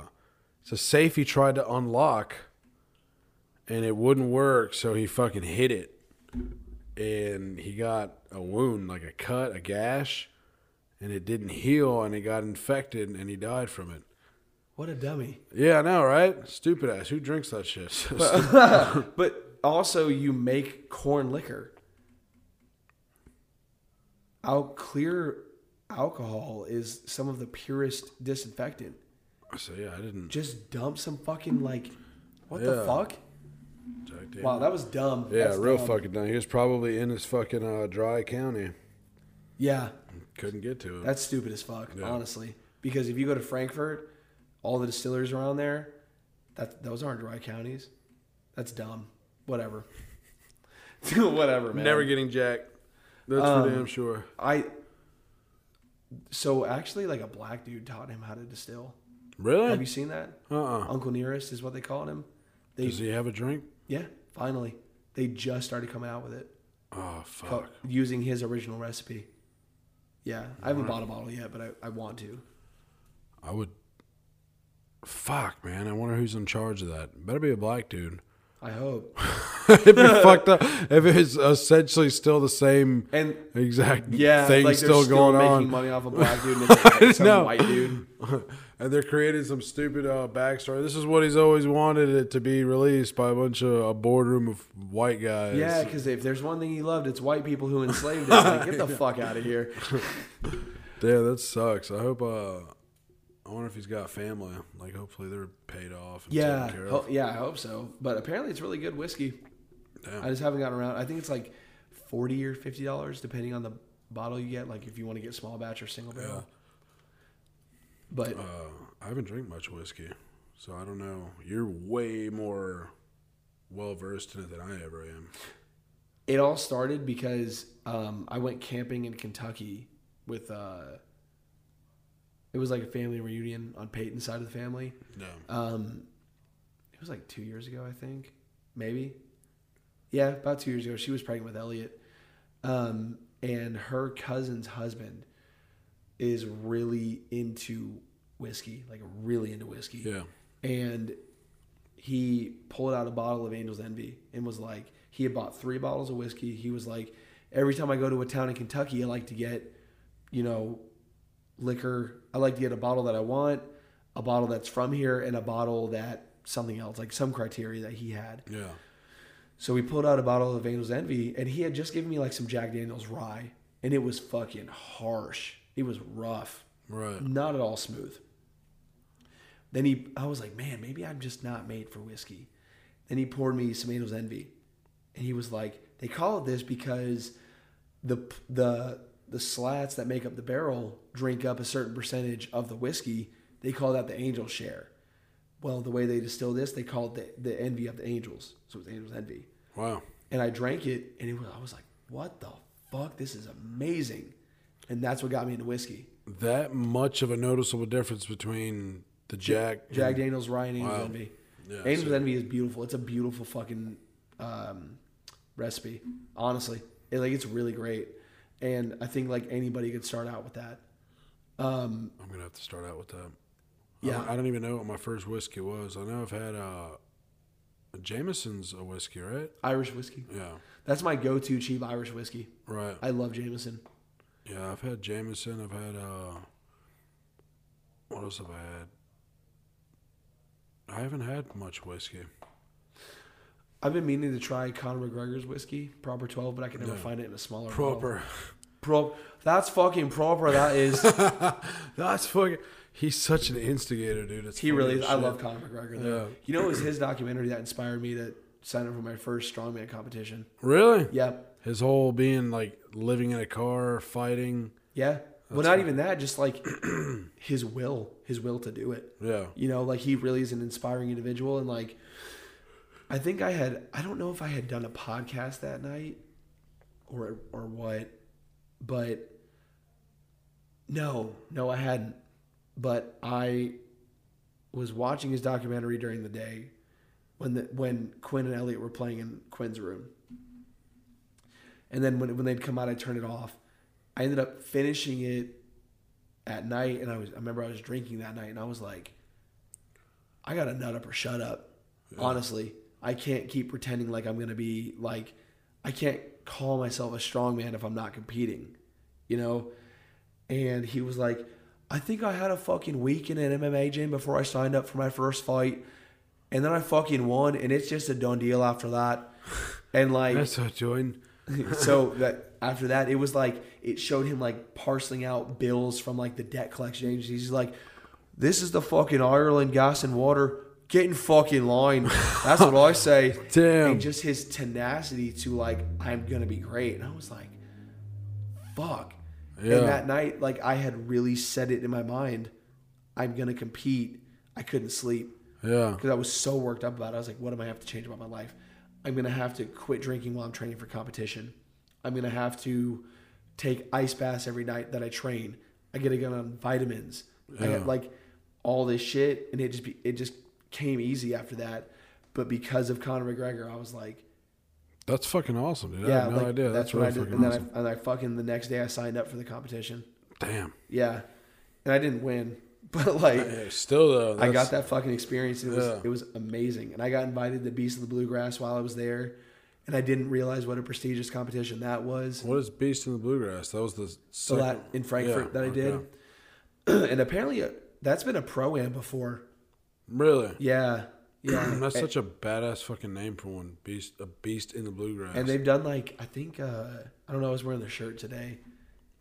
it's a safe he tried to unlock, and it wouldn't work. So he fucking hit it, and he got a wound, like a cut, a gash, and it didn't heal, and he got infected, and he died from it. What a dummy. Yeah, I know, right? Stupid ass. Who drinks that shit? *laughs* *laughs* But also you make corn liquor. Out clear alcohol is some of the purest disinfectant. so yeah, I didn't. Just dump some fucking like what the Yeah. fuck? Jack Daniels. Wow, that was dumb. Yeah, That's real dumb. fucking dumb. He was probably in his fucking uh, dry county. Yeah, Couldn't get to it. that's stupid as fuck, Yeah. honestly. Because if you go to Frankfort, all the distillers around there, that those aren't dry counties. That's dumb. Whatever. *laughs* Whatever, man. Never getting Jack. That's Um, for damn sure. I. So actually, like a black dude taught him how to distill. Really? Have you seen that? Uh uh Uncle Nearest is what they called him. They, Does he have a drink? yeah, finally, they just started coming out with it, Oh fuck. using his original recipe. Yeah, I haven't bought a bottle yet, but I, I want to. I would. Fuck, man. I wonder who's in charge of that. Better be a black dude. I hope. *laughs* It'd be fucked up if it's essentially still the same And exact yeah, thing like they're still going making on. money off a *laughs* black dude and it's like some know. white dude. *laughs* and they're creating some stupid uh, backstory. This is what he's always wanted it to be released by a bunch of a boardroom of white guys. Yeah, because if there's one thing he loved, it's white people who enslaved him. Like, get the fuck out of here. Yeah, that sucks. I hope. Uh, I wonder if he's got family. Like, hopefully they're paid off. And Yeah, taken care ho- yeah, I hope so. But apparently, it's really good whiskey. Damn. I just haven't gotten around. I think it's like forty or fifty dollars, depending on the bottle you get. Like if you want to get small batch or single barrel. But Uh, I haven't drank much whiskey, so I don't know. You're way more well versed in it than I ever am. it all started because um, I went camping in Kentucky with. Uh, it was like a family reunion on Peyton's side of the family. No. Um, it was like two years ago, I think, maybe. Yeah, about two years ago. She was pregnant with Elliot, um, and her cousin's husband is really into whiskey, like really into whiskey. Yeah. And he pulled out a bottle of Angel's Envy and was like, he had bought three bottles of whiskey. He was like, every time I go to a town in Kentucky, I like to get, you know, liquor. I like to get a bottle that I want, a bottle that's from here, and a bottle that something else, like some criteria that he had. Yeah. So we pulled out a bottle of Angel's Envy, and he had just given me like some Jack Daniels rye, and it was fucking harsh. It was rough Right. not at all smooth. Then he, I was like, man, maybe I'm just not made for whiskey. Then he poured me some Angel's Envy, and he was like, they call it this because the the the slats that make up the barrel drink up a certain percentage of the whiskey. They call that the angel share. well, the way they distill this, they call it the, the envy of the angels. So it's angels envy. Wow. And I drank it, and it was I was like, what the fuck? This is amazing. And that's what got me into whiskey. That much of a noticeable difference between the Jack. Jack Daniels, Ryan Angels Wow. Envy. Yeah, Angels so- Envy is beautiful. It's a beautiful fucking um, recipe. Honestly, it, like it's really great, and I think like anybody could start out with that. Um, I'm gonna have to start out with that. Yeah. I don't, I don't even know what my first whiskey was. I know I've had uh, Jameson's a whiskey, right? Irish whiskey. Yeah. That's my go-to cheap Irish whiskey. Right. I love Jameson. Yeah, I've had Jameson. I've had uh, what else have I had? I haven't had much whiskey. I've been meaning to try Conor McGregor's whiskey, Proper 12, but I can never find it in a smaller bottle. Proper. Pro, that's fucking proper. That is. *laughs* That's fucking. He's such an instigator, dude. It's he really. as I love Conor McGregor. Though. Yeah. You know, it was his documentary that inspired me to sign up for my first strongman competition. Really? Yeah, His whole being like living in a car, fighting. yeah. well, not even that. Just like *clears throat* his will, his will to do it. Yeah. You know, like he really is an inspiring individual, and like, I think I had. I don't know if I had done a podcast that night, or or what, but no, no, I hadn't. But I was watching his documentary during the day when the when Quinn and Elliot were playing in Quinn's room. And then when when they'd come out, I turned it off. I ended up finishing it at night, and I was I remember I was drinking that night, and I was like, I got to nut up or shut up. Honestly, I can't keep pretending like I'm gonna be like, I can't call myself a strong man if I'm not competing, you know. And he was like, I think I had a fucking week in an MMA gym before I signed up for my first fight. And then I fucking won, and it's just a done deal after that. *laughs* And like, That's what joined. *laughs* so that after that, it was like it showed him like parceling out bills from like the debt collection agencies. He's like, "This is the fucking Ireland gas and water. Get in fucking line." That's what I say. *laughs* Damn. And just his tenacity to like, I'm gonna be great. And I was like, "Fuck." Yeah. And that night, like I had really set it in my mind, I'm gonna compete. I couldn't sleep Yeah. because I was so worked up about it. I was like, what am I have to change about my life? I'm gonna have to quit drinking while I'm training for competition. I'm gonna have to take ice baths every night that I train. I gotta get on vitamins. I Yeah. got like all this shit, and it just be, it just came easy after that. But because of Conor McGregor, I was like, That's fucking awesome, dude. I yeah, no like, idea. That's, what really I did. And then awesome. I, and I fucking the next day I signed up for the competition. Damn. Yeah, and I didn't win, *laughs* but like. Still though, I got that fucking experience. It was Yeah. it was amazing, and I got invited to Beast of the Bluegrass while I was there, and I didn't realize what a prestigious competition that was. What is Beast in the Bluegrass? That was the So that in Frankfort Yeah, that I okay. did, *clears throat* and apparently uh, that's been a pro am before. Really? Yeah, yeah. That's such a badass fucking name for one. Beast, a beast in the bluegrass. and they've done like I think uh, I don't know. I was wearing their shirt today.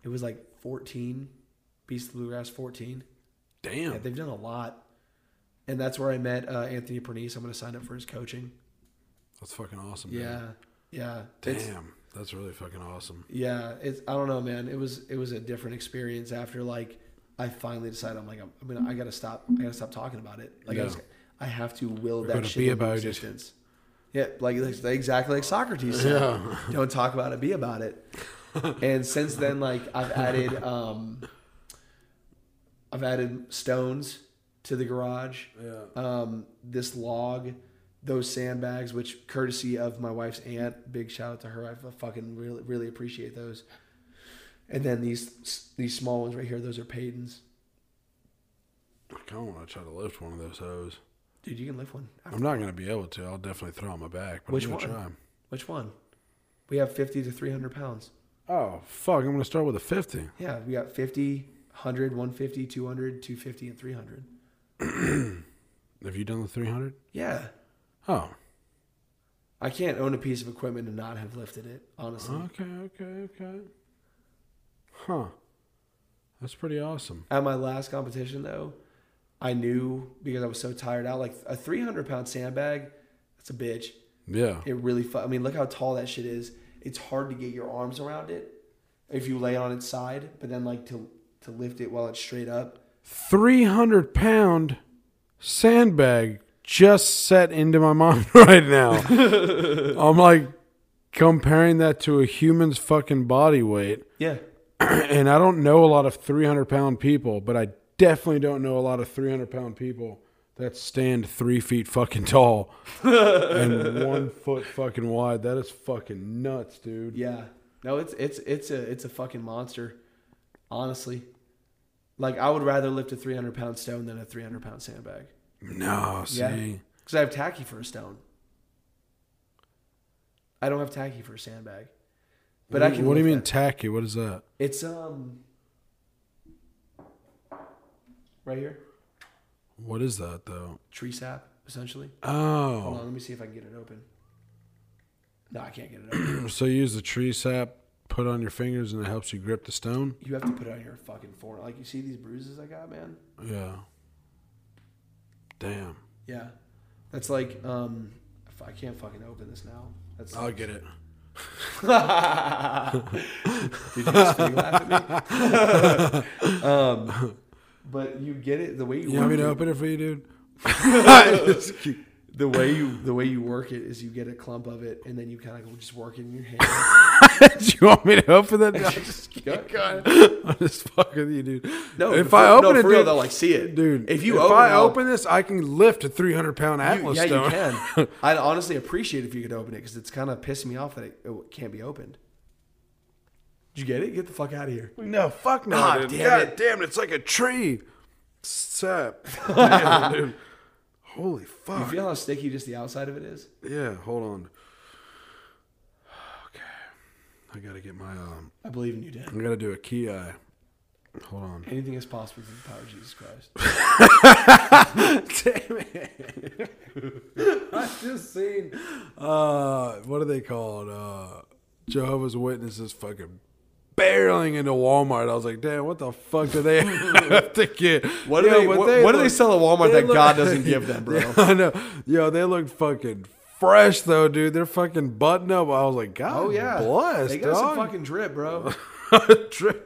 It was like fourteen, Beast of the Bluegrass fourteen. Damn. Yeah, they've done a lot, and that's where I met uh, Anthony Pernice. I'm going to sign up for his coaching. That's fucking awesome. man. Yeah, yeah. It's- Damn. That's really fucking awesome. Yeah, it's I don't know, man. It was it was a different experience after like I finally decided I'm like I'm, I mean I gotta stop I gotta stop talking about it. Like I, just, I have to will gotta that shit be about it. existence. Yeah, like like- exactly like Socrates said. Yeah. Don't talk about it, be about it. and since then, like I've added um I've added stones to the garage. Yeah. Um, this log, those sandbags, which courtesy of my wife's aunt, big shout out to her. I fucking really really appreciate those. And then these these small ones right here, those are Payton's. I kind of want to try to lift one of those hoes. Dude, you can lift one. I'm not gonna be able to. I'll definitely throw on my back. But Which I'm gonna one? try. Which one? We have 50 to 300 pounds. Oh fuck! I'm gonna start with a 50. Yeah, we got 50, 100, 150, 200, 250, and 300. *clears throat* Have you done the 300? Yeah. Oh. I can't own a piece of equipment and not have lifted it, honestly. Okay. Okay. Okay. Huh. That's pretty awesome. At my last competition, though, I knew because I was so tired out, like a 300 pound sandbag, that's a bitch. Yeah. It really, fu- I mean, look how tall that shit is. It's hard to get your arms around it if you lay on its side, but then like to to lift it while it's straight up. 300 pound sandbag just set into my *laughs* mind right now. *laughs* I'm like comparing that to a human's fucking body weight. Yeah. *clears throat* and I don't know a lot of 300 pound people, but I definitely don't know a lot of 300 pound people that stand three feet fucking tall *laughs* and one foot fucking wide. That is fucking nuts, dude. Yeah. No, it's it's it's a it's a fucking monster. Honestly. Like I would rather lift a 300 pound stone than a 300 pound sandbag. No, see. Yeah. Because I have tacky for a stone. I don't have tacky for a sandbag. But what, I can. What do you mean that. tacky? What is that? It's um. Right here, What is that though? tree sap essentially. Oh. Hold on, let me see if I can get it open. No, I can't get it open. *clears throat* so you use the tree sap, put on your fingers, and it helps you grip the stone. you have to put it on your fucking forearm. Like you see these bruises I got, man. Yeah. Damn. Yeah, that's like um. I can't fucking open this now. That's. I'll get it. Did you just fake laugh at me? *laughs* um, but you get it the way you. You want me to open it for you, dude? *laughs* *laughs* the way you the way you work it is you get a clump of it and then you kind of just work it in your hand. *laughs* Do you want me to open it? I'm *laughs* just, Go- I'm just fucking with you, dude. No, if I no, open it, for real, dude, they'll like see it, dude. If you if open, I it, open this, I can lift a 300 pound you, Atlas yeah, stone. you can. *laughs* I'd honestly appreciate if you could open it because it's kind of pissing me off that it, it can't be opened. Did you get it? Get the fuck out of here. No, fuck no, God dude. damn God it. damn, it's like a tree. Sap. Damn, dude. Holy fuck! You feel how sticky just the outside of it is? yeah, hold on. Okay. I gotta get my um I believe in you, Dan. I gotta do a key eye. Hold on. Anything is possible through the power of Jesus Christ. *laughs* Damn it. *laughs* I just seen uh what are they called? Uh Jehovah's Witnesses fucking barreling into Walmart. I was like, damn, what the fuck do they *laughs* have to get? What do Yo, they? What, what do they sell at Walmart that look- God doesn't give *laughs* them, bro? Yeah, I know. Yo, they look fucking fresh though, dude. They're fucking button up. I was like, oh, God Oh yeah, bless, They got some fucking drip, bro. *laughs*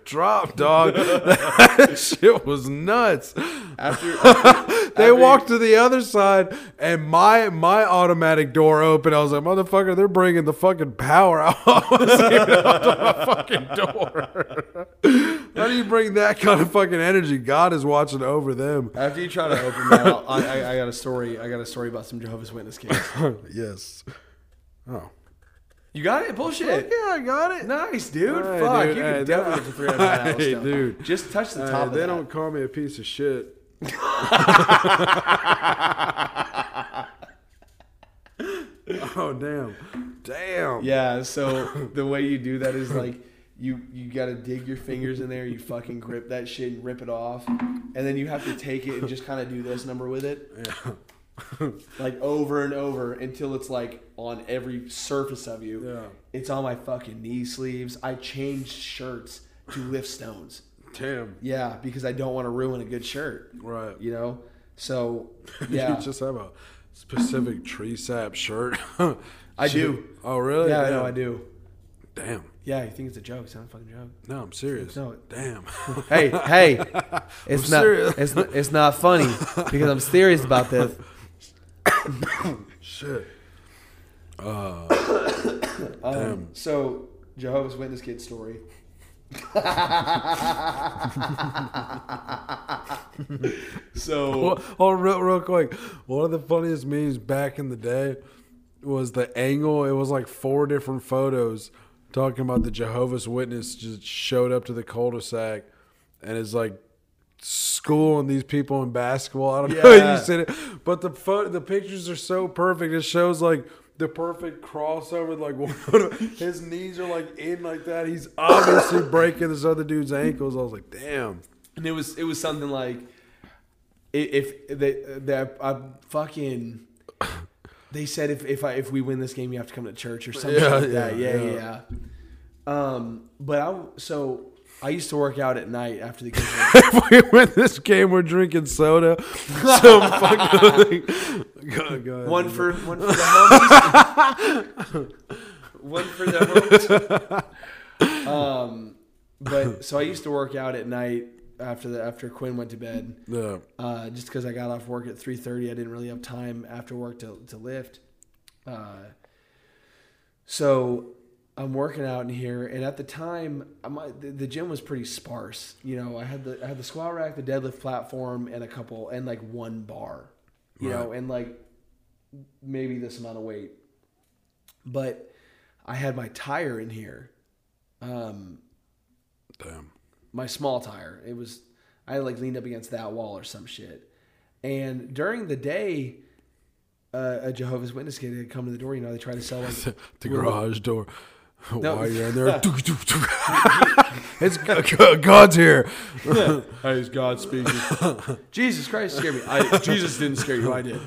Drop, dog. that *laughs* shit was nuts. *laughs* After They After- walked to the other side, and my my automatic door opened. I was like, "Motherfucker, they're bringing the fucking power out." *laughs* I wasn't even out to my fucking door. How do you bring that kind of fucking energy? God is watching over them. After you try to open that, I, I, I got a story. I got a story about some Jehovah's Witness kids. yes. Oh. You got it? Bullshit. Yeah, I got it. Nice, dude. Hey, Fuck, dude, you hey, can definitely get to 300 *laughs* hey, Atlas dude. Just touch the Hey, top of they that. don't call me a piece of shit. *laughs* oh damn, damn. Yeah, so the way you do that is like you you got to dig your fingers in there, you fucking grip that shit and rip it off, and then you have to take it and just kind of do this number with it, Yeah. *laughs* like over and over until it's like on every surface of you. Yeah. It's on my fucking knee sleeves. I changed shirts to lift stones. Damn. Yeah, because I don't want to ruin a good shirt. Right. You know. So *laughs* yeah, you just have a specific tree sap shirt. *laughs* I do. Oh really? yeah, I know I do. Damn. Yeah, you think it's a joke? It's not a fucking joke. No, I'm serious. No. Damn. Hey, hey, it's I'm not serious. it's not, it's not funny because I'm serious about this. Shit. Uh, *coughs* Um, Damn. so Jehovah's Witness kid story. *laughs* so oh, real, real quick. One of the funniest memes back in the day was the angle. It was like four different photos talking about the Jehovah's Witness just showed up to the cul-de-sac and it's like school and these people in basketball. I don't know Yeah. if you said it, but the photo, the pictures are so perfect. It shows like the perfect crossover. Like *laughs* one of his knees are like in like that. He's obviously *coughs* breaking this other dude's ankles. I was like, damn. and it was it was something like if they that I fucking they said if if I if we win this game you have to come to church or something Yeah, like that. yeah, Yeah, yeah, yeah. yeah. Um, but I so I used to work out at night after the kids. *laughs* if we win this game, we're drinking soda. *laughs* Some fucking. *laughs* Go, go ahead. One for one for the homies. one for the homies. Um, but so I used to work out at night after the after Quinn went to bed. Yeah. Uh, just because I got off work at three thirty, I didn't really have time after work to to lift. Uh, so I'm working out in here, and at the time, I'm, the, the gym was pretty sparse. You know, I had the I had the squat rack, the deadlift platform, and a couple, and like one bar. You know, and like maybe this amount of weight. But I had my tire in here. Um, Damn. my small tire. It was I like leaned up against that wall or some shit. And during the day, uh, a Jehovah's Witness kid had come to the door. You know, they try to sell like *laughs* The garage door. *laughs* No. While you're in there, *laughs* *laughs* it's God's here. hey, is God speaking? Jesus Christ scared me. I, Jesus didn't scare you. I did.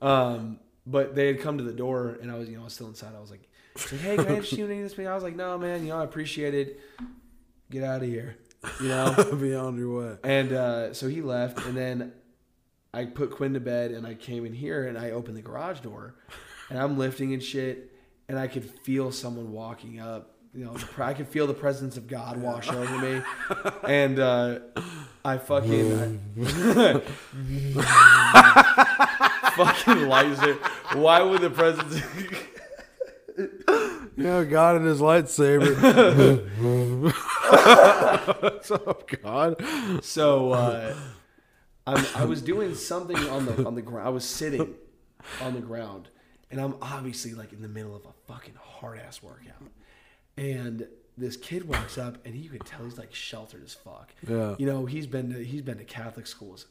Um, but they had come to the door, and I was, you know, I was still inside. I was like, it's like, hey, can I interest you in any of this? I was like, no, man. You know, I appreciate it. Get out of here. You know. Be on your way. And uh, so he left, and then I put Quinn to bed, and I came in here, and I opened the garage door, and I'm lifting and shit, and I could feel someone walking up. You know, I could feel the presence of God wash over me, and uh, I fucking *laughs* fucking lighter. Why would the presence? Yeah, God and his lightsaber. *laughs* Up, God? So uh, I'm, I was doing something on the on the ground. I was sitting on the ground, and I'm obviously like in the middle of a fucking hard ass workout. And this kid walks up, and you can tell he's like sheltered as fuck. Yeah. You know, he's been to, he's been to Catholic schools,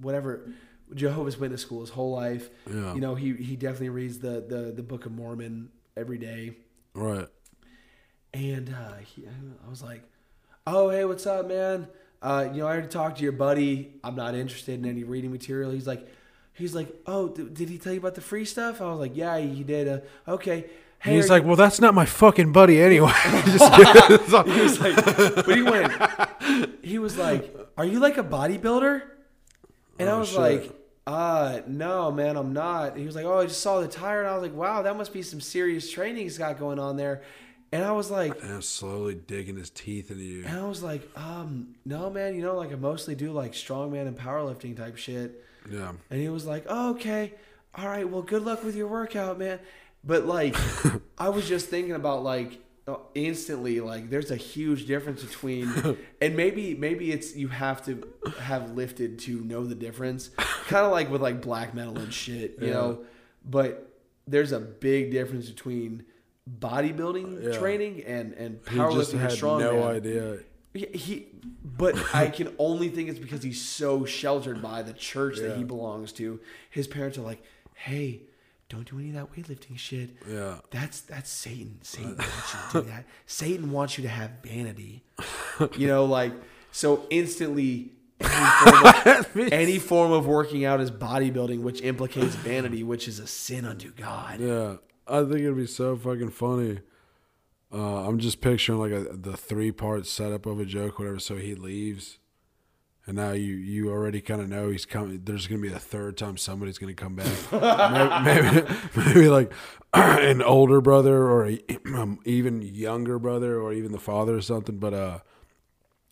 whatever, Jehovah's Witness school his whole life. Yeah. You know, he he definitely reads the the the Book of Mormon every day. Right. And uh, he, I was like, "Oh, hey, what's up, man? Uh, you know, I already talked to your buddy. I'm not interested in any reading material." He's like, "He's like, oh, th- did he tell you about the free stuff?" I was like, "Yeah, he did." Uh, okay. Hey, he's like, well, that's not my fucking buddy anyway. *laughs* *laughs* Just *laughs* he was like, but he went. He was like, "Are you like a bodybuilder?" And I Oh, was shit. like, "Uh, no, man, I'm not." He was like, "Oh, I just saw the tire," and I was like, "Wow, that must be some serious training he's got going on there." And I was like, and slowly digging his teeth into you. And I was like, um, no, man, you know, like I mostly do like strongman and powerlifting type shit. Yeah. And he was like, oh, okay, all right, well, good luck with your workout, man. But like, *laughs* I was just thinking about like uh, instantly, like, there's a huge difference between, *laughs* and maybe maybe it's you have to have lifted to know the difference, kind of like with like black metal and shit, you Yeah. know. But there's a big difference between bodybuilding Yeah. training and and He powerlifting just and had strongman. no idea. He, he, but I *laughs* can only think it's because he's so sheltered by the church that he belongs to. His parents are like, "Hey, don't do any of that weightlifting shit. Yeah. That's that's Satan. *laughs* Satan wants you to do that. Satan wants you to have vanity. *laughs* You know, like so instantly." Any form, of, any form of working out is bodybuilding, which implicates vanity, which is a sin unto God. Yeah, I think it'd be so fucking funny. Uh, I'm just picturing like a, the three part setup of a joke, whatever. So he leaves, and now you you already kind of know he's coming. There's gonna be a third time somebody's gonna come back. *laughs* maybe, maybe maybe like *clears throat* an older brother or a, *clears throat* um, even younger brother or even the father or something. But uh,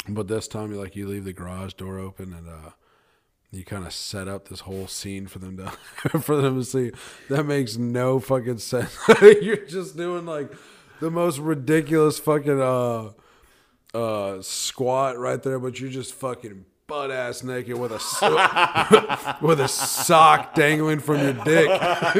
but this time you like you leave the garage door open and uh you kind of set up this whole scene for them to *laughs* for them to see. That makes no fucking sense. *laughs* You're just doing like the most ridiculous fucking uh uh squat right there, but you're just fucking butt ass naked with a so- *laughs* with a sock dangling from your dick. *laughs*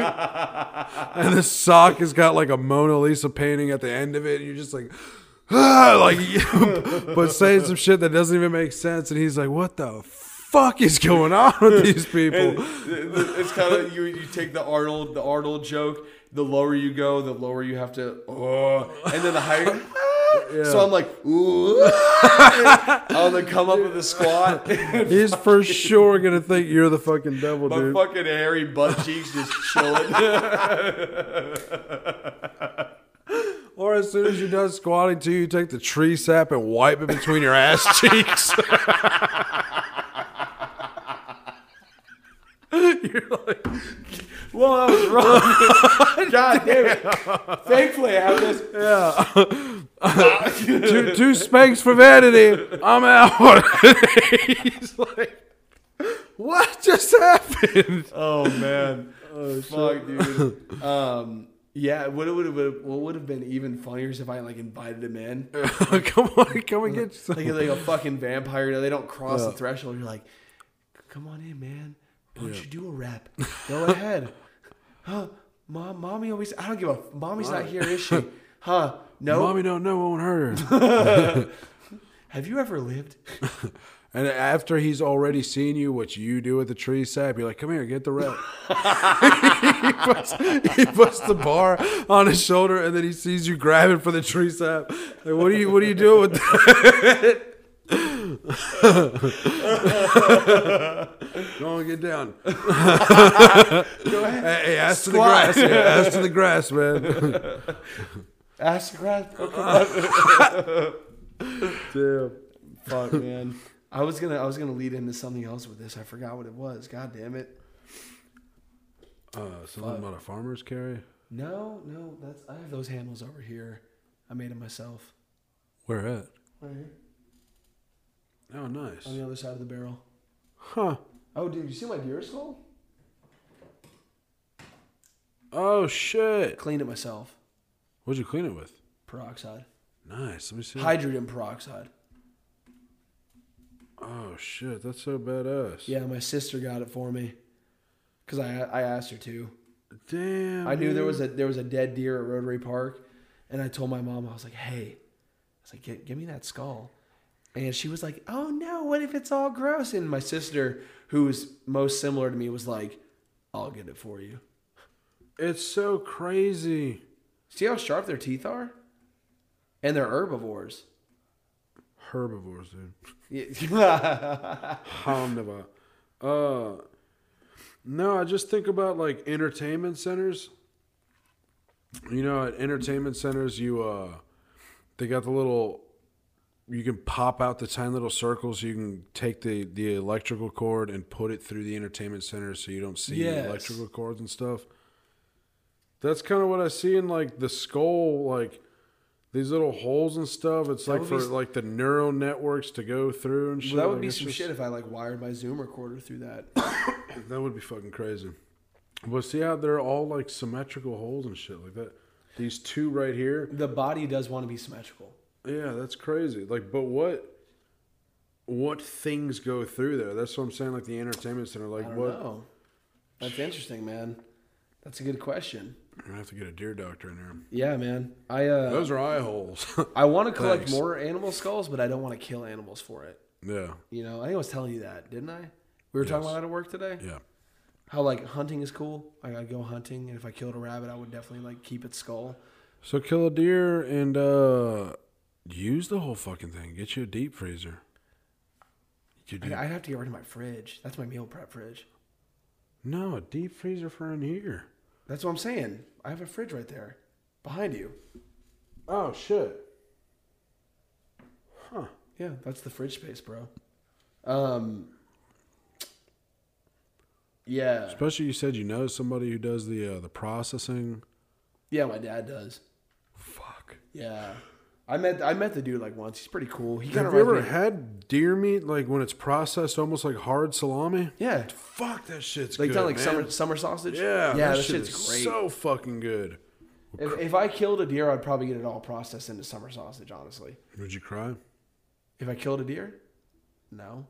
and the sock has got like a Mona Lisa painting at the end of it, and you're just like *sighs* ah, like *laughs* but saying some shit that doesn't even make sense and he's like, What the fuck is going on with these people? it's kind of you. You take the Arnold, the Arnold joke. The lower you go, the lower you have to. Oh, and then the higher. you go, "Ah." So I'm like, ooh. *laughs* I'll then come up with a squat. *laughs* He's for sure gonna think you're the fucking devil, My dude. My fucking hairy butt cheeks just chilling. *laughs* Or as soon as you're done squatting too, you take the tree sap and wipe it between your ass cheeks. you're like, well, I was wrong. *laughs* God *laughs* damn it! Thankfully, I have this. Yeah. *laughs* two, two spanks for vanity. I'm out. He's like, what just happened? Oh man, oh fuck, dude. Um, yeah, what would have what would have been even funnier is if I like invited him in, come on, come and get some. like like a fucking vampire. They don't cross Yeah. the threshold. You're like, come on in, man. Why don't Yeah. you do a rap? *laughs* Go ahead. Huh? Mom, mommy always. I don't give a. Mommy's not here, is she? *laughs* Huh? No. Mommy don't know, won't hurt her. *laughs* Have you ever lived? And after he's already seen you, what you do at the tree sap, you're like, "Come here, get the rep." he, puts, he puts the bar on his shoulder, and then he sees you grabbing for the tree sap. Like, what are you? What are you doing with that? Go on, get down. *laughs* Go ahead. Hey, ass to the grass. Yeah, ass to the grass, man. Ask the crowd. Okay. *laughs* Damn. Fuck, man. I was gonna I was gonna lead into something else with this. I forgot what it was. God damn it. Uh, something about a farmer's carry. No, no, that's I have those handles over here. I made them myself. Where at? Right here. Oh, nice. On the other side of the barrel. Huh. Oh dude, you see my deer skull? Oh shit. Cleaned it myself. What'd you clean it with? Peroxide. Nice. Let me see. Hydrogen peroxide. Oh shit, that's so badass. Yeah, my sister got it for me. Cause I I asked her to. Damn. I knew there was a there was a dead deer at Rotary Park, and I told my mom I was like, "Hey, I was like, give, give me that skull," and she was like, "Oh no, what if it's all gross?" And my sister, who was most similar to me, was like, "I'll get it for you." It's so crazy. See how sharp their teeth are, and they're herbivores. Herbivores, dude. Yeah. *laughs* Uh, no, I just think about like entertainment centers. You know, at entertainment centers, you uh, they got the little. You can pop out the tiny little circles. You can take the the electrical cord and put it through the entertainment center, so you don't see Yes. the electrical cords and stuff. That's kind of what I see in like the skull, like these little holes and stuff. It's That like for be like the neural networks to go through and shit. Well, that would Like, be some just- shit if I like wired my Zoom recorder through that. *coughs* That would be fucking crazy. But see how they're all like symmetrical holes and shit like that. These two right here. the body does want to be symmetrical. Yeah, that's crazy. Like, but what? What things go through there? That's what I'm saying. Like the entertainment center. Like I don't what? know. That's interesting, man. That's a good question. I'm gonna have to get a deer doctor in there. Yeah, man. I uh, Those are eye holes. *laughs* I want to collect Thanks. more animal skulls, but I don't want to kill animals for it. yeah, You know, I think I was telling you that, didn't I? We were talking Yes. about that at work today. yeah. How like hunting is cool. Like I go hunting, and if I killed a rabbit, I would definitely like keep its skull. So kill a deer and uh use the whole fucking thing. Get you a deep freezer. Do, I, I'd have to get rid of my fridge. That's my meal prep fridge. no, a deep freezer for in here. That's what I'm saying. I have a fridge right there, behind you. Oh shit. Huh. Yeah, that's the fridge space, bro. Um. Yeah, Especially you said you know somebody who does the uh, the processing. yeah, my dad does. Fuck. Yeah, I met I met the dude like once. He's pretty cool. He kind Have of you ever had deer meat like when it's processed almost like hard salami? yeah, Fuck that shit's like good. kind like man. summer summer sausage. Yeah, yeah, that, that, shit shit's great. so fucking good. if, if I killed a deer, I'd probably get it all processed into summer sausage. Honestly, Would you cry? if I killed a deer, no.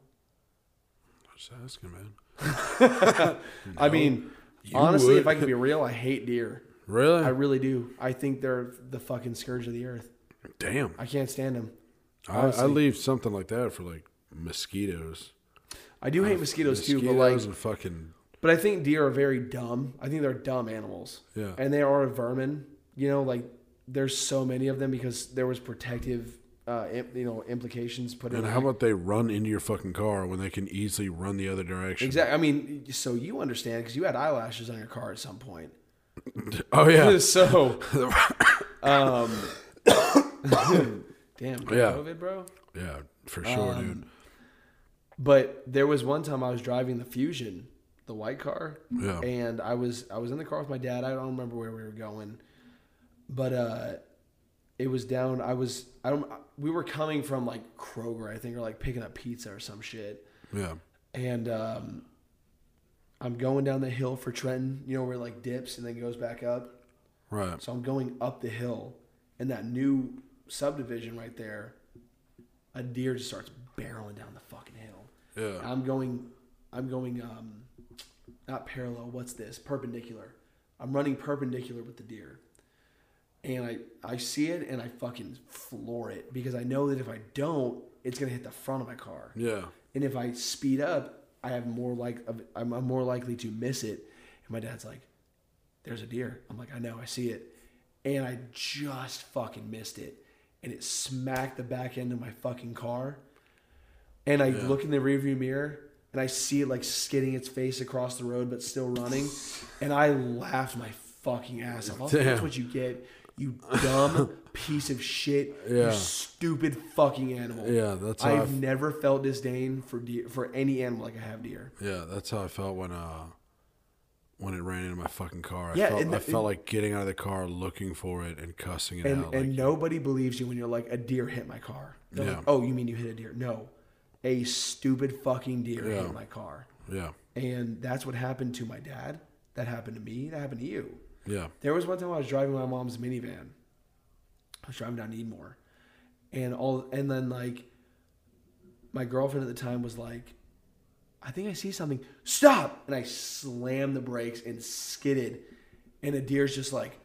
Just asking, man. *laughs* I mean, honestly, would. if I can be real, I hate deer. Really? I really do. I think they're the fucking scourge of the earth. Damn. I can't stand them. I, I leave something like that for like mosquitoes. I do hate mosquitoes, too, but like, and fucking but I think deer are very dumb. I think they're dumb animals. yeah. and they are vermin. You know, like there's so many of them because there was protective, uh, im- you know, implications put in. And how about they run into your fucking car when they can easily run the other direction? exactly? I mean, so you understand because you had eyelashes on your car at some point. *laughs* Oh yeah. *laughs* so, *laughs* um, damn, Yeah. COVID, bro. yeah, for sure, Um, dude. But there was one time I was driving the Fusion, the white car, Yeah. and I was I was in the car with my dad. I don't remember where we were going, but uh, it was down. I was I don't. We were coming from like Kroger, I think, or like picking up pizza or some shit, Yeah. and um, I'm going down the hill for Trenton. You know where it like dips and then goes back up. Right. So I'm going up the hill, and that new subdivision right there, a deer just starts barreling down the fucking hill. Yeah. I'm going, I'm going, um, not parallel. What's this? Perpendicular. I'm running perpendicular with the deer, and I I see it and I fucking floor it because I know that if I don't, it's gonna hit the front of my car, Yeah. and if I speed up, I have more like I'm, I'm more likely to miss it. And my dad's like, "There's a deer." I'm like, "I know, I see it," and I just fucking missed it, and it smacked the back end of my fucking car. And I Yeah. look in the rearview mirror and I see it like skidding its face across the road, but still running, and I laughed my fucking ass off. Like, That's what you get, you dumb *laughs* piece of shit, Yeah. you stupid fucking animal. Yeah. That's how I I've never felt disdain for deer, for any animal like I have deer. Yeah, that's how I felt when uh when it ran into my fucking car. I Yeah, felt, and I the- felt like getting out of the car, looking for it, and cussing it And out. and like, nobody believes you when you're like a deer hit my car. They're Yeah. like, oh, you mean you hit a deer? No, a stupid fucking deer Yeah. hit my car, yeah, and that's what happened to my dad. That happened to me. That happened to you. yeah, There was one time I was driving my mom's minivan. I was driving down Needmore, and all, and then like, my girlfriend at the time was like, "I think I see something. Stop!" And I slammed the brakes and skidded, and a deer's just like,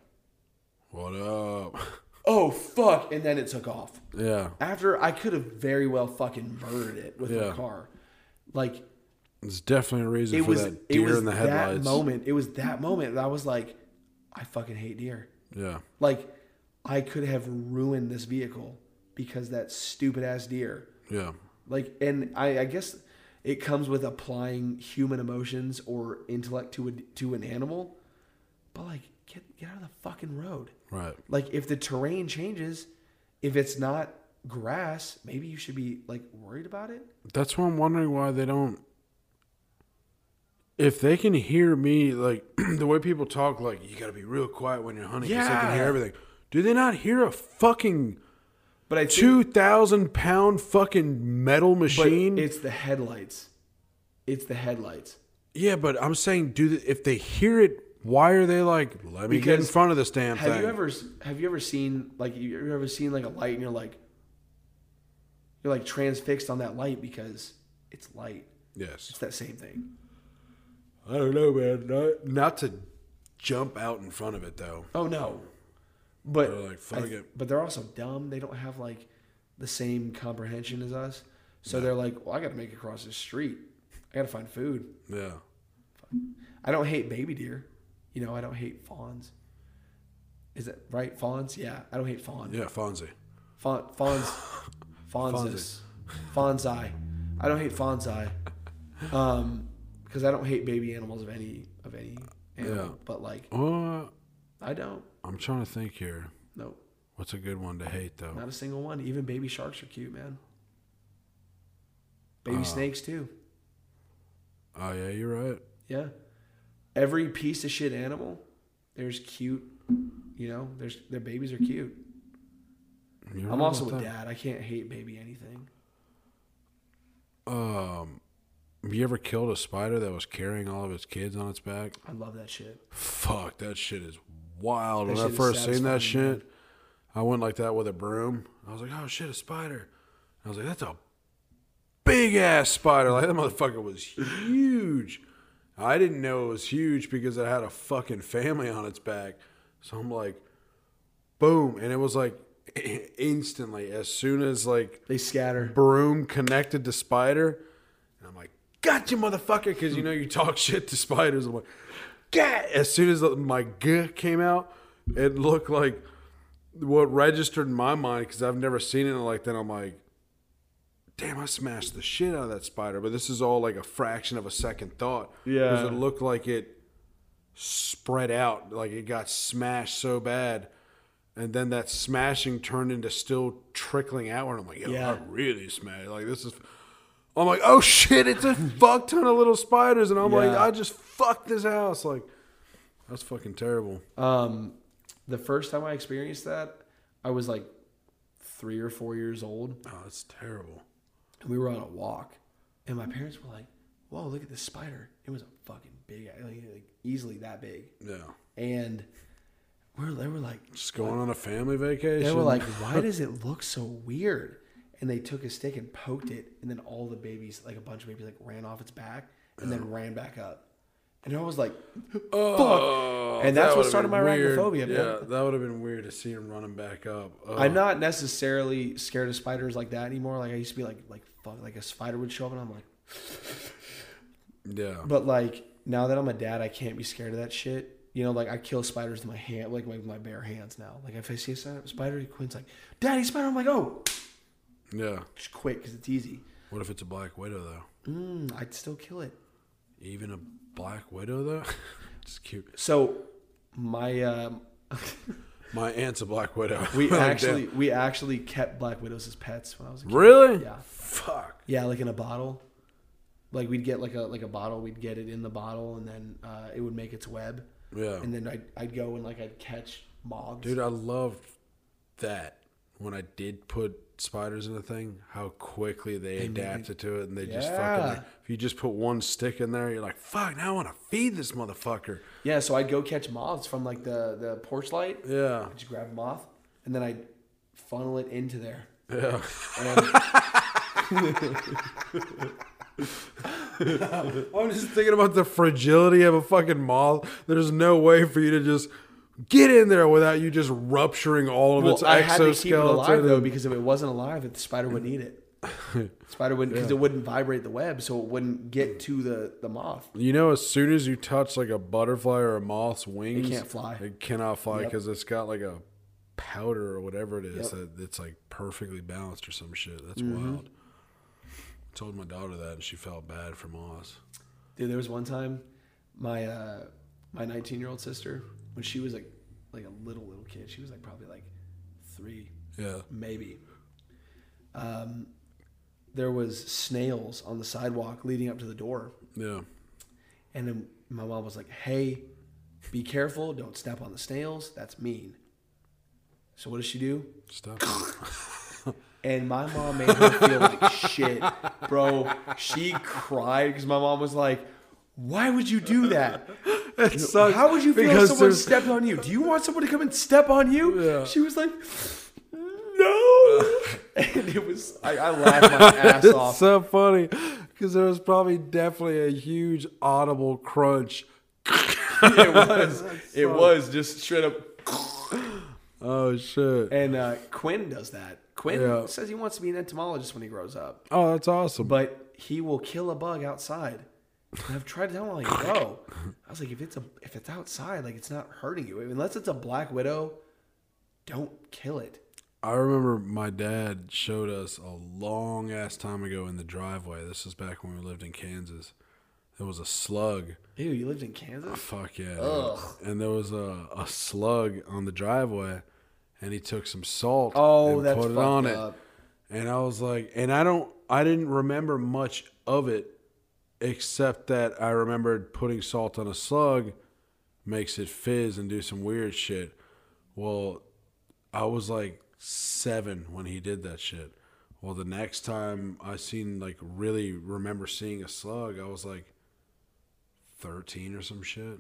what up? *laughs* "Oh fuck!" And then it took off. yeah, After I could have very well fucking murdered it with Yeah. my car, like it's definitely a reason it for was that it deer was in the that headlights. moment. It was that moment that I was like, I fucking hate deer. Yeah, Like, I could have ruined this vehicle because that stupid ass deer. yeah, Like, and I, I guess it comes with applying human emotions or intellect to a, to an animal. But like, get get out of the fucking road. right. Like, if the terrain changes, if it's not grass, maybe you should be like worried about it. That's why I'm wondering why they don't. If they can hear me, like *clears throat* the way people talk, like you got to be real quiet when you're hunting because they can hear everything. Do they not hear a fucking But I two thousand pound fucking metal but machine? it's the headlights. It's the headlights. Yeah, but I'm saying, do if they hear it, why are they like, let me get in Because front of this damn Have thing? you ever have you ever seen like you you ever seen like a light and you're like you're like transfixed on that light because it's light. yes. It's that same thing. I don't know, man. Not, not to jump out in front of it though. Oh no, but They're like, fuck it. but they're also dumb. They don't have like the same comprehension as us. So they're like, well, I got to make it across this street. I got to find food. Yeah. I don't hate baby deer. You know, I don't hate fawns. Is that right? Fawns? Yeah, I don't hate fawn. Yeah, Fonzie. Fawn, fawns, *laughs* fawnsis, fawnsi. I don't hate fawnsi, um, because I don't hate baby animals of any of any animal. Yeah. But like, Uh, I don't. I'm trying to think here. No, What's a good one to hate though? not a single one. Even baby sharks are cute, man. Baby Uh. snakes too. Oh yeah, you're right. Yeah. Every piece of shit animal, there's cute. You know, there's their babies are cute. You're I'm also a that. dad. I can't hate baby anything. Um, have you ever killed a spider that was carrying all of its kids on its back? I love that shit. Fuck, that shit is wild. That when I first seen that shit, I went like that with a broom. I was like, oh shit, a spider. I was like, that's a big ass spider. Like that motherfucker was huge. I didn't know it was huge because it had a fucking family on its back. So I'm like, boom, and it was like *laughs* instantly as soon as like They scatter. broom connected to spider. And I'm like, gotcha, motherfucker. Because you know, you talk *laughs* shit to spiders. I'm like, God. As soon as my g came out, it looked like what registered in my mind because I've never seen it like that. I'm like, damn, I smashed the shit out of that spider. But this is all like a fraction of a second thought. Yeah. Because it looked like it spread out, like it got smashed so bad. And then that smashing turned into still trickling out. outward. I'm like, Yeah. I really smashed. Like this is I'm like, oh shit, it's a fuck ton of little spiders, and I'm like, I just fucked this house. Like, that's fucking terrible. Um, the first time I experienced that, I was like three or four years old. Oh, that's terrible. And we were on a walk, and my parents were like, "Whoa, look at this spider! It was a fucking big, like, like easily that big." Yeah. And we're they were like, Just going on a family vacation. they were like, *laughs* "Why does it look so weird?" And they took a stick and poked it, and then all the babies, like a bunch of babies, like ran off its back and then ran back up. And I was like, oh, And that's that what started my weird. arachnophobia, man. Yeah, that would have been weird to see him running back up. Ugh. I'm not necessarily scared of spiders like that anymore. Like I used to be like, like fuck, like a spider would show up, and I'm like. *laughs* Yeah. But like now that I'm a dad, I can't be scared of that shit. You know, like I kill spiders with my hand, like my, my bare hands now. Like if I see a spider, Quinn's like, "Daddy, spider!" I'm like, "Oh, Yeah. just quick because it's easy." What if it's a black widow though? Mm, I'd still kill it. Even a black widow though? *laughs* Just cute. So my um, *laughs* My aunt's a black widow. we *laughs* Like, actually we actually kept black widows as pets when I was a kid. really? Yeah, Fuck. yeah, like in a bottle. Like we'd get like a like a bottle, we'd get it in the bottle, and then uh, it would make its web, Yeah. and then I'd, I'd go and like I'd catch moths. Dude, I loved that when I did put spiders in a thing, how quickly they, They adapted to it and they just fucking like, if you just put one stick in there, you're like, fuck, now I want to feed this motherfucker. Yeah, so I'd go catch moths from like the the porch light. Yeah. I'd just grab a moth, and then I'd funnel it into there. Yeah. *laughs* I'm just thinking about the fragility of a fucking moth. There's no way for you to just get in there without you just rupturing all of well, its I had to keep it alive exoskeleton. though because if it wasn't alive, the spider wouldn't eat it. *laughs* Spider wouldn't because it wouldn't vibrate the web, so it wouldn't get to the the moth. You know, as soon as you touch like a butterfly or a moth's wings, it can't fly. It cannot fly Yep. because it's got like a powder or whatever it is Yep. that it's like perfectly balanced or some shit. That's Mm-hmm. wild. I told my daughter that and she felt bad for moths. Dude, there was one time my uh my 19 year old sister when she was like like a little little kid. She was like probably like three, Yeah. maybe. Um, there was snails on the sidewalk leading up to the door. Yeah. And then my mom was like, "Hey, be careful! Don't step on the snails. That's mean." So what does she do? Stop. *laughs* And my mom made her feel like shit, bro. She cried because my mom was like, "Why would you do that? It sucks How would you feel if someone there's- stepped on you? Do you want someone to come and step on you?" Yeah. She was like, "No," *laughs* and it was I, I laughed my *laughs* ass off. it's so funny because there was probably definitely a huge audible crunch. *laughs* it was, it was just straight up. Oh shit! And uh, Quinn does that. Quinn Yeah. says he wants to be an entomologist when he grows up, Oh, that's awesome. but he will kill a bug outside. And I've tried to tell him like, bro. I was like, if it's a if it's outside, like it's not hurting you. Unless it's a black widow, don't kill it. I remember my dad showed us a long ass time ago in the driveway. This is back when we lived in Kansas. There was a slug. Ew, you lived in Kansas? Fuck yeah. dude. Ugh. And there was a, a slug on the driveway, and he took some salt Oh, and that's put it on up. it. And I was like, and I don't, I didn't remember much of it, except that I remembered putting salt on a slug makes it fizz and do some weird shit. Well, I was like seven when he did that shit. Well, the next time I seen like really remember seeing a slug, I was like thirteen or some shit,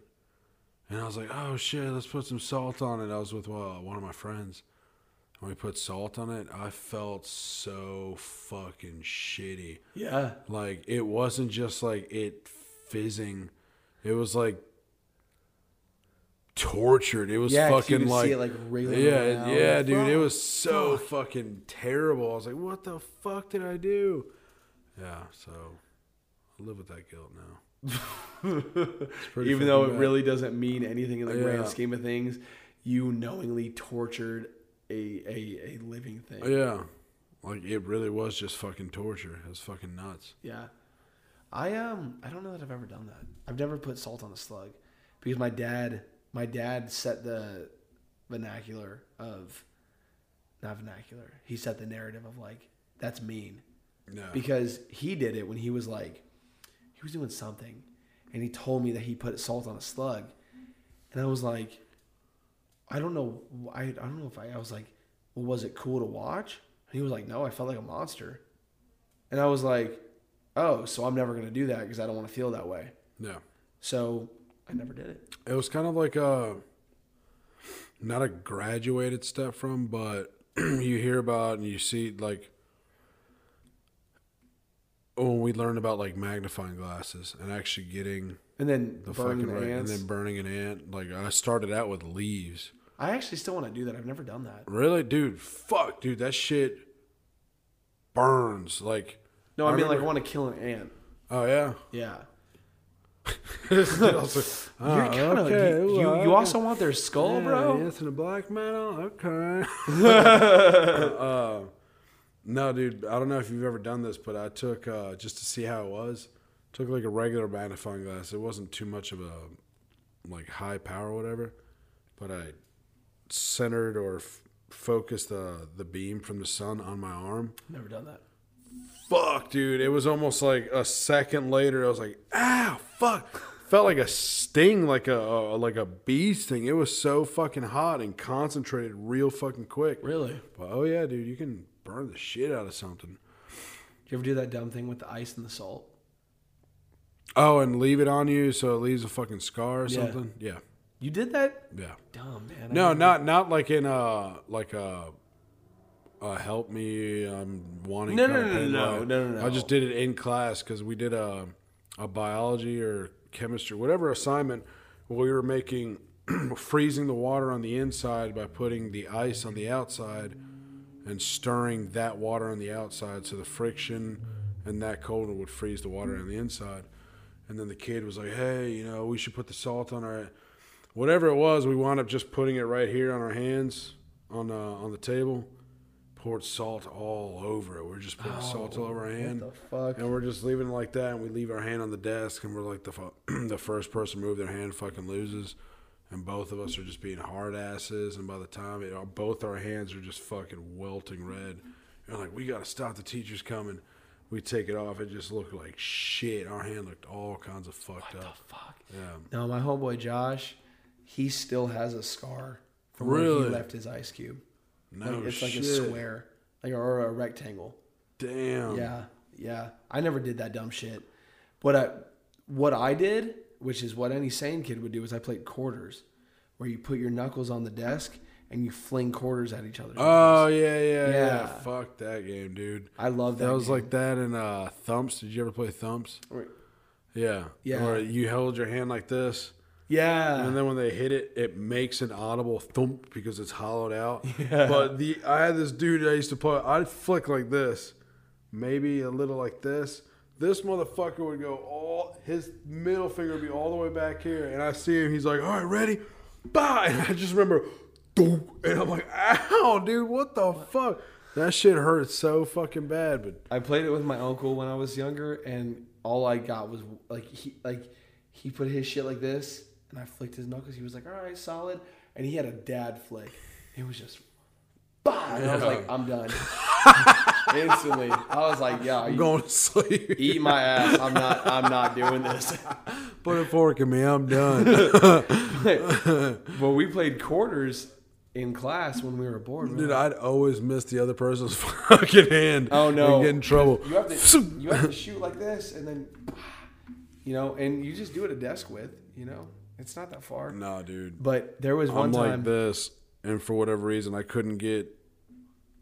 and I was like, oh shit, let's put some salt on it. I was with uh, one of my friends, and we put salt on it. I felt so fucking shitty. Yeah. Like it wasn't just like it fizzing; it was like tortured. It was Yeah, fucking like see it, like, yeah, yeah, dude. It was so fucking terrible. I was like, what the fuck did I do? Yeah, so I live with that guilt now. *laughs* Even though it bad. really doesn't mean anything in the grand scheme of things, you knowingly tortured a a, a living thing. yeah, like it really was just fucking torture. It was fucking nuts. Yeah. I um I don't know that I've ever done that. I've never put salt on a slug because my dad my dad set the vernacular of not vernacular. He set the narrative of like that's mean. Yeah. because he did it when he was like, he was doing something, and he told me that he put salt on a slug, and I was like, I don't know, I, I don't know if I, I was like, well, was it cool to watch? And he was like, no, I felt like a monster, and I was like, oh, so I'm never gonna do that because I don't want to feel that way. yeah. So I never did it. It was kind of like a not a graduated step from, but *clears throat* you hear about and you see like when we learned about like magnifying glasses and actually getting And then the fucking the right, and then burning an ant. Like I started out with leaves. I actually still want to do that. I've never done that. Really, dude? Fuck, dude, that shit burns. Like, No, I, mean like I want to kill an ant. oh yeah. Yeah. I was like, You're "Ah, kind of okay, you, you, you also want their skull, Yeah, bro. Yes, in the black metal. Okay. *laughs* *laughs* uh, no, dude. I don't know if you've ever done this, but I took uh, just to see how it was. Took like a regular magnifying glass. It wasn't too much of a like high power, or whatever. But I centered or f- focused the the beam from the sun on my arm. Never done that. Fuck, dude. It was almost like a second later. I was like, ah, fuck." Felt like a sting, like a, a like a bee sting. It was so fucking hot and concentrated, real fucking quick. Really? But oh yeah, dude, you can burn the shit out of something. Do you ever do that dumb thing with the ice and the salt? Oh, and leave it on you so it leaves a fucking scar or Yeah. something. Yeah, You did that? yeah. Dumb man. I No, never- not not like in uh like a. Uh, help me! I'm wanting. No, no, no, no, no, no, no. I just did it in class because we did a a biology or chemistry, whatever assignment. where We were making *clears throat* freezing the water on the inside by putting the ice on the outside and stirring that water on the outside, so the friction and that cold would freeze the water on the inside. And then the kid was like, "Hey, you know, we should put the salt on our." Whatever it was, we wound up just putting it right here on our hands on uh, on the table. Poured salt all over it. We're just putting salt all over our hand, Oh, What the fuck? and we're just leaving it like that. And we leave our hand on the desk, and we're like the fu- *clears throat* the first person to move their hand fucking loses. And both of us are just being hard asses. And by the time it, both our hands are just fucking welting red, and like we gotta stop. The teacher's coming. We take it off. It just looked like shit. Our hand looked all kinds of fucked up. Fuck. Yeah. No, my homeboy Josh, he still has a scar from where he left his ice cube. No Like, it's like a square, like or a rectangle. Damn. Yeah, yeah. I never did that dumb shit. What I what I did, which is what any sane kid would do, is I played quarters, where you put your knuckles on the desk and you fling quarters at each other. Oh yeah, yeah, yeah, Yeah. Fuck that game, dude. I love that. That was game. like that in uh, Thumps. Did you ever play Thumps? Right. Yeah. Yeah. Where you held your hand like this, yeah, and then when they hit it, it makes an audible thump because it's hollowed out. *laughs* But the I had this dude I used to play. I'd flick like this, maybe a little like this. This motherfucker would go all his middle finger would be all the way back here, and I see him. He's like, "All right, ready, bye." And I just remember, and I'm like, "Ow, dude, what the fuck?" That shit hurt so fucking bad, but I played it with my uncle when I was younger, and all I got was like he like he put his shit like this, and I flicked his knuckles. He was like, "All right, solid," and he had a dad flick. It was just, bah! and I was like, "I'm done." *laughs* Instantly, I was like, "Yeah, I'm you going to sleep. eat my ass. I'm not. I'm not doing this." *laughs* Put a fork in me. I'm done. *laughs* well, we played quarters in class when we were bored. Dude, I'd always miss the other person's fucking hand. Oh no! And get in trouble. You have to you have to shoot like this, and then you know, and you just do it a desk width. You know, it's not that far. No, dude. But there was one I'm time. like this, and for whatever reason, I couldn't get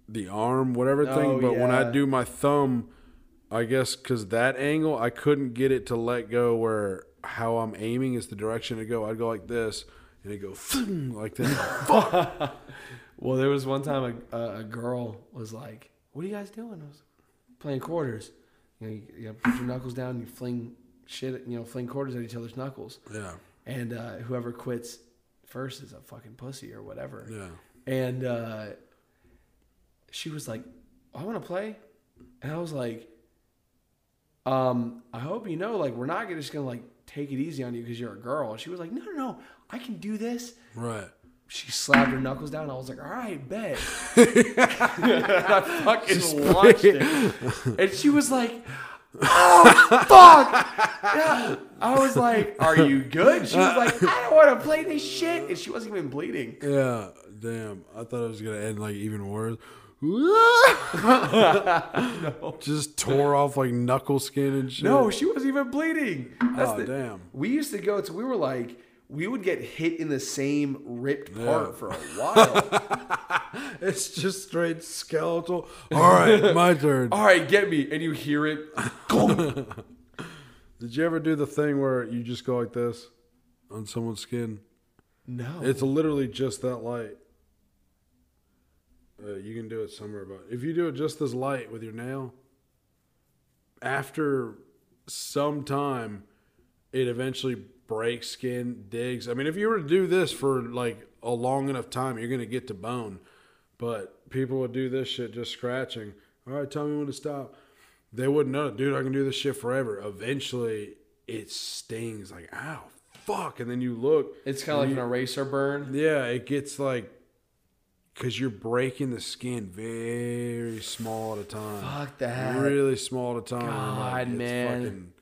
the arm, whatever Oh, thing. But when I do my thumb, I guess because that angle, I couldn't get it to let go where how I'm aiming is the direction to go. I'd go like this, and it go like that. *laughs* Fuck. well, there was one time a, a, a girl was like, "What are you guys doing?" I was playing quarters. You know, you, you put your knuckles down, and you fling shit. You know, fling quarters at each other's knuckles, Yeah, and uh, whoever quits first is a fucking pussy or whatever. yeah. And uh, she was like, I want to play. And I was like, um, I hope you know, like, we're not gonna- just going to, like, take it easy on you because you're a girl. And she was like, no, no, no, I can do this. Right. She slapped her knuckles down. I was like, all right, bet. *laughs* I fucking watched it. And she was like, oh, fuck. *laughs* Yeah. I was like, are you good? She was like, I don't want to play this shit. And she wasn't even bleeding. Yeah, damn. I thought it was gonna end like even worse. *laughs* no. Just tore off like knuckle skin and shit. No, she wasn't even bleeding. That's Oh, the, damn. We used to go to, we were like, we would get hit in the same ripped part Yeah. for a *laughs* while. It's just straight skeletal. All right, my turn. All right, get me. And you hear it. *laughs* Did you ever do the thing where you just go like this on someone's skin? No. It's literally just that light. Uh, you can do it somewhere, but if you do it just this light with your nail, after some time, it eventually breaks skin, digs. I mean, if you were to do this for like a long enough time, you're gonna get to bone. But people would do this shit just scratching. All right, tell me when to stop. They wouldn't know, dude. I can do this shit forever. Eventually, it stings like, ow, fuck, and then you look, It's kind of like an eraser burn. yeah, it gets like because you're breaking the skin very small at a time. Fuck that. Really small at a time. God, it's man. Fucking,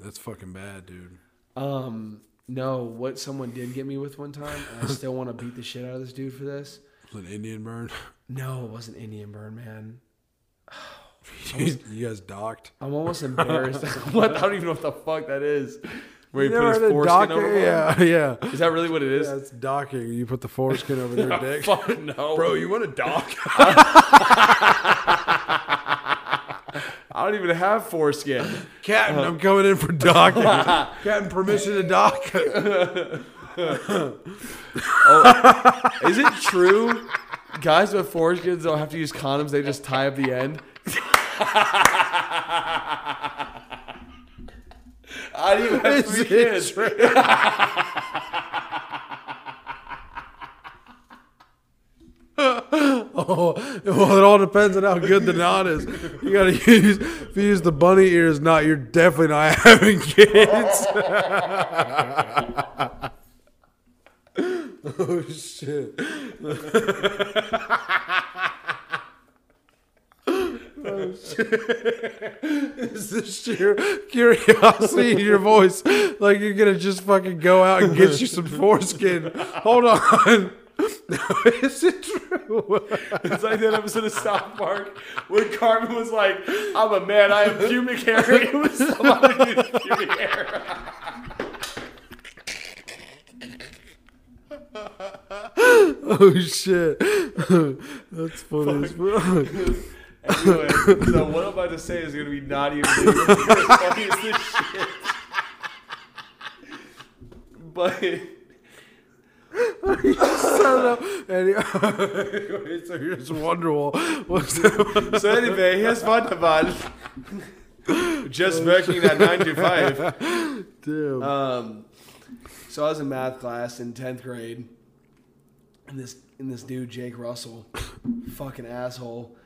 that's fucking bad, dude. Um, no, what someone did get me with one time, and I still want to beat the shit out of this dude for this. An Indian burn. No, it wasn't Indian burn, man. You guys *laughs* docked. I'm almost *laughs* embarrassed. what? I don't even know what the fuck that is. Where you, You put never his foreskin docking? over one? Yeah, *laughs* yeah. Is that really what it is? Yeah, it's docking. You put the foreskin over their oh, dick. Fuck no, Bro, you want to dock? I don't even have foreskin. Captain, uh-huh. I'm coming in for docking. Captain, permission to dock. Oh, is it true? Guys with foreskins don't have to use condoms; they just tie up the end. I didn't even have three *laughs* kids. *laughs* Oh, well, it all depends on how good the knot is. You gotta use if you use the bunny ears knot, you're definitely not *laughs* having kids. oh shit! Oh *laughs* shit! Is this sheer curiosity in your voice? Like you're gonna just fucking go out and get you some foreskin? Hold on. *laughs* Is it true? It's like that episode of South Park where Cartman was like, "I'm a man. I have pubic hair." *laughs* It was somebody with pubic hair. Oh shit! That's funny as fuck. Anyway, so what I'm about to say is gonna be not even funny as this shit. But *laughs* And *laughs* anyway, so here's Wonderwall. What's that? so anyway, here's Vantavan. Just working at nine to five. Damn. Um, so I was in math class in tenth grade, and this and this dude Jake Russell, fucking asshole,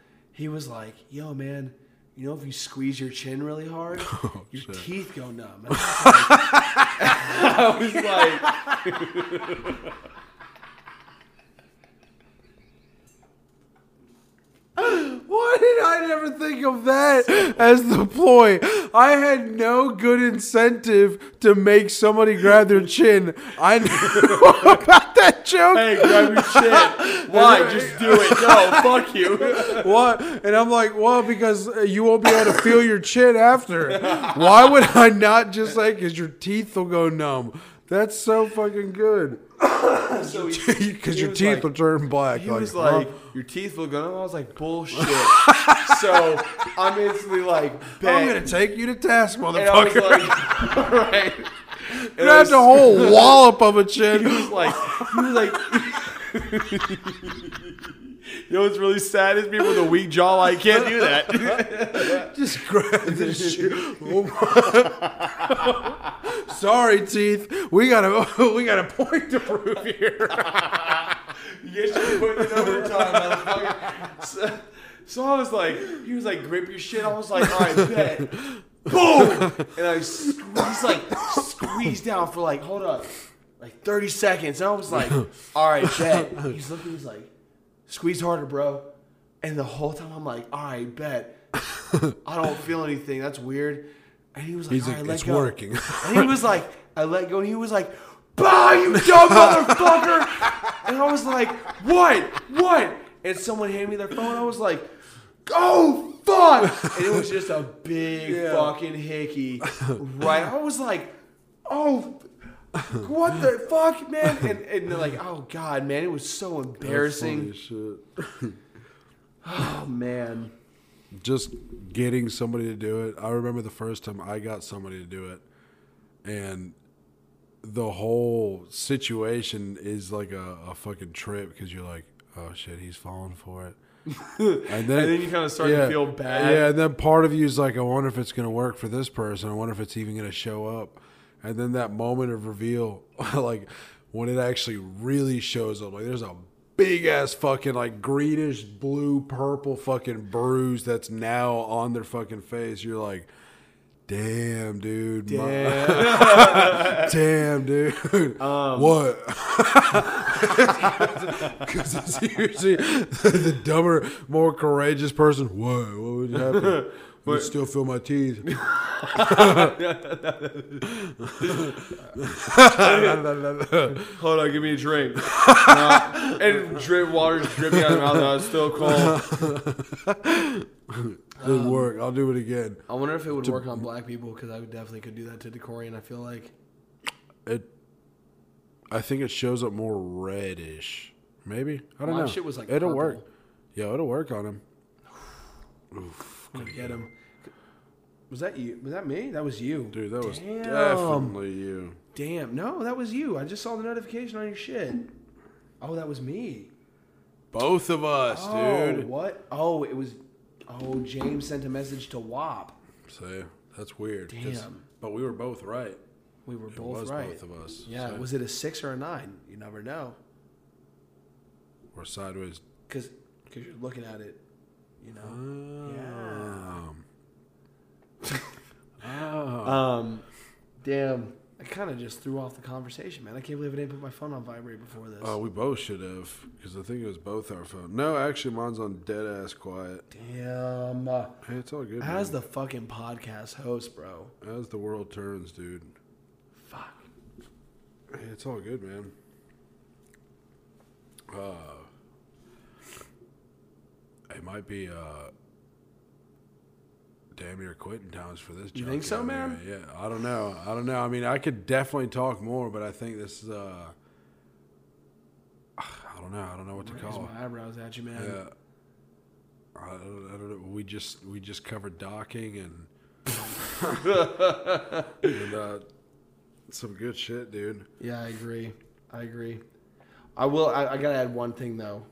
he was like, "Yo, man, you know if you squeeze your chin really hard, *laughs* oh, your shit. teeth go numb." *laughs* I was like, *laughs* I was like *gasps* Why did I never think of that as the ploy? I had no good incentive to make somebody grab their chin. I knew *laughs* about that joke. "Hey, grab your chin. *laughs* Why? Just do it. *laughs* No, fuck you." What? And I'm like, well, because you won't be able to feel your chin after. Why would I not just say, because your teeth will go numb? That's so fucking good. *laughs* So Because *laughs* your teeth like- will turn black. He like, was huh? like, "Your teeth will go." numb." I was like, "Bullshit." *laughs* so I'm instantly like, I'm gonna take you to task, And motherfucker. like, right. And Grabbed was- a whole wallop of a chin. He was like, he was like. You know what's really sad is people with a weak jaw. Like I can't do that. *laughs* Just grab this shit. *laughs* Sorry, teeth. We got a *laughs* we got a point to prove here. you guys should put in overtime, motherfucker. So, so I was like, he was like, grip your shit. I was like, all right, bet. Boom! And I squeezed like squeezed down for like, hold up, like 30 seconds. And I was like, all right, bet. He's looking, he's like, squeeze harder, bro. And the whole time I'm like, all right, bet. I don't *laughs* feel anything. That's weird. And he was like, He's all like, right, let "It's go. working." And he was like, I let go. And he was like, bah, you *laughs* dumb motherfucker. And I was like, what? What? And someone handed me their phone. I was like, oh, fuck. And it was just a big *laughs* Yeah. fucking hickey. Right. I was like, oh, *laughs* what the fuck, man? And, and they're like, oh, God, man. It was so embarrassing. Oh, man. just getting somebody to do it. I remember the first time I got somebody to do it, and the whole situation is like a, a fucking trip because you're like, oh shit, he's falling for it. *laughs* And then, And then you kinda start to feel bad. Yeah, and then part of you is like, I wonder if it's gonna work for this person. I wonder if it's even gonna show up. And then that moment of reveal, *laughs* like when it actually really shows up, like there's a big ass fucking like greenish blue purple fucking bruise that's now on their fucking face. You're like, damn, dude. my- damn, *laughs* dude. Um, what? *laughs* Because it's usually the dumber, more courageous person. What? What would happen? I would still feel my teeth. *laughs* Hold on, give me a drink. No, and drip water's dripping out of my mouth. No, it's still cold. *laughs* Didn't work. I'll do it again. I wonder if it would work on black people because I definitely could do that to Decorian. I feel like It. I think it shows up more reddish. Maybe I don't My know. shit was, like, it'll purple. work. Yeah, it'll work on him. I'm gonna get him. Was that you? Was that me? That was you, Dude, that was Damn. definitely you. Damn, no, that was you. I just saw the notification on your shit. Oh, that was me. Both of us, Oh, dude. what? Oh, it was. Oh, James sent a message to WAP. So that's weird. Damn. But we were both right. We were It both was right. both of us. Yeah, so was it a six or a nine? You never know, we're sideways. because because you're looking at it. You know. Um, *laughs* oh. Um, damn. I kind of just threw off the conversation, man. I can't believe I didn't put my phone on vibrate before this. Oh, we both should have, because I think it was both our phone. No, actually, mine's on dead ass quiet. Damn. Hey, it's all good. As man. the fucking podcast host, bro. as the world turns, dude. Fuck. Hey, it's all good, man. Uh, it might be uh, damn near quitting times for this. You think so, man? area. Yeah, I don't know. I don't know. I mean, I could definitely talk more, but I think this is. Uh, *sighs* I don't know. I don't know what to Raise call. it. my eyebrows at you, man. Yeah. I don't, I don't know. We just we just covered docking and *laughs* and uh, some good shit, dude. Yeah, I agree. I agree. I will. I, I gotta add one thing though.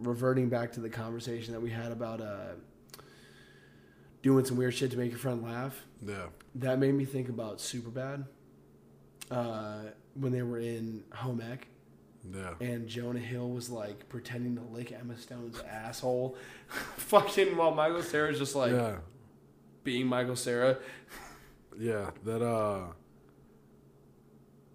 Reverting back to the conversation that we had about uh, doing some weird shit to make your friend laugh. Yeah. That made me think about Superbad. Uh, when they were in home ec, Yeah. and Jonah Hill was like pretending to lick Emma Stone's asshole, *laughs* fucking while Michael Cera's just like yeah. being Michael Cera. Yeah. That uh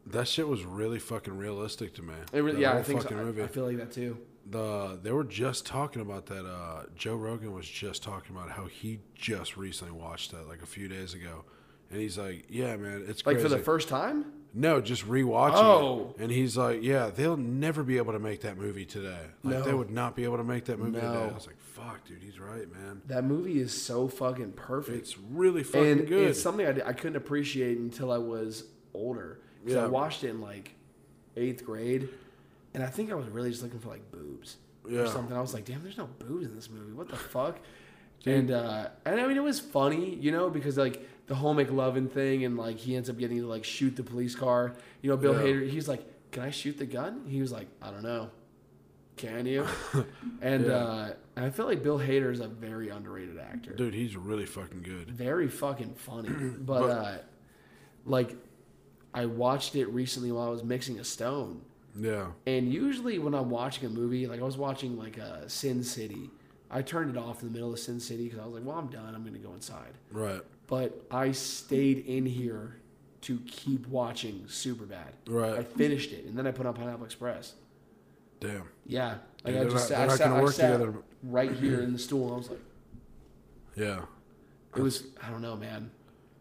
that shit was really fucking realistic to me. It really, That yeah, I think so. I- I feel like that too. The they were just talking about that. Uh, Joe Rogan was just talking about how he just recently watched that like a few days ago, and he's like, "Yeah, man, it's Like crazy. for the first time. no, just rewatching Oh. it." And he's like, "Yeah, they'll never be able to make that movie today. Like they would not be able to make that movie today." I was like, "Fuck, dude, he's right, man. That movie is so fucking perfect. It's really fucking and good." it's something I, I couldn't appreciate until I was older. Because I watched it in like eighth grade, and I think I was really just looking for like boobs Yeah. or something. I was like, damn, there's no boobs in this movie. What the *laughs* fuck? And uh, and I mean, it was funny, you know, because like the whole McLovin thing, and like he ends up getting to like shoot the police car. You know, Bill Yeah. Hader, he's like, can I shoot the gun? He was like, I don't know. Can you? *laughs* and Yeah. uh, I feel like Bill Hader is a very underrated actor Dude, he's really fucking good. very fucking funny. *clears throat* But, But- uh, like, I watched it recently while I was mixing a stone. Yeah. And usually when I'm watching a movie, like I was watching like a Sin City, I turned it off in the middle of Sin City because I was like, well, I'm done. I'm going to go inside. Right. But I stayed in here to keep watching Superbad. Right. I finished it, and then I put on Pineapple Express. Damn. Yeah, like Yeah, I just not- sat, I sat, I work sat together. right here in the *clears throat* stool. I was like, Yeah. it was I don't know, man.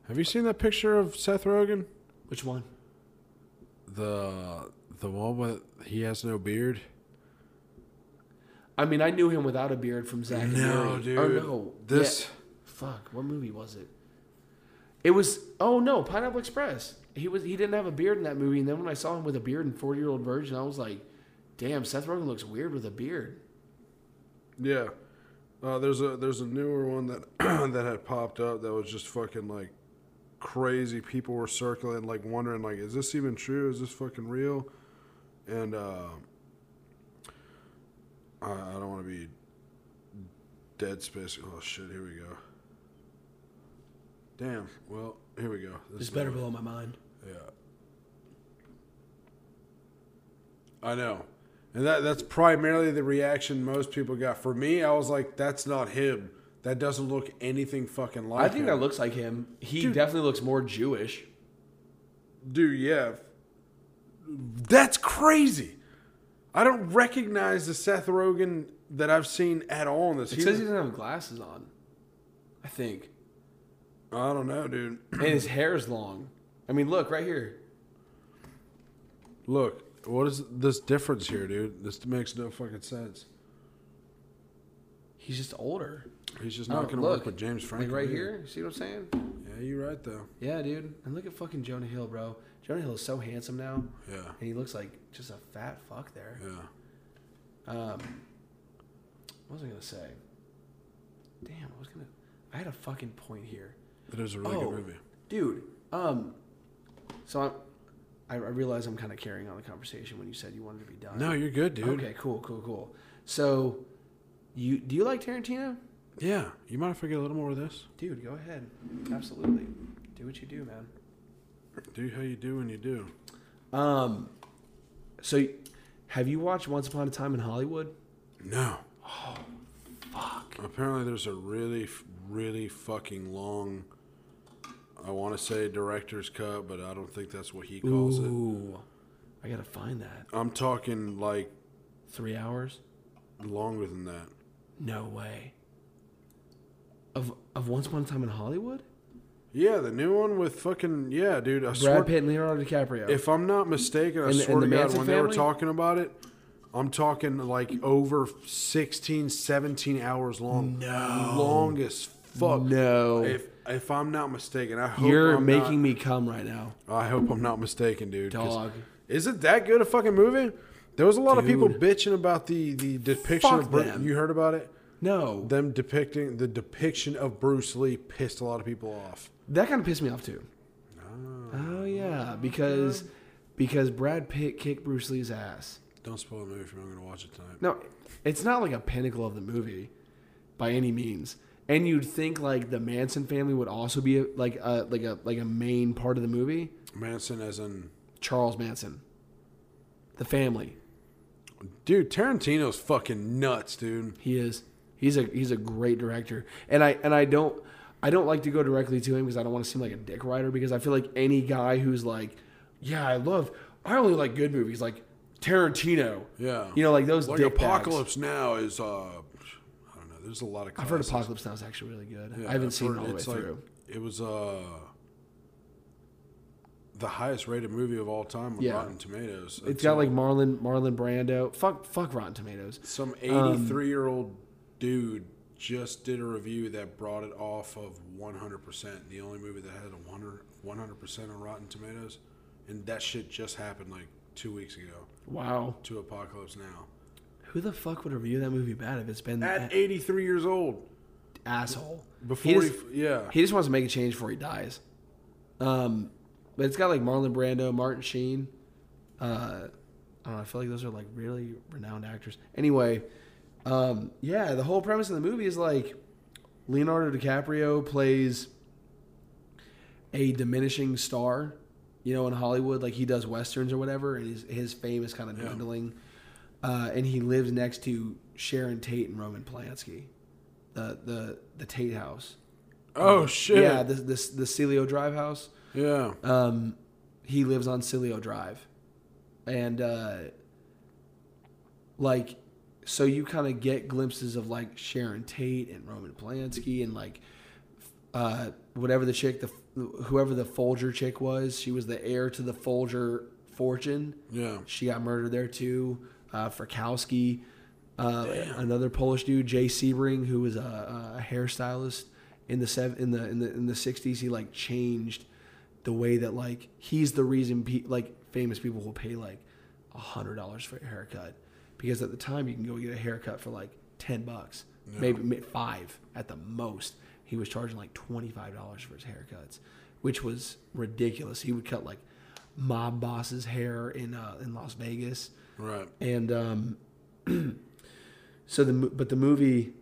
Have you seen that picture of Seth Rogen? Which one? The the one with he has no beard. I mean, I knew him without a beard from Zack and No. Or dude. no, This yeah. Fuck, what movie was it? It was oh no, Pineapple Express. He was he didn't have a beard in that movie, and then when I saw him with a beard in Forty Year Old Virgin, I was like, damn, Seth Rogen looks weird with a beard. Yeah. Uh, there's a there's a newer one that *clears throat* that had popped up that was just fucking like crazy. People were circling, like wondering, like, is this even true? Is this fucking real? And uh, I, I don't want to be dead space. Oh shit! Here we go. Damn. Well, here we go. This This better blow my mind. Yeah. I know. And that that's primarily the reaction most people got. For me, I was like, that's not him. That doesn't look anything fucking like I think him. that looks like him. He Dude. definitely looks more Jewish. Dude, yeah. That's crazy. I don't recognize the Seth Rogen that I've seen at all in this. It He- says he doesn't have glasses on. I think. I don't know, dude. And his hair is long. I mean, look right here. Look, what is this difference here, dude? This makes no fucking sense. He's just older. He's just Oh, not going to look. work with James Like Franco. right either. here. See what I'm saying? Yeah, you're right though. Yeah, dude. And look at fucking Jonah Hill, bro. Jonah Hill is so handsome now, Yeah, and he looks like just a fat fuck there. yeah. Um, what was I gonna say? Damn, I was gonna. I had a fucking point here, It is a really Oh. good movie. dude. Um, so I'm, I, I realize I'm kind of carrying on the conversation when you said you wanted to be done. No, you're good, dude. Okay, cool, cool, cool. So, you do you like Tarantino? Yeah. You mind if I get a little more of this? Dude, go ahead. Absolutely. Do what you do, man. Do how you do when you do. Um, so have you watched Once Upon a Time in Hollywood? No. Oh, Fuck. Apparently, there's a really, really fucking long. I want to say director's cut, but I don't think that's what he calls it. Ooh, I gotta find that. I'm talking like Three hours? longer than that. No way. Of of Once Upon a Time in Hollywood? Yeah, the new one with fucking yeah, dude. I Brad Pitt and Leonardo DiCaprio. if I'm not mistaken, I And swear and to God, Manson when they were talking about it, I'm talking like over 16, 17 hours long. No. long as fuck. no, If if I'm not mistaken, I hope you're I'm making Not, me come right now, I hope I'm not mistaken, dude. dog. Is it that good a fucking movie? There was a lot of people bitching about the the depiction Fuck of Bruce. them. You heard about it? No, Them depicting the depiction of Bruce Lee pissed a lot of people off. That kind of pissed me off too. Ah, oh yeah, because because Brad Pitt kicked Bruce Lee's ass. Don't spoil the movie if you're not going to watch it tonight. No, it's not like a pinnacle of the movie by any means. And you'd think like the Manson family would also be a, like a like a like a main part of the movie. Manson, as in, Charles Manson, the family. dude, Tarantino's fucking nuts, dude. He is. He's a he's a great director. And I and I don't I don't like to go directly to him because I don't want to seem like a dick writer because I feel like any guy who's like, yeah, I love I only like good movies like Tarantino. Yeah, You know, like those like dick bags. Apocalypse Now is. uh I don't know. There's a lot of. I've heard. Apocalypse Now is actually really good. Yeah, I haven't I've seen it all the way like- through. It was uh the highest rated movie of all time on Yeah. Rotten Tomatoes. It's got like Marlon Marlon Brando. Fuck fuck Rotten Tomatoes. some um, 83 year old dude just did a review that brought it off of 100%. The only movie that had a 100 percent on Rotten Tomatoes, and that shit just happened like two weeks ago Wow. to Apocalypse Now. Who the fuck would review that movie bad if it's been At that 83 years old, asshole? before He he, yeah, He just wants to make a change before he dies. Um, but it's got like Marlon Brando, Martin Sheen. Uh, I don't know. I feel like those are like really renowned actors. Anyway, um, yeah, the whole premise of the movie is like Leonardo DiCaprio plays a diminishing star, you know, in Hollywood. Like he does westerns or whatever, and his his fame is kind of Yeah. dwindling. Uh, and he lives next to Sharon Tate and Roman Polanski, the the the Tate house. Oh shit. Yeah, the the the Cielo Drive house. Yeah. Um, he lives on Cielo Drive, and uh, like, so you kind of get glimpses of like Sharon Tate and Roman Polanski and like, uh, whatever the chick, the whoever the Folger chick was, she was the heir to the Folger fortune. Yeah. She got murdered there too. Uh, Frykowski, uh, another Polish dude, Jay Sebring, who was a, a hairstylist in the seven in the in the in the sixties. He like changed the way that like he's the reason pe- like famous people will pay like a hundred dollars for a haircut because at the time you can go get a haircut for like ten bucks, Yeah. maybe ma- five at the most. He was charging like twenty five dollars for his haircuts, which was ridiculous. He would cut like mob bosses' hair in uh, in Las Vegas, Right. and um, *clears throat* so the but the movie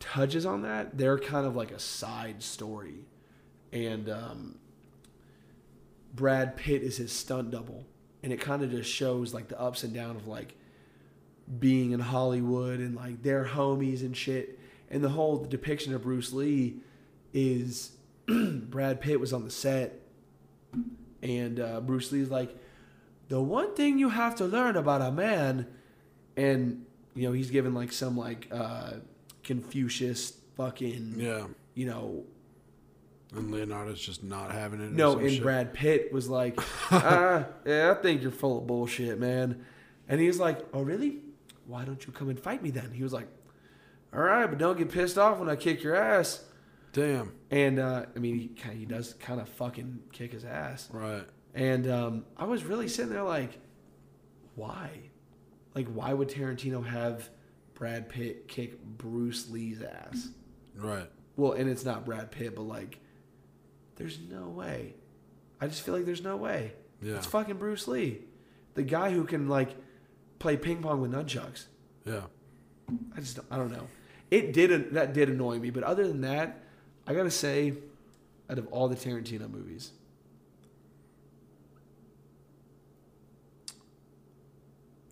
touches on that. They're kind of like a side story, and um, Brad Pitt is his stunt double, and it kind of just shows like the ups and downs of like being in Hollywood and like their homies and shit. And the whole depiction of Bruce Lee is *clears throat* Brad Pitt was on the set, and uh, Bruce Lee's like, the one thing you have to learn about a man, and you know he's given like some like uh, Confucius fucking Yeah. you know And Leonardo's just not having it. no, and shit. Brad Pitt was like, *laughs* ah, yeah, I think you're full of bullshit, man. And he was like, oh, really? Why don't you come and fight me then? He was like, all right, but don't get pissed off when I kick your ass. Damn. And uh, I mean, he he does kind of fucking kick his ass. Right. And um, I was really sitting there like, why? Like, why would Tarantino have Brad Pitt kick Bruce Lee's ass? Right. Well, and it's not Brad Pitt, but like, there's no way. I just feel like there's no way. Yeah. It's fucking Bruce Lee, the guy who can like play ping pong with nunchucks. Yeah. I just don't, I don't know. It did that did annoy me, but other than that, I gotta say, out of all the Tarantino movies,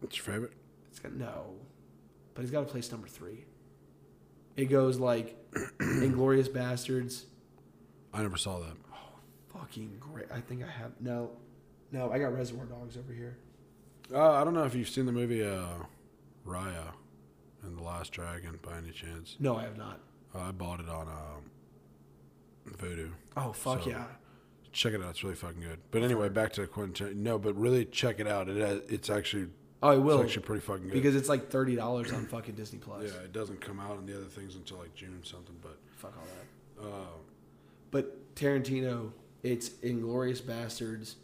What's your favorite? it's got no, but he's got to place number three. It goes like *clears throat* Inglourious Basterds, I never saw that. fucking great. I think I have no, no. I got Reservoir Dogs over here. Uh, I don't know if you've seen the movie uh, Raya and the Last Dragon by any chance. No, I have not. Uh, I bought it on um, Vudu. Oh fuck So- yeah! Check it out; it's really fucking good. But anyway, back to Quentin. No, but really check it out. It has, it's actually Oh, I will it's actually pretty fucking good. because it's like thirty dollars on fucking Disney Plus. yeah, it doesn't come out on the other things until like June something. But Fuck all that. uh, But Tarantino, it's Inglourious Basterds,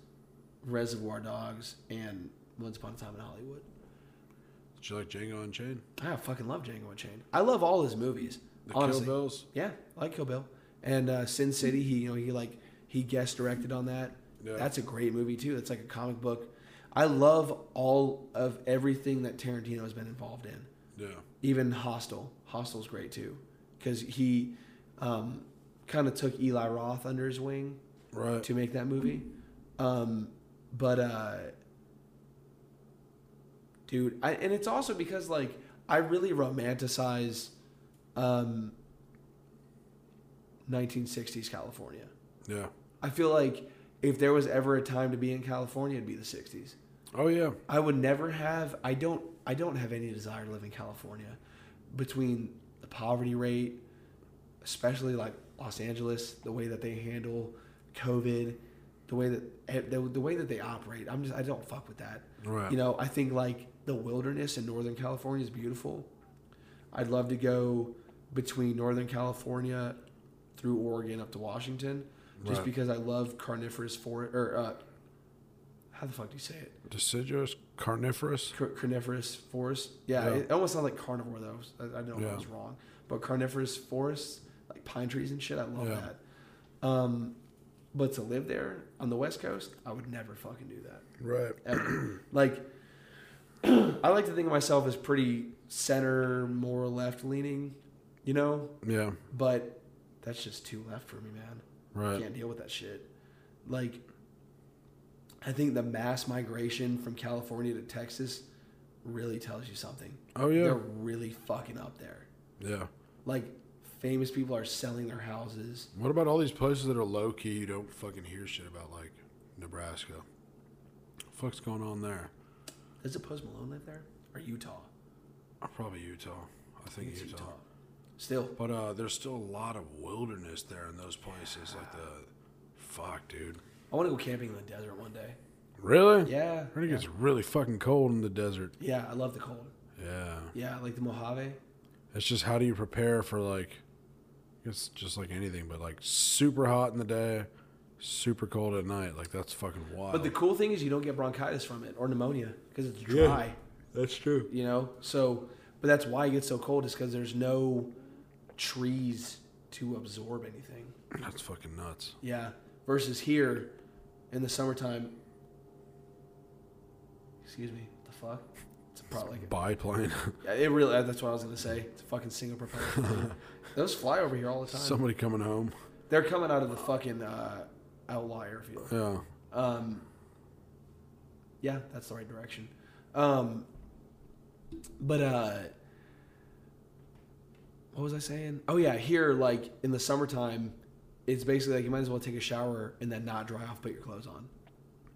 Reservoir Dogs, and Once Upon a Time in Hollywood. did you like Django Unchained? I fucking love Django Unchained. I love all his movies. The honestly. Kill Bills. Yeah, I like Kill Bill. And uh, Sin City, he you know he like he guest directed on that. Yeah. That's a great movie too. It's like a comic book. I love all of everything that Tarantino has been involved in. Yeah. Even Hostel. Hostel's great too, because he um, kind of took Eli Roth under his wing Right. to make that movie. Um, but uh, dude, I, and it's also because like I really romanticize um, 1960s California. Yeah. I feel like if there was ever a time to be in California, it'd be the 60s. Oh yeah. I would never have. I don't. I don't have any desire to live in California. Between the poverty rate, especially like Los Angeles, the way that they handle COVID, the way that eh, the, the way that they operate, I'm just. I don't fuck with that. Right. You know, I think like the wilderness in Northern California is beautiful. I'd love to go between Northern California through Oregon up to Washington, just Right. because I love carnivorous forest or uh, how the fuck do you say it? Deciduous, carnivorous. Car- carnivorous forest. Yeah, Yeah. it almost sounds like carnivore though. I, I know I was wrong, but carnivorous forests pine trees and shit. I love Yeah. that. Um, but to live there on the West Coast, I would never fucking do that. Right. Ever. *clears throat* like, *clears throat* I like to think of myself as pretty center, more left leaning, you know. Yeah. But that's just too left for me, man. I Right. can't deal with that shit. Like, I think the mass migration from California to Texas really tells you something. Oh yeah. They're really fucking up there. Yeah. Like, famous people are selling their houses. What about all these places that are low key you don't fucking hear shit about, like Nebraska? What the fuck's going on there? Does it Post Malone live there or Utah? Uh, Probably Utah. I think It's Utah. Still, But uh, there's still a lot of wilderness there in those places. Like the fuck, dude. I want to go camping in the desert one day. Really? Yeah. I think yeah. it's really fucking cold in the desert. Yeah, I love the cold. Yeah. Yeah, like the Mojave. It's just how do you prepare for like, it's just like anything, but like super hot in the day, super cold at night. Like that's fucking wild. But the cool thing is you don't get bronchitis from it or pneumonia because it's dry. Yeah. that's true. You know, so but that's why it gets so cold is because there's no trees to absorb anything. That's fucking nuts. Yeah. Versus here in the summertime. Excuse me. What the fuck? Probably like Biplane. *laughs* yeah, it really. That's what I was gonna say. It's a fucking single propeller. *laughs* Those fly over here all the time. Somebody coming home. They're coming out of the fucking uh, outlying field. Yeah. Um, yeah, that's the right direction. Um, but uh, what was I saying? Oh yeah, here like in the summertime, it's basically like you might as well take a shower and then not dry off, put your clothes on.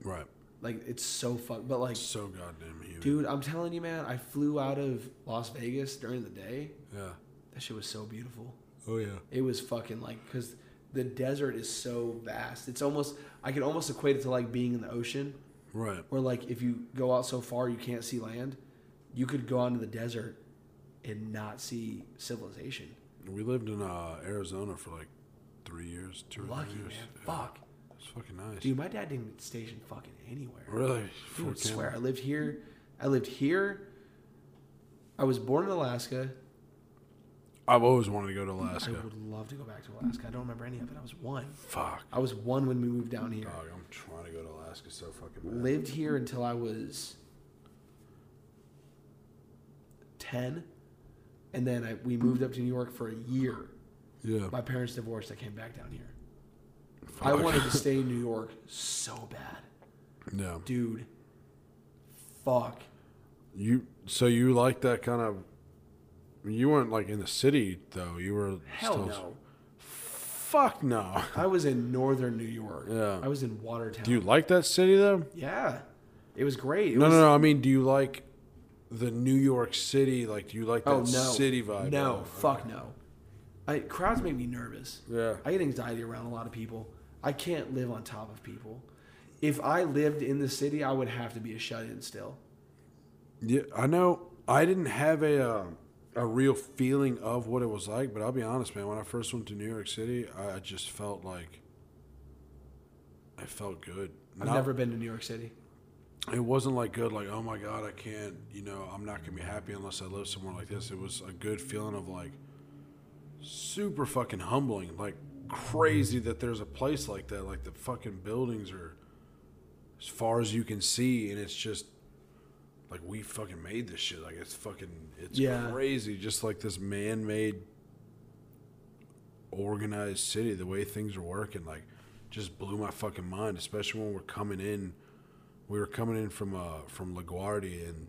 Right. Like it's so fuck. But like, So goddamn humid. dude, I'm telling you, man, I flew out of Las Vegas during the day. Yeah. That shit was so beautiful. Oh yeah. It was fucking like because the desert is so vast. It's almost I can almost equate it to like being in the ocean. Right. where like if you go out so far you can't see land you could go out into the desert and not see civilization We lived in uh, Arizona for like three years, two or lucky three man years. Yeah. fuck It's fucking nice. dude my dad didn't get stationed fucking anywhere Really? Dude, I swear i lived here i lived here i was born in alaska I've always wanted to go to Alaska. i would love to go back to alaska i don't remember any of it i was one Fuck. i was one when we moved down here Dog, I'm trying to go to Alaska so fucking bad. lived here until i was 10 and then I, we moved up to new york for a year Yeah. My parents divorced. I came back down here. I wanted to *laughs* stay in New York so bad, Yeah. dude. Fuck. You so you like that kind of? You weren't like in the city though. You were Hell still, no. Fuck no. *laughs* I was in northern New York. Yeah. I was in Watertown. Do you like that city though? Yeah. It was great. It No, was, no, no. I mean, do you like the New York City? Like, do you like oh, that Oh no. city vibe? No. Oh, Fuck no. I, crowds make me nervous. Yeah. I get anxiety around a lot of people. I can't live on top of people. If I lived in the city, I would have to be a shut-in still. Yeah, I know. I didn't have a uh, a real feeling of what it was like, but I'll be honest, man. When I first went to New York City, I just felt like I felt good. I've Not- never been to New York City. It wasn't like good, like oh my god, I can't. You know, I'm not gonna be happy unless I live somewhere like this. It was a good feeling of like super fucking humbling, like crazy that there's a place like that. Like the fucking buildings are as far as you can see, and it's just like we fucking made this shit. Like it's fucking, it's Yeah. crazy. Just like this man-made, organized city. The way things are working, like, just blew my fucking mind. Especially when we're coming in, we were coming in from uh from LaGuardia, and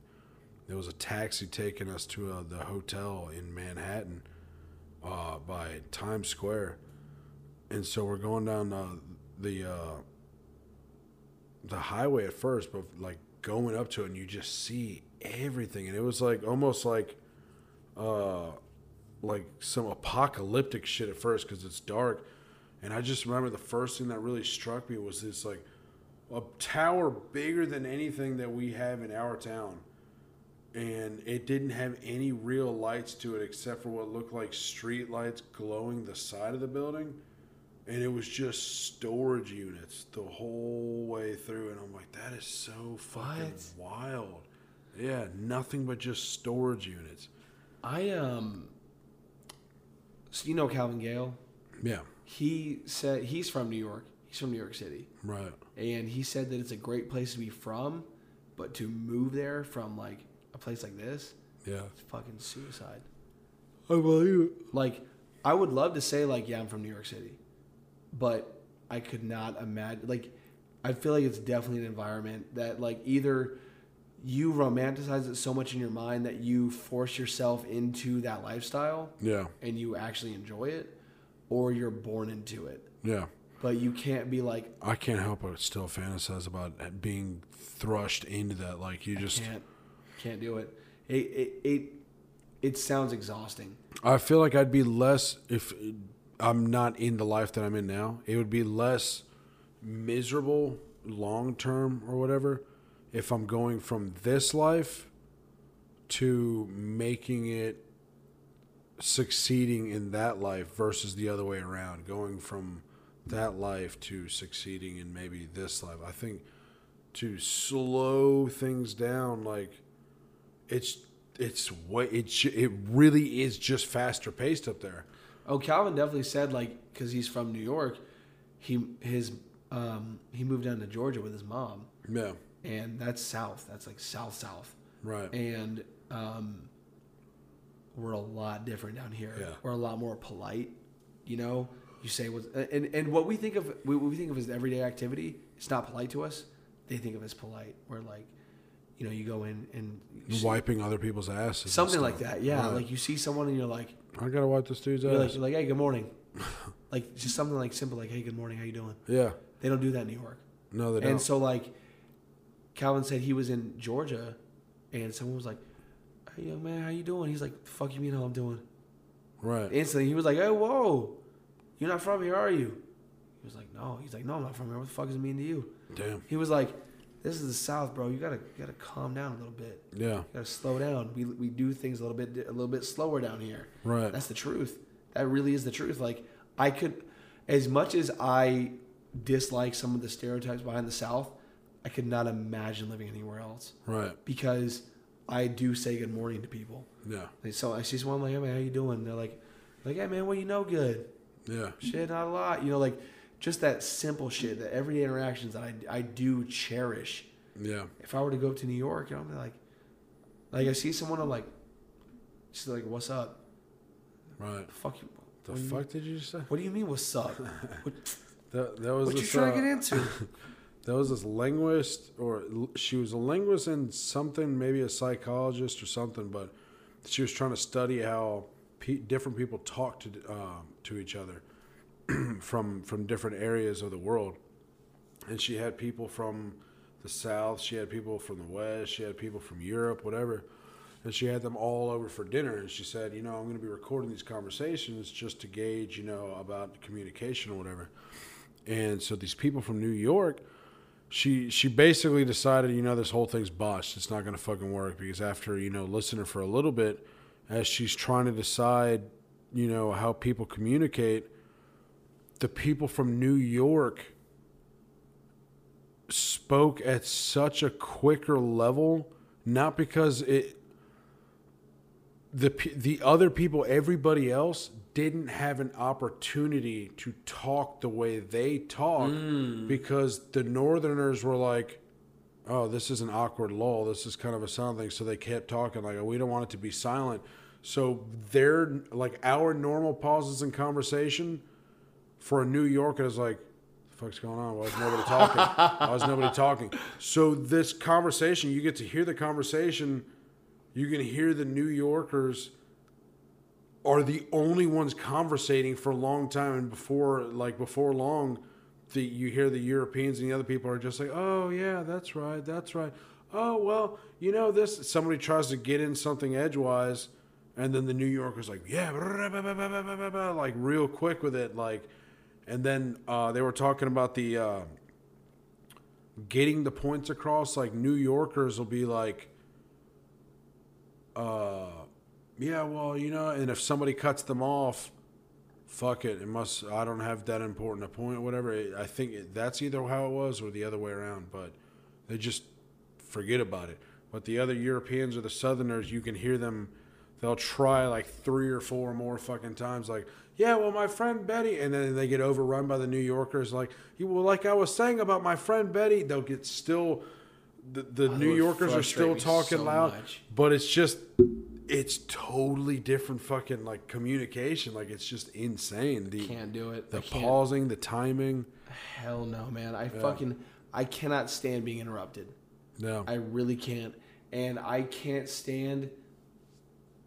there was a taxi taking us to uh, the hotel in Manhattan, uh, by Times Square, and so we're going down uh, the uh, the highway at first, but like going up to it, and you just see everything, and it was like almost like uh, like some apocalyptic shit at first because it's dark, and I just remember the first thing that really struck me was this like a tower bigger than anything that we have in our town. And it didn't have any real lights to it except for what looked like street lights glowing the side of the building and it was just storage units the whole way through. And i'm like that is so fucking wild. Yeah nothing but just storage units. I um. So you know Calvin Gale. yeah. He said he's from New York. He's from New York City, right. And he said that it's a great place to be from, but to move there from like a place like this, yeah. it's fucking suicide. i believe it. Like, I would love to say like, yeah, I'm from New York City, but I could not imagine. Like, I feel like it's definitely an environment that like either you romanticize it so much in your mind that you force yourself into that lifestyle Yeah. and you actually enjoy it, or you're born into it. Yeah. But you can't be like, I can't help but still fantasize about being thrust into that. Like you just, can't, can't do it. It it it, it sounds exhausting. I feel like I'd be less if I'm not in the life that I'm in now. It would be less miserable long term or whatever if I'm going from this life to making it succeeding in that life versus the other way around, going from that life to succeeding in maybe this life. I think to slow things down, like it's it's what it it really is just faster paced up there. Oh, Calvin definitely said like because he's from New York, he his um, he moved down to Georgia with his mom, Yeah, and that's south. That's like south south, right. and um, we're a lot different down here. Yeah. We're a lot more polite. You know, you say what and and what we think of what we think of as everyday activity. It's not polite to us. They think of it as polite. We're like, you know, you go in and see- Wiping other people's asses. something like that. Yeah, Right. like you see someone and you're like, I gotta wipe this dude's you're like, you're like, hey, good morning. *laughs* like just something like simple, like, hey, good morning, how you doing? yeah, They don't do that in New York. no, they don't. And so like, Calvin said he was in Georgia, and someone was like, hey, young man, how you doing? He's like, fuck you mean how I'm doing? right. Instantly, he was like, hey, whoa, you're not from here, are you? He was like, no. He's like, no, I'm not from here. What the fuck does it mean to you? Damn. He was like, this is the South, bro. You gotta you gotta calm down a little bit. Yeah. You gotta slow down. We we do things a little bit a little bit slower down here. Right. That's the truth. That really is the truth. Like I could, as much as I dislike some of the stereotypes behind the South, I could not imagine living anywhere else Right. because I do say good morning to people. Yeah. Like, so I see someone I'm like, hey man, how you doing? They're like, like, hey man, what you know good? Yeah. Shit, not a lot. You know, like just that simple shit, the everyday interactions that I I do cherish. Yeah. If I were to go to New York, you know, I'm like, like I see someone, I'm like, just like, what's up? Right. Fuck you. The What do you- fuck did you say? What do you mean, what's up? *laughs* What, That that was what you this, trying uh, to get into? *laughs* There was this linguist, or she was a linguist and something, maybe a psychologist or something, but she was trying to study how pe- different people talk to um, to each other *clears throat* from from different areas of the world. And she had people from the south, she had people from the west, she had people from Europe, whatever. And she had them all over for dinner. And she said, you know, I'm going to be recording these conversations just to gauge, you know, about communication or whatever. And so these people from New York, she she basically decided, you know, this whole thing's botched. It's not going to fucking work because after you know listening for a little bit, as she's trying to decide, you know, how people communicate, the people from New York spoke at such a quicker level, not because it the the other people, everybody else didn't have an opportunity to talk the way they talk mm. because the Northerners were like, "Oh, this is an awkward lull. This is kind of a sound thing." So they kept talking like, "We don't want it to be silent." So their like our normal pauses in conversation for a New Yorker is like, the fuck's going on? Why is nobody talking? Why is nobody talking? So this conversation, you get to hear the conversation. You can hear the New Yorkers are the only ones conversating for a long time, and before like before long, the you hear the Europeans and the other people are just like, oh yeah, that's right, that's right. Oh well, you know this. Somebody tries to get in something edgewise, and then the New Yorker's like, yeah, like real quick with it, like, and then uh, they were talking about the uh, getting the points across. Like New Yorkers will be like, uh, yeah, well, you know, and if somebody cuts them off, fuck it. It must. I don't have that important a point, whatever. I think that's either how it was or the other way around. But they just forget about it. But the other Europeans or the Southerners, you can hear them. They'll try like three or four more fucking times, like, yeah, well, my friend Betty, and then they get overrun by the New Yorkers, like, well, like I was saying about my friend Betty, they'll get still. The, the Oh, New Yorkers are still talking so loud, much. but it's just, it's totally different fucking like communication. Like it's just insane. The Can't do it. the pausing, the timing. Hell no, man. I fucking I cannot stand being interrupted. No, I really can't. and I can't stand.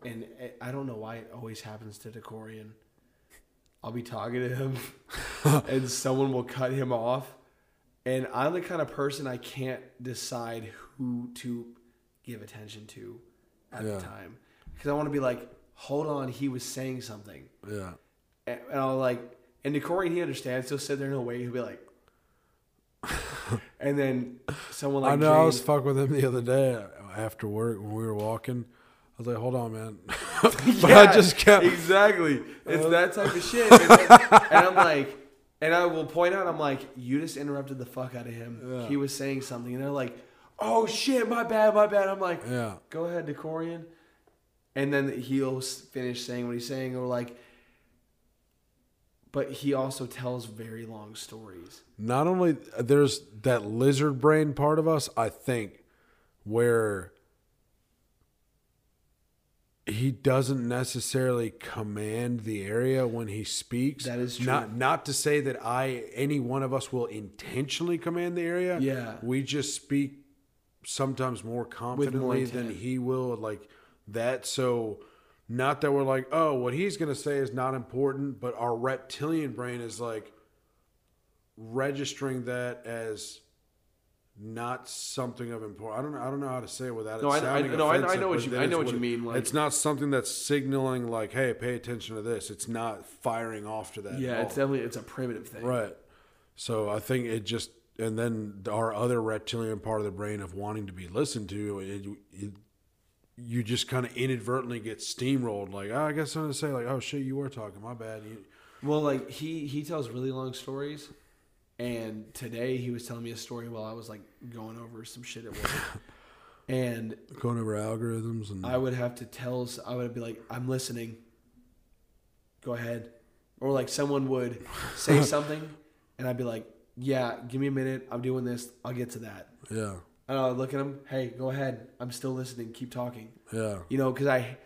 And eh, I don't know why it always happens to Decorian. I'll be talking to him, *laughs* and someone will cut him off, and I'm the kind of person I can't decide who to give attention to at Yeah. the time because I want to be like, hold on, he was saying something, Yeah. and, and I'll like, and to Corey, he understands. He'll sit there and wait. He'll be like, *laughs* and then someone like I know I was James- fuck with him the other day uh, after work when we were walking. I was like, hold on, man. *laughs* but I Yeah, just kept. exactly. It's uh, that type of shit. *laughs* And, and I'm like, and I will point out, I'm like, you just interrupted the fuck out of him. Yeah. He was saying something, and they're like, oh shit, my bad, my bad. I'm like, Yeah. go ahead, Decorian. And then he'll finish saying what he's saying, or like, but he also tells very long stories. Not only uh, there's that lizard brain part of us, I think, where he doesn't necessarily command the area when he speaks. That is true. Not not to say that I any one of us will intentionally command the area. Yeah. We just speak sometimes more confidently than he will like that so not that we're like oh what he's going to say is not important but our reptilian brain is like registering that as not something of important. I don't know. I don't know how to say it without No, it I- I- no, I- I know what you- I know what it- you mean, like- it's not something that's signaling like, "Hey, pay attention to this." It's not firing off to that. Yeah, it's definitely it's a primitive thing. right. So I think it just and then our other reptilian part of the brain of wanting to be listened to, it, it, you just kind of inadvertently get steamrolled. Like, oh, I guess I'm gonna say like, "Oh shit, you were talking. My bad." You, Well, like he he tells really long stories, and today he was telling me a story while I was like going over some shit at work, *laughs* and going over algorithms and I would have to tell I would be like I'm listening. Go ahead, or like someone would say *laughs* something, and I'd be like, Yeah, give me a minute. I'm doing this. I'll get to that. yeah, And I'd look at him. Hey, go ahead. I'm still listening. Keep talking. yeah, You know, because I,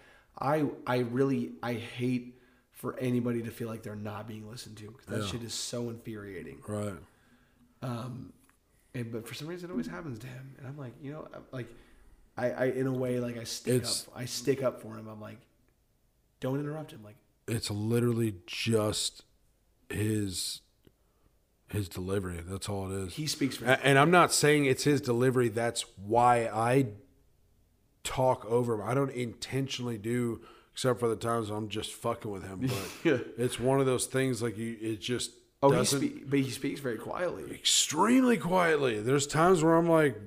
I, I really I hate for anybody to feel like they're not being listened to because that Yeah. shit is so infuriating. right. Um, and but for some reason it always happens to him, and I'm like, you know, like, I, I in a way like I stick It's- up, I stick up for him. I'm like, don't interrupt him. Like, it's literally just his his delivery. That's all it is. he speaks for. And I'm not saying it's his delivery. That's why I talk over him. I don't intentionally do, except for the times I'm just fucking with him. But *laughs* yeah. it's one of those things like you. It just oh, he doesn't spe- but he speaks very quietly. extremely quietly. There's times where I'm like,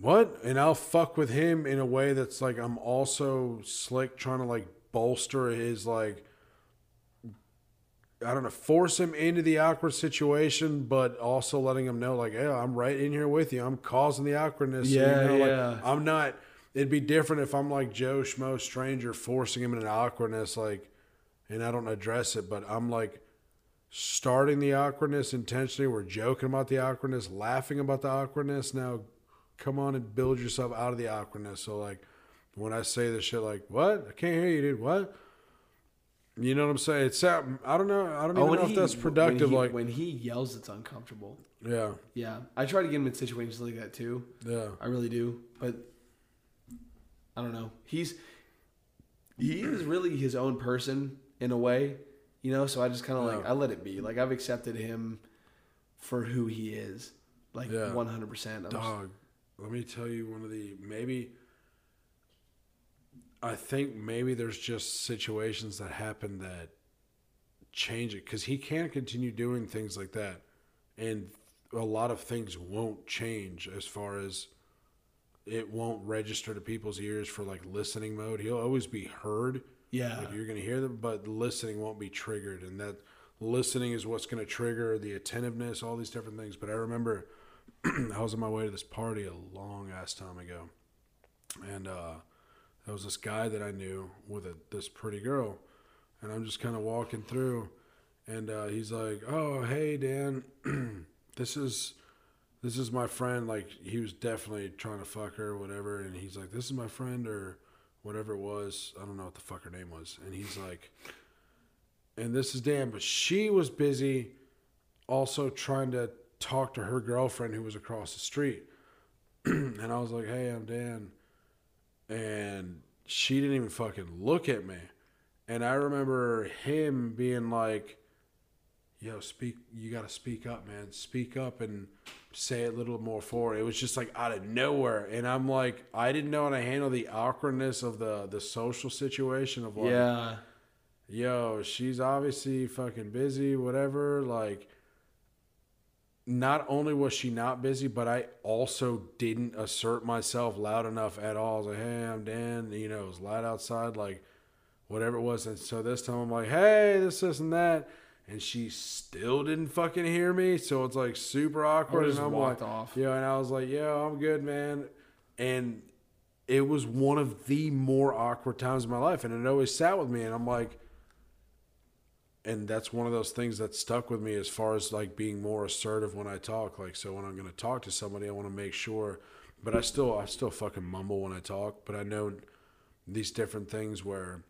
what? And I'll fuck with him in a way that's like I'm also slick trying to like bolster his like I don't know, force him into the awkward situation, but also letting him know like, hey, I'm right in here with you. I'm causing the awkwardness. So, you Yeah, like, yeah. I'm not it'd be different if I'm like Joe Schmo stranger forcing him into awkwardness, like and I don't address it, but I'm like starting the awkwardness intentionally. We're joking about the awkwardness, laughing about the awkwardness. Now, come on and build yourself out of the awkwardness. So, like, when I say this shit, like, what? I can't hear you, dude. What? You know what I'm saying? It's I don't know. I don't oh, even when know if he- that's productive. When he, like, when he yells, it's uncomfortable. yeah, Yeah, I try to get him in situations like that too. yeah, I really do, but I don't know. He's he is really his own person in a way, you know. So I just kind of like I let it be. Like I've accepted him for who he is, like Yeah. one hundred percent. dog. Let me tell you one of the maybe. I think maybe there's just situations that happen that change it because he can't continue doing things like that, and a lot of things won't change as far as it won't register to people's ears for like listening mode. He'll always be heard. Yeah, Like you're going to hear them, but listening won't be triggered, and that listening is what's going to trigger the attentiveness, all these different things. But I remember *clears throat* I was on my way to this party a long ass time ago, and uh, there was this guy that I knew with a, this pretty girl, and I'm just kind of walking through, and uh, he's like, "Oh, hey, Dan, *clears throat* this is." This is my friend. Like he was definitely trying to fuck her, or whatever. And he's like, "This is my friend," or whatever it was. I don't know what the fuck her name was. And he's like, and this is Dan, but she was busy also trying to talk to her girlfriend who was across the street. *clears throat* and I was like, hey, I'm Dan. and she didn't even fucking look at me. And I remember him being like, "Yo, speak. You got to speak up, man. Speak up and say it a little more forward." It was just like out of nowhere, and I'm like, I didn't know how to handle the awkwardness of the the social situation of like, Yeah. yo, she's obviously fucking busy, whatever. Like, not only was she not busy, but I also didn't assert myself loud enough at all. I was like, hey, I'm Dan. You know, it was light outside, like, whatever it was. And so this time I'm like, hey, this, this, and that. And she still didn't fucking hear me. So it's like super awkward. just and I'm walked like, off. Yeah. And I was like, yo, I'm good, man. And it was one of the more awkward times of my life. And it always sat with me. And I'm like, and that's one of those things that stuck with me as far as like being more assertive when I talk. Like, so when I'm going to talk to somebody, I want to make sure, but I still, I still fucking mumble when I talk, but I know these different things where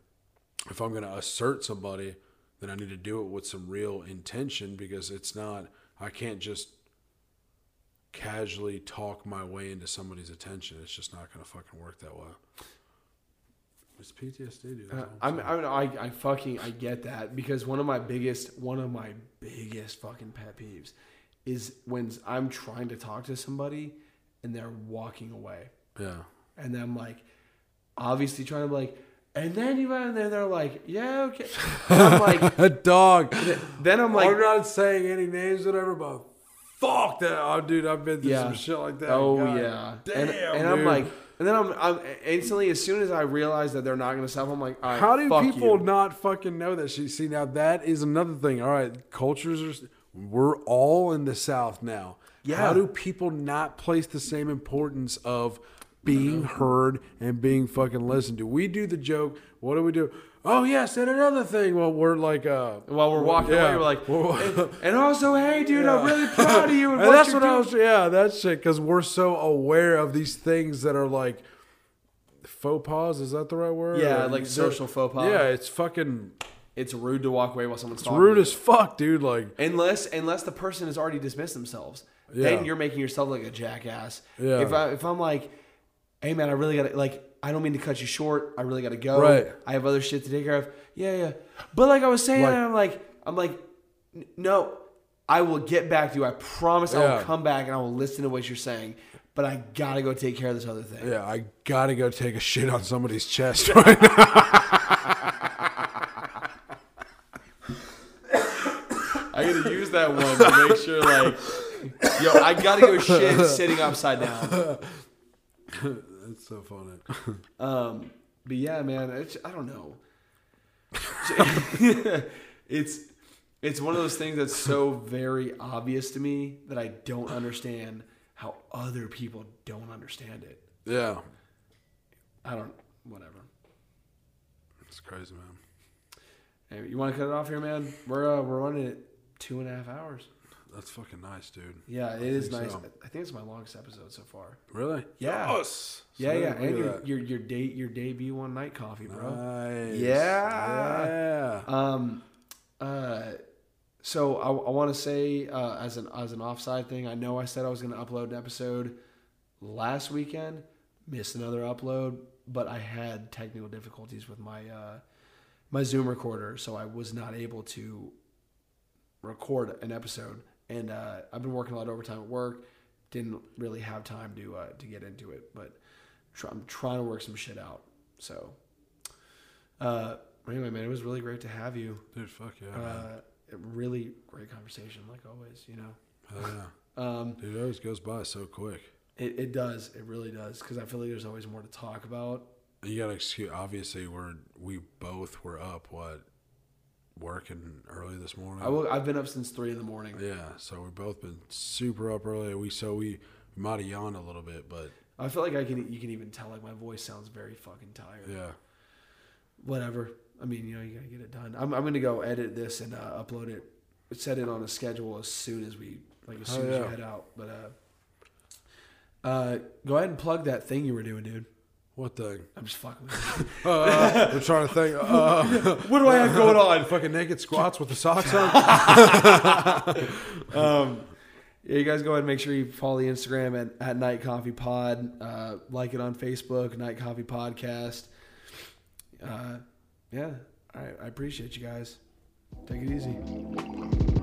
if I'm going to assert somebody, then I need to do it with some real intention because it's not, I can't just casually talk my way into somebody's attention. It's just not going to fucking work that way. It's PTSD, dude. Uh, I'm. I'm, I, I fucking, I get that because one of my biggest, one of my biggest fucking pet peeves is when I'm trying to talk to somebody and they're walking away. yeah. And then I'm like, obviously trying to be like, and then you went and then they're like, yeah, okay. And I'm *laughs* like, a dog. then I'm I'm like, not saying any names, or whatever, but fuck that. Oh, dude, I've been through Yeah. some shit like that. oh God yeah. Damn, and and I'm like, and then I'm, I'm instantly as soon as I realize that they're not gonna stop, I'm like, all right, how do people you. not fucking know that? She see now that is another thing. All right, cultures are. We're all in the South now. Yeah. How do people not place the same importance of being heard and being fucking listened to? We do the joke. What do we do? Oh yes, and another thing. Well, we're like, uh, While we're walking Yeah. away, we're like, and, *laughs* and also, hey, dude, I'm really proud of you. *laughs* And, And that's what I was. Yeah, that's shit. Because we're so aware of these things that are like faux pas. Is that the right word? Yeah, Or- like social faux pas. Yeah, it's fucking It's rude to walk away while someone's it's talking. rude as fuck, dude. Like, unless unless the person has already dismissed themselves. Yeah. Then you're making yourself like a jackass. Yeah. If I if I'm like, hey man, I really gotta like I don't mean to cut you short. I really gotta go. Right. I have other shit to take care of. Yeah, yeah. But like I was saying, Like- I'm like I'm like, "N- no, I will get back to you. I promise I will come back and I will listen to what you're saying. But I gotta go take care of this other thing. yeah, I gotta go take a shit on somebody's chest *laughs* right now. I gotta use that one to make sure like, yo, I gotta go shit sitting upside down. *laughs* That's so funny. *laughs* Um, but yeah, man, it's, I don't know. *laughs* it's it's one of those things that's so very obvious to me that I don't understand how other people don't understand it. Yeah, I don't. Whatever. it's crazy, man. Hey, you want to cut it off here, man? We're uh, we're running it two and a half hours. That's fucking nice, dude. Yeah, it is think nice. so. I think it's my longest episode so far. Really? Yeah. Yes. Yeah, yeah, and your, your your date your debut one night coffee, bro. Nice. Yeah. Yeah. Um, uh, so I, I want to say uh, as an as an offside thing, I know I said I was going to upload an episode last weekend, missed another upload, but I had technical difficulties with my uh, my Zoom recorder, so I was not able to record an episode. And uh, I've been working a lot of overtime at work. Didn't really have time to uh, to get into it, but try, I'm trying to work some shit out. So, uh, anyway, man, it was really great to have you. Dude, fuck yeah. man. Uh, really great conversation, like always. You know, Hell yeah. um, Dude, it always goes by so quick. it, it does, it really does, because I feel like there's always more to talk about. You gotta excuse. Obviously, we're we both were up. What working early this morning. I will, I've been up since three in the morning. Yeah, so we've both been super up early. We so we, we might have yawned a little bit, but I feel like I can, you can even tell like my voice sounds very fucking tired. yeah, Whatever. I mean, you know, you gotta get it done. I'm, I'm gonna go edit this and uh, upload it, set it on a schedule as soon as we, like as Oh, soon as you head out. But uh, uh, go ahead and plug that thing you were doing, dude. What thing? I'm just fucking. Uh, I'm trying to think. Uh, *laughs* what do I have going on? fucking naked squats with the socks on. *laughs* Um, Yeah, you guys go ahead and make sure you follow the Instagram at, at Night Coffee Pod. Uh, like it on Facebook, Night Coffee Podcast. Uh, yeah, I, I appreciate you guys. Take it easy.